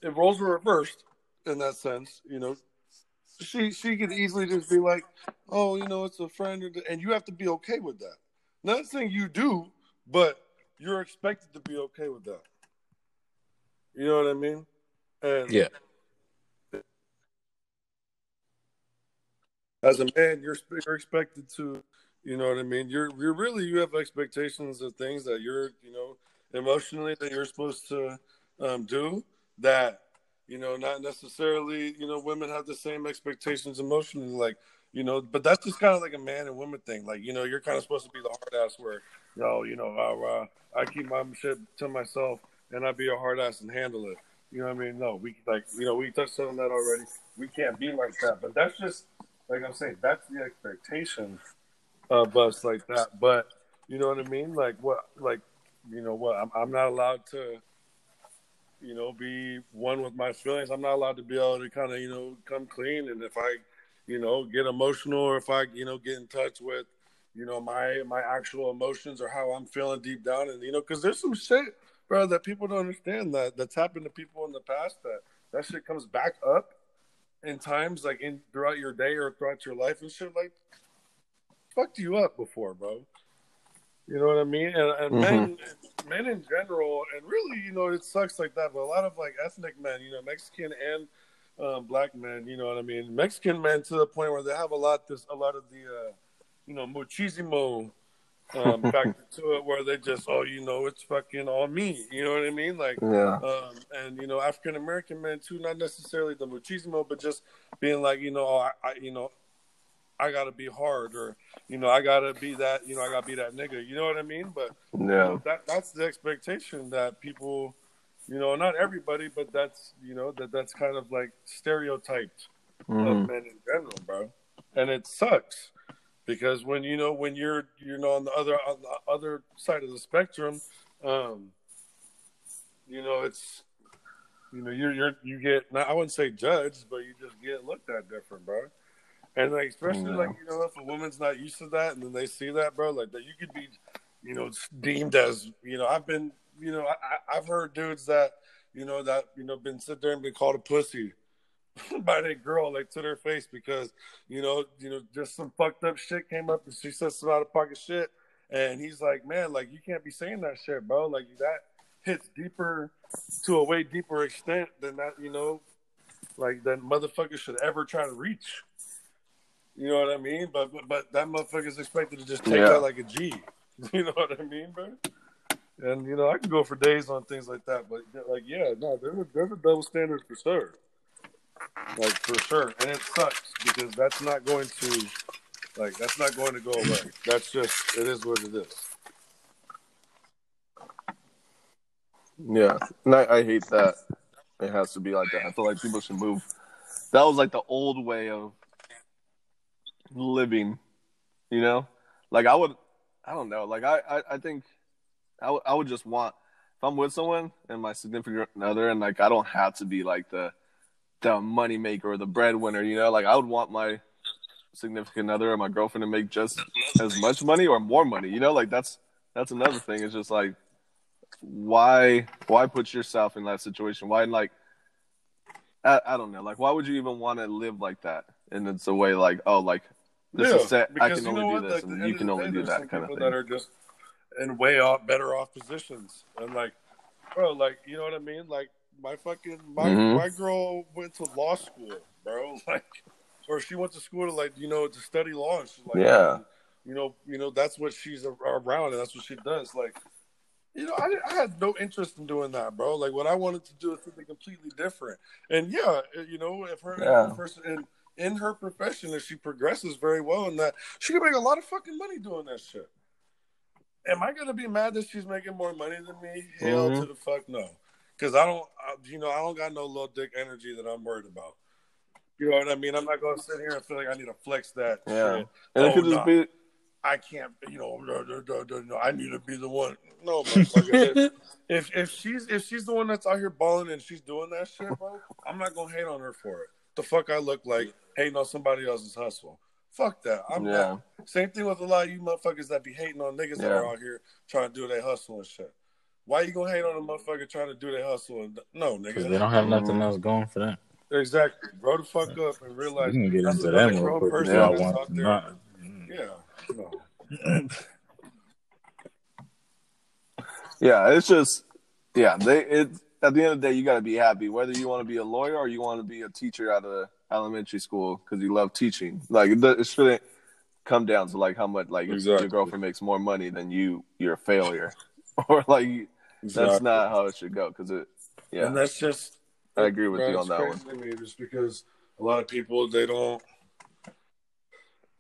if roles were reversed in that sense, you know, she she could easily just be like, "Oh, you know, it's a friend," and you have to be okay with that. Not saying you do, but you're expected to be okay with that. You know what I mean? And Yeah. As a man, you're you're expected to, you know what I mean. You're you're really you have expectations of things that you're you know emotionally that you're supposed to um, do that you know not necessarily you know women have the same expectations emotionally like you know but that's just kind of like a man and woman thing like you know you're kind of supposed to be the hard ass where yo you know uh, uh, I keep my shit to myself and I be a hard ass and handle it. You know what I mean? No, we like you know we touched on that already. We can't be like that, but that's just like I'm saying. That's the expectation of us like that. But you know what I mean? Like what? Like you know what? I'm I'm not allowed to. You know, be one with my feelings. I'm not allowed to be able to kind of, you know, come clean. And if I, you know, get emotional or if I, you know, get in touch with, you know, my my actual emotions or how I'm feeling deep down, and you know, because there's some shit bro, that people don't understand that that's happened to people in the past that that shit comes back up in times like in throughout your day or throughout your life and shit like fucked you up before, bro. You know what I mean? And, and men, men in general, and really, you know, it sucks like that. But a lot of like ethnic men, you know, Mexican and um, black men, you know what I mean? Mexican men to the point where they have a lot this, a lot of the, uh, you know, machismo um, factor to it, where they just, oh, you know, it's fucking all me. You know what I mean? Like, Yeah. um, and you know, African American men too, not necessarily the machismo, but just being like, you know, oh, I, I you know, I gotta be hard, or you know, I gotta be that, you know, I gotta be that nigga. You know what I mean? But you Yeah. know, that that's the expectation that people, you know, not everybody, but that's you know that that's kind of like stereotyped Mhm. of men in general, bro. And it sucks because when you know when you're you know on the other on the other side of the spectrum, um, you know it's you know you're you're you get not, I wouldn't say judged, but you just get looked at different, bro. And like especially Yeah. like you know if a woman's not used to that and then they see that, bro, like that you could be you know deemed as you know I've been you know I, I- I've heard dudes that you know that you know been sit there and been called a pussy by that girl like to their face because you know you know just some fucked up shit came up and she said some out of pocket shit. And he's like man like you can't be saying that shit bro. Like that hits deeper to a way deeper extent than that you know like that motherfucker should ever try to reach. You know what I mean? But but, but that motherfucker's expected to just take Yeah. that like a G. You know what I mean bro? And you know I can go for days on things like that but like yeah no there's a, there's a double standard for sure like for sure and it sucks because that's not going to like that's not going to go away that's just it is what it is Yeah. And I, I hate that it has to be like that. I feel like people should move. That was like the old way of living. You know, like I would, I don't know. Like I, I, I think I would- I would just want if I'm with someone and my significant other, and like I don't have to be like the the money maker or the breadwinner. You know, like I would want my significant other or my girlfriend to make just as much money or more money. You know, like that's that's another thing. It's just like why why put yourself in that situation? Why like I, I don't know. Like why would you even want to live like that? And it's a way like oh like this is set. I can only do this, Like, and you can only do that kind of thing. That are just in way off, better off positions, and like, bro, like you know what I mean? Like my fucking my Mhm. my girl went to law school, bro. Like, or she went to school to like you know to study law. And she's like, Yeah. you know, you know that's what she's around, and that's what she does. Like, you know, I, I had no interest in doing that, bro. Like, what I wanted to do is something completely different. And yeah, you know, if her, Yeah. if her in in her profession, if she progresses very well in that, she can make a lot of fucking money doing that shit. Am I gonna be mad that she's making more money than me? Hell Mhm. to the fuck no, because I don't, I, you know, I don't got no little dick energy that I'm worried about. You know what I mean? I'm not gonna sit here and feel like I need to flex that. Yeah. shit. And it Oh, could just nah. be I can't, you know, duh, duh, duh, I need to be the one. No, motherfucker. if if she's if she's the one that's out here balling and she's doing that shit, bro, I'm not gonna hate on her for it. The fuck I look like hating on somebody else's hustle. Fuck that. I'm yeah. not. Same thing with a lot of you motherfuckers that be hating on niggas that are out here trying to do their hustle and shit. Why you gonna hate on a motherfucker trying to do their hustle? And, no, Because nigga. they don't have nothing else going for them. Exactly. Grow the fuck up and We realize can get into that real grown quick. person if y'all that's want. out there. Not- Yeah. No. Yeah, it's just yeah, they it at the end of the day you got to be happy whether you want to be a lawyer or you want to be a teacher at a elementary school cuz you love teaching. Like it, it shouldn't come down to like how much like if Exactly. your girlfriend makes more money than you, you're a failure. or like that's Exactly. not how it should go cuz it yeah. And that's just I agree with you on that crazy to me just because a lot of people they don't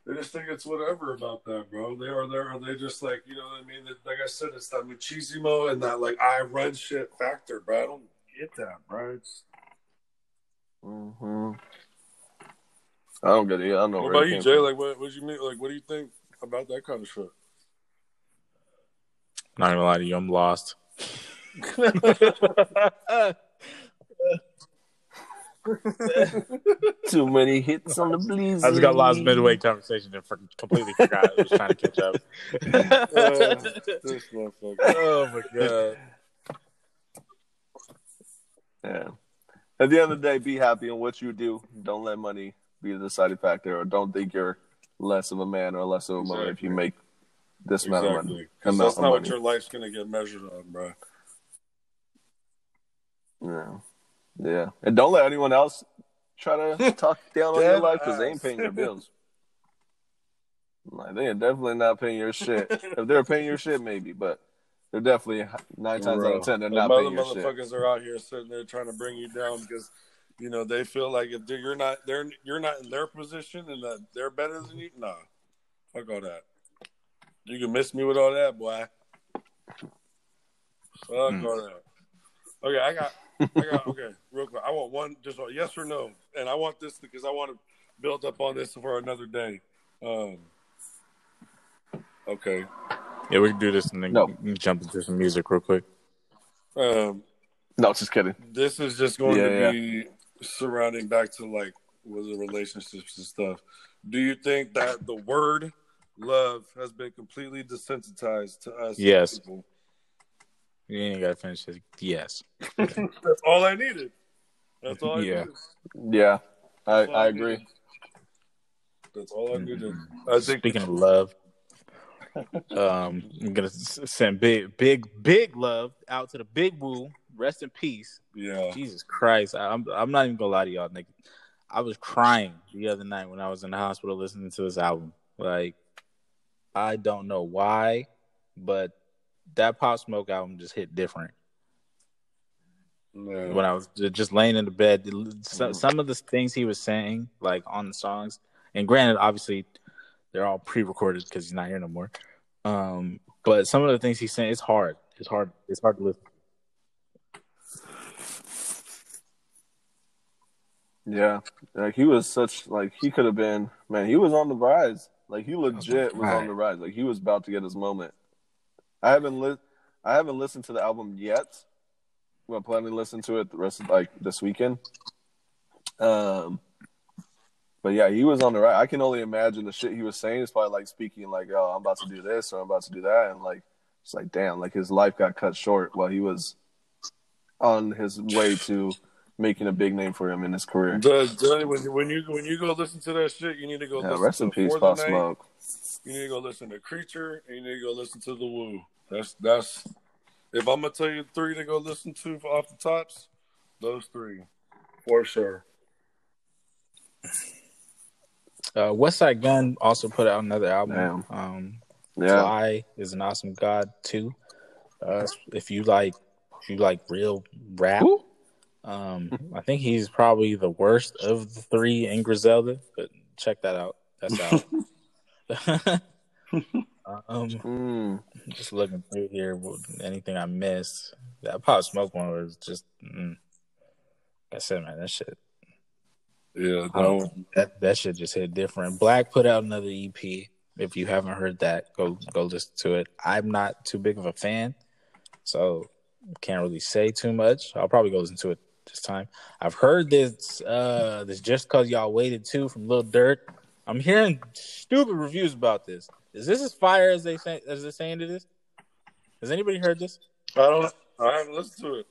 they just think it's whatever about that, bro. They are there, are they just like you know what I mean? Like I said, it's that machismo and that like I run shit factor, bro. I don't get that, bro. It's, hmm I don't get it. I don't know what about you, Jay? from. Like what what you mean like what do you think about that kind of shit? Not gonna lie to you, I'm lost. Too many hits on the Bleezy. I just got lost in a midway conversation and for, completely forgot. I was trying to catch up. This oh my god. Yeah. At the end of the day, be happy in what you do. Don't let money be the deciding factor, or don't think you're less of a man or less of a woman if you make this amount of Exactly. money. 'Cause Amount that's of not what your life's gonna get measured on, bro. Yeah. Yeah. And don't let anyone else try to talk down on your life because they ain't paying your bills. Like, they are definitely not paying your shit. if they're paying your shit, maybe, but they're definitely nine times out of ten they're The not paying your shit. motherfuckers are out here sitting there trying to bring you down because you know they feel like if they're, you're not they're you're not in their position and that they're better than you. Nah, fuck all that. You can miss me with all that, boy. Fuck Hmm. all that. Okay, I got, I got. Okay, real quick. I want one, just a yes or no, and I want this because I want to build up on this for another day. Um. Okay. Yeah, we can do this and then No. jump into some music real quick. Um. No, just kidding. this is just going Yeah, to yeah. be surrounding back to like was it relationships and stuff. Do you think that the word love has been completely desensitized to us? Yes. people? You ain't gotta finish this. Yes. That's all I needed. That's all I Yeah. needed. Yeah. I, That's all I needed. agree. That's all I needed. I think Speaking of love, um, I'm gonna send big, big, big love out to the big woo. Rest in peace. yeah. Jesus Christ, I, I'm I'm not even gonna lie to y'all, nigga. I was crying the other night when I was in the hospital listening to this album. Like, I don't know why, but that Pop Smoke album just hit different. When I was just laying in the bed. Some, some of the things he was saying, like on the songs, and granted, obviously, they're all pre-recorded because he's not here no more. Um, but some of the things he's saying, it's hard. It's hard. It's hard to listen. Yeah, like he was such like he could have been man. He was on the rise. Like he legit was on the rise. Like he was about to get his moment. I haven't li- I haven't listened to the album yet. I'm planning to listen to it the rest of like this weekend. Um, but yeah, he was on the right. I can only imagine the shit he was saying is probably like speaking like, "Oh, I'm about to do this or I'm about to do that," and like it's like, damn, like his life got cut short while he was on his way to making a big name for him in his career. Does, does, when, you- when you when you go listen to that shit, you need to go Yeah, listen rest to in peace, For Pop Smoke. You need to go listen to Creature, and you need to go listen to The Woo. That's that's. If I'm gonna tell you three to go listen to off the tops, those three, for sure. Uh, Westside Gunn also put out another album. Damn. Um, Yeah, Fly is an awesome god too. Uh, if you like, if you like real rap, um, I think he's probably the worst of the three in Griselda. But check that out. That's out. um, Mm. just looking through here, anything I missed. That Pop Smoke one was just. Mm, like I said, man, that shit. Yeah, that Um, one. that that shit just hit different. Black put out another EP. If you haven't heard that, go go listen to it. I'm not too big of a fan, so can't really say too much. I'll probably go listen to it this time. I've heard this uh this just cause y'all waited too from Lil Durk. I'm hearing stupid reviews about this. Is this as fire as they say as they're saying it is? Has anybody heard this? I don't. I haven't listened to it.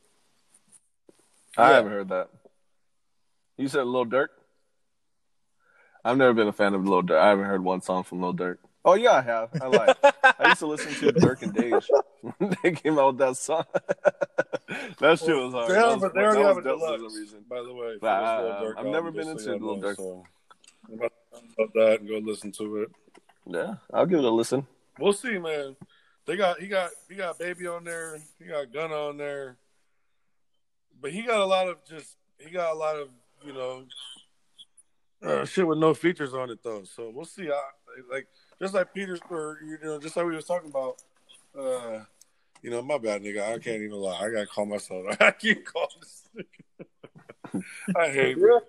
I Yeah. haven't heard that. You said Lil Durk? I've never been a fan of Lil Durk. I haven't heard one song from Lil Durk. Oh yeah, I have. I lied. I used to listen to Durk and DeJ. When they came out with that song. that shit was hard. They, That have, was- they already that have a was dope for deluxe, some reason. by the way. for Nah, this I- Durk I've never been into y'all Lil. So I'm about about that and go listen to it. Yeah, I'll give it a listen. We'll see, man. They got he got he got baby on there. He got gun on there, but he got a lot of just he got a lot of you know uh, shit with no features on it though. So we'll see. I, like just like Petersburg, you know just like we was talking about. Uh, you know, my bad, nigga. I can't even lie. I gotta call myself. I can't call this. nigga. I hate. it.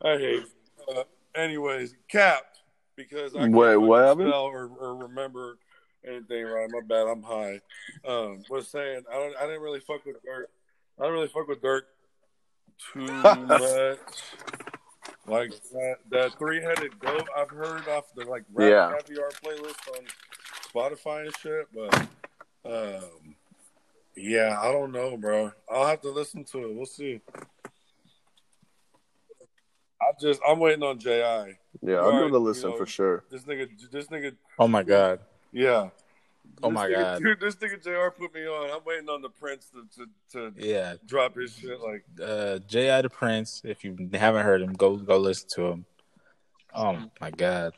I hate. Uh, anyways, capped because I can't Wait, what happened? spell or, or remember anything right. My bad. I'm high. Um, was saying I don't. I didn't really fuck with Durk. I don't really fuck with Durk too much. Like that, that three-headed goat I've heard off the like rap Yeah. caviar playlist on Spotify and shit, but um, yeah, I don't know, bro. I'll have to listen to it. We'll see. I just I'm waiting on Ji. Yeah, I'm Right, give it a you listen know, for sure. This nigga, this nigga, Oh my god. yeah. Oh This my nigga- God. dude, this nigga Jr. put me on. I'm waiting on the Prince to to, to Yeah. drop his shit. Like, uh J.I. the Prince. If you haven't heard him, go go listen to him. Oh my god.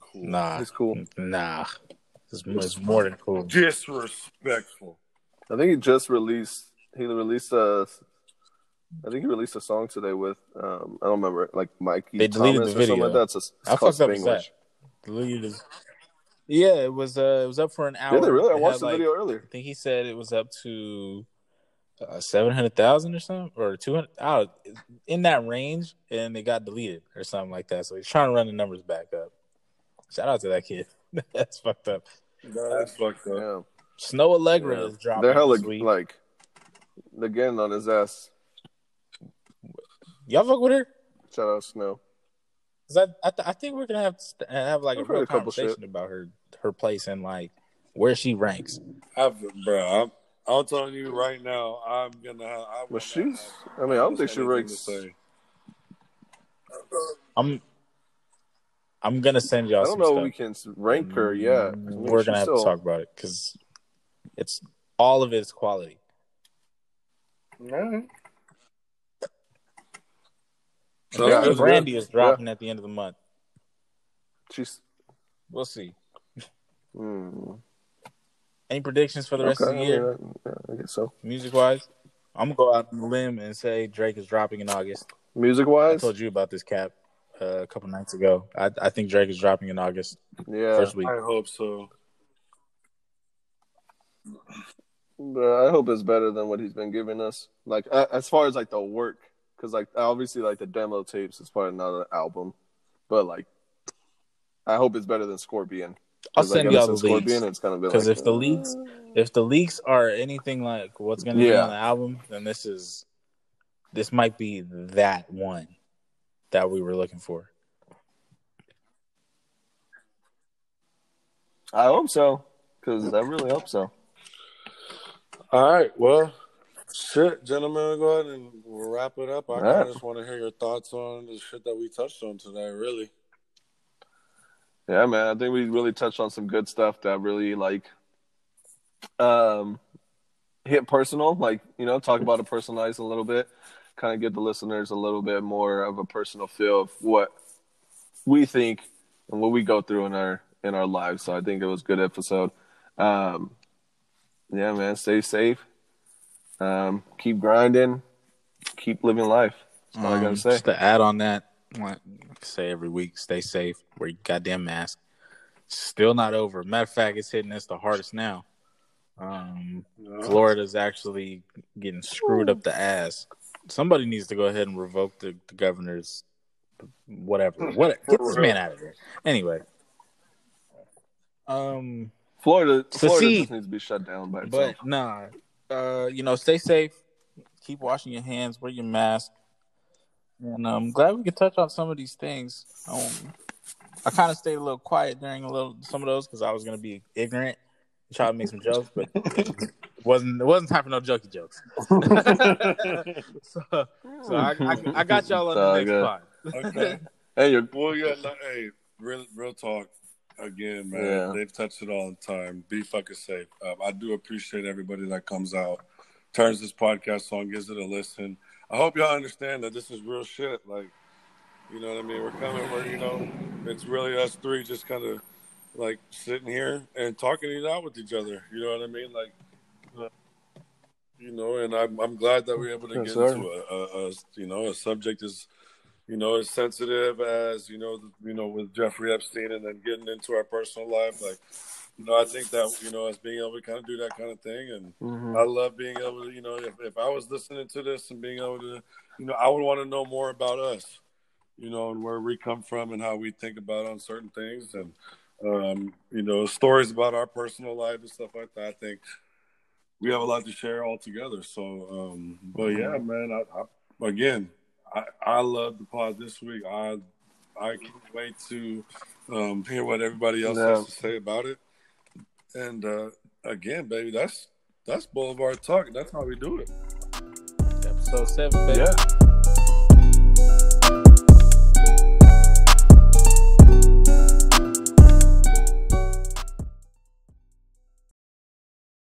cool. Nah. He's cool. Nah. It's, it's more than cool. disrespectful. I think he just released. He released a. I think he released a song today with. Um, I don't remember, like Mikey They deleted Thomas the video. like that. It's, it's How called fucked up that? Deleted is- Yeah, it was uh it was up for an hour. Did they really? I It watched had, the like- video earlier. I think he said it was up to uh, seven hundred thousand or something, or two hundred. Out in that range, and it got deleted or something like that. So he's trying to run the numbers back up. Shout out to that kid. That's fucked up. That's fucked up. Yeah, Snoh Aalegra Yeah. is dropping they're hella this like. They're getting on his ass. Y'all fuck with her? Shout out Snoh. 'Cause I I, th- I think we're gonna have to have like a I've heard real a conversation about her her place and like where she ranks. I've, bro, I'm, I'm telling you right now, I'm gonna. Have, I Well, she's. have I mean, I don't think she anything ranks. to say. I'm I'm gonna send y'all I don't know stuff. if we can rank her mm, yet. I mean, We're she's gonna have still- to talk about it because it's all of it's quality. Alright. Yeah, Sounds good. Brandy is dropping at the end of the month. She's. We'll see. Hmm. Any predictions for the rest okay, of the year, I, I, I guess so. music wise? I'm gonna go out on a limb and say Drake is dropping in August. Music wise, I told you about this cap uh, a couple nights ago. I, I think Drake is dropping in August, yeah. first week. I hope so. But I hope it's better than what he's been giving us. Like as far as like the work, because like obviously like the demo tapes is probably not an album, but like I hope it's better than Scorpion. I'll 'Cause, like, send ever y'all the since Scorpion, leaks. it's kind of Because like, if the uh, leaks, if the leaks are anything like what's going to be on the album, then this is this might be that one that we were looking for. I hope so, because I really hope so. All right, well, shit, gentlemen, go ahead and we'll wrap it up. I right. just want to hear your thoughts on the shit that we touched on today. Really, Yeah, man. I think we really touched on some good stuff that really like um hit personal, like, you know, talk about it personalized a little bit, kind of give the listeners a little bit more of a personal feel of what we think and what we go through in our in our lives. So I think it was a good episode. Um yeah, man, stay safe. Um keep grinding, keep living life. That's all I Um, gotta say. Just to add on that, like I say every week, stay safe. Wear your goddamn mask. Still not over. Matter of fact, it's hitting us the hardest now. Um, Florida's actually getting screwed up the ass. Somebody needs to go ahead and revoke the, the governor's whatever. What get this man out of there. Anyway. Um Florida Florida see- just needs to be shut down by itself. but nah. Uh, you know, stay safe. Keep washing your hands, wear your mask. And I'm glad we could touch on some of these things. Um, I kind of stayed a little quiet during a little some of those because I was gonna be ignorant, and try to make some jokes, but it wasn't it wasn't time for no jokey jokes. so, so I, I, I got y'all on the next good. pod. okay. Hey, you're Well, yeah, no, hey, real, real talk again, man. Yeah. They've touched it all the time. Be fucking safe. Um, I do appreciate everybody that comes out, turns this podcast on, gives it a listen. I hope y'all understand that this is real shit. Like, you know what I mean? We're coming where, you know, it's really us three just kind of like sitting here and talking it out with each other. You know what I mean? Like, uh, you know, and I'm, I'm glad that we're able to Yes, get sir. into a, a, a, you know, a subject as you know, as sensitive as you know, the- you know, with Jeffrey Epstein, and then getting into our personal life, like, you know, I think that you know, as being able to kind of do that kind of thing, and Mhm. I love being able to, you know, if, if I was listening to this and being able to, you know, I would want to know more about us, you know, and where we come from and how we think about on certain things, and um, you know, stories about our personal life and stuff like that. I think we have a lot to share all together. So, um, but yeah, man, I, I again, I, I love the pod this week. I I can't wait to um, hear what everybody else has to say about it. And uh, again, baby, that's that's Boulevard Talk. That's how we do it. Episode seven, baby. Yeah.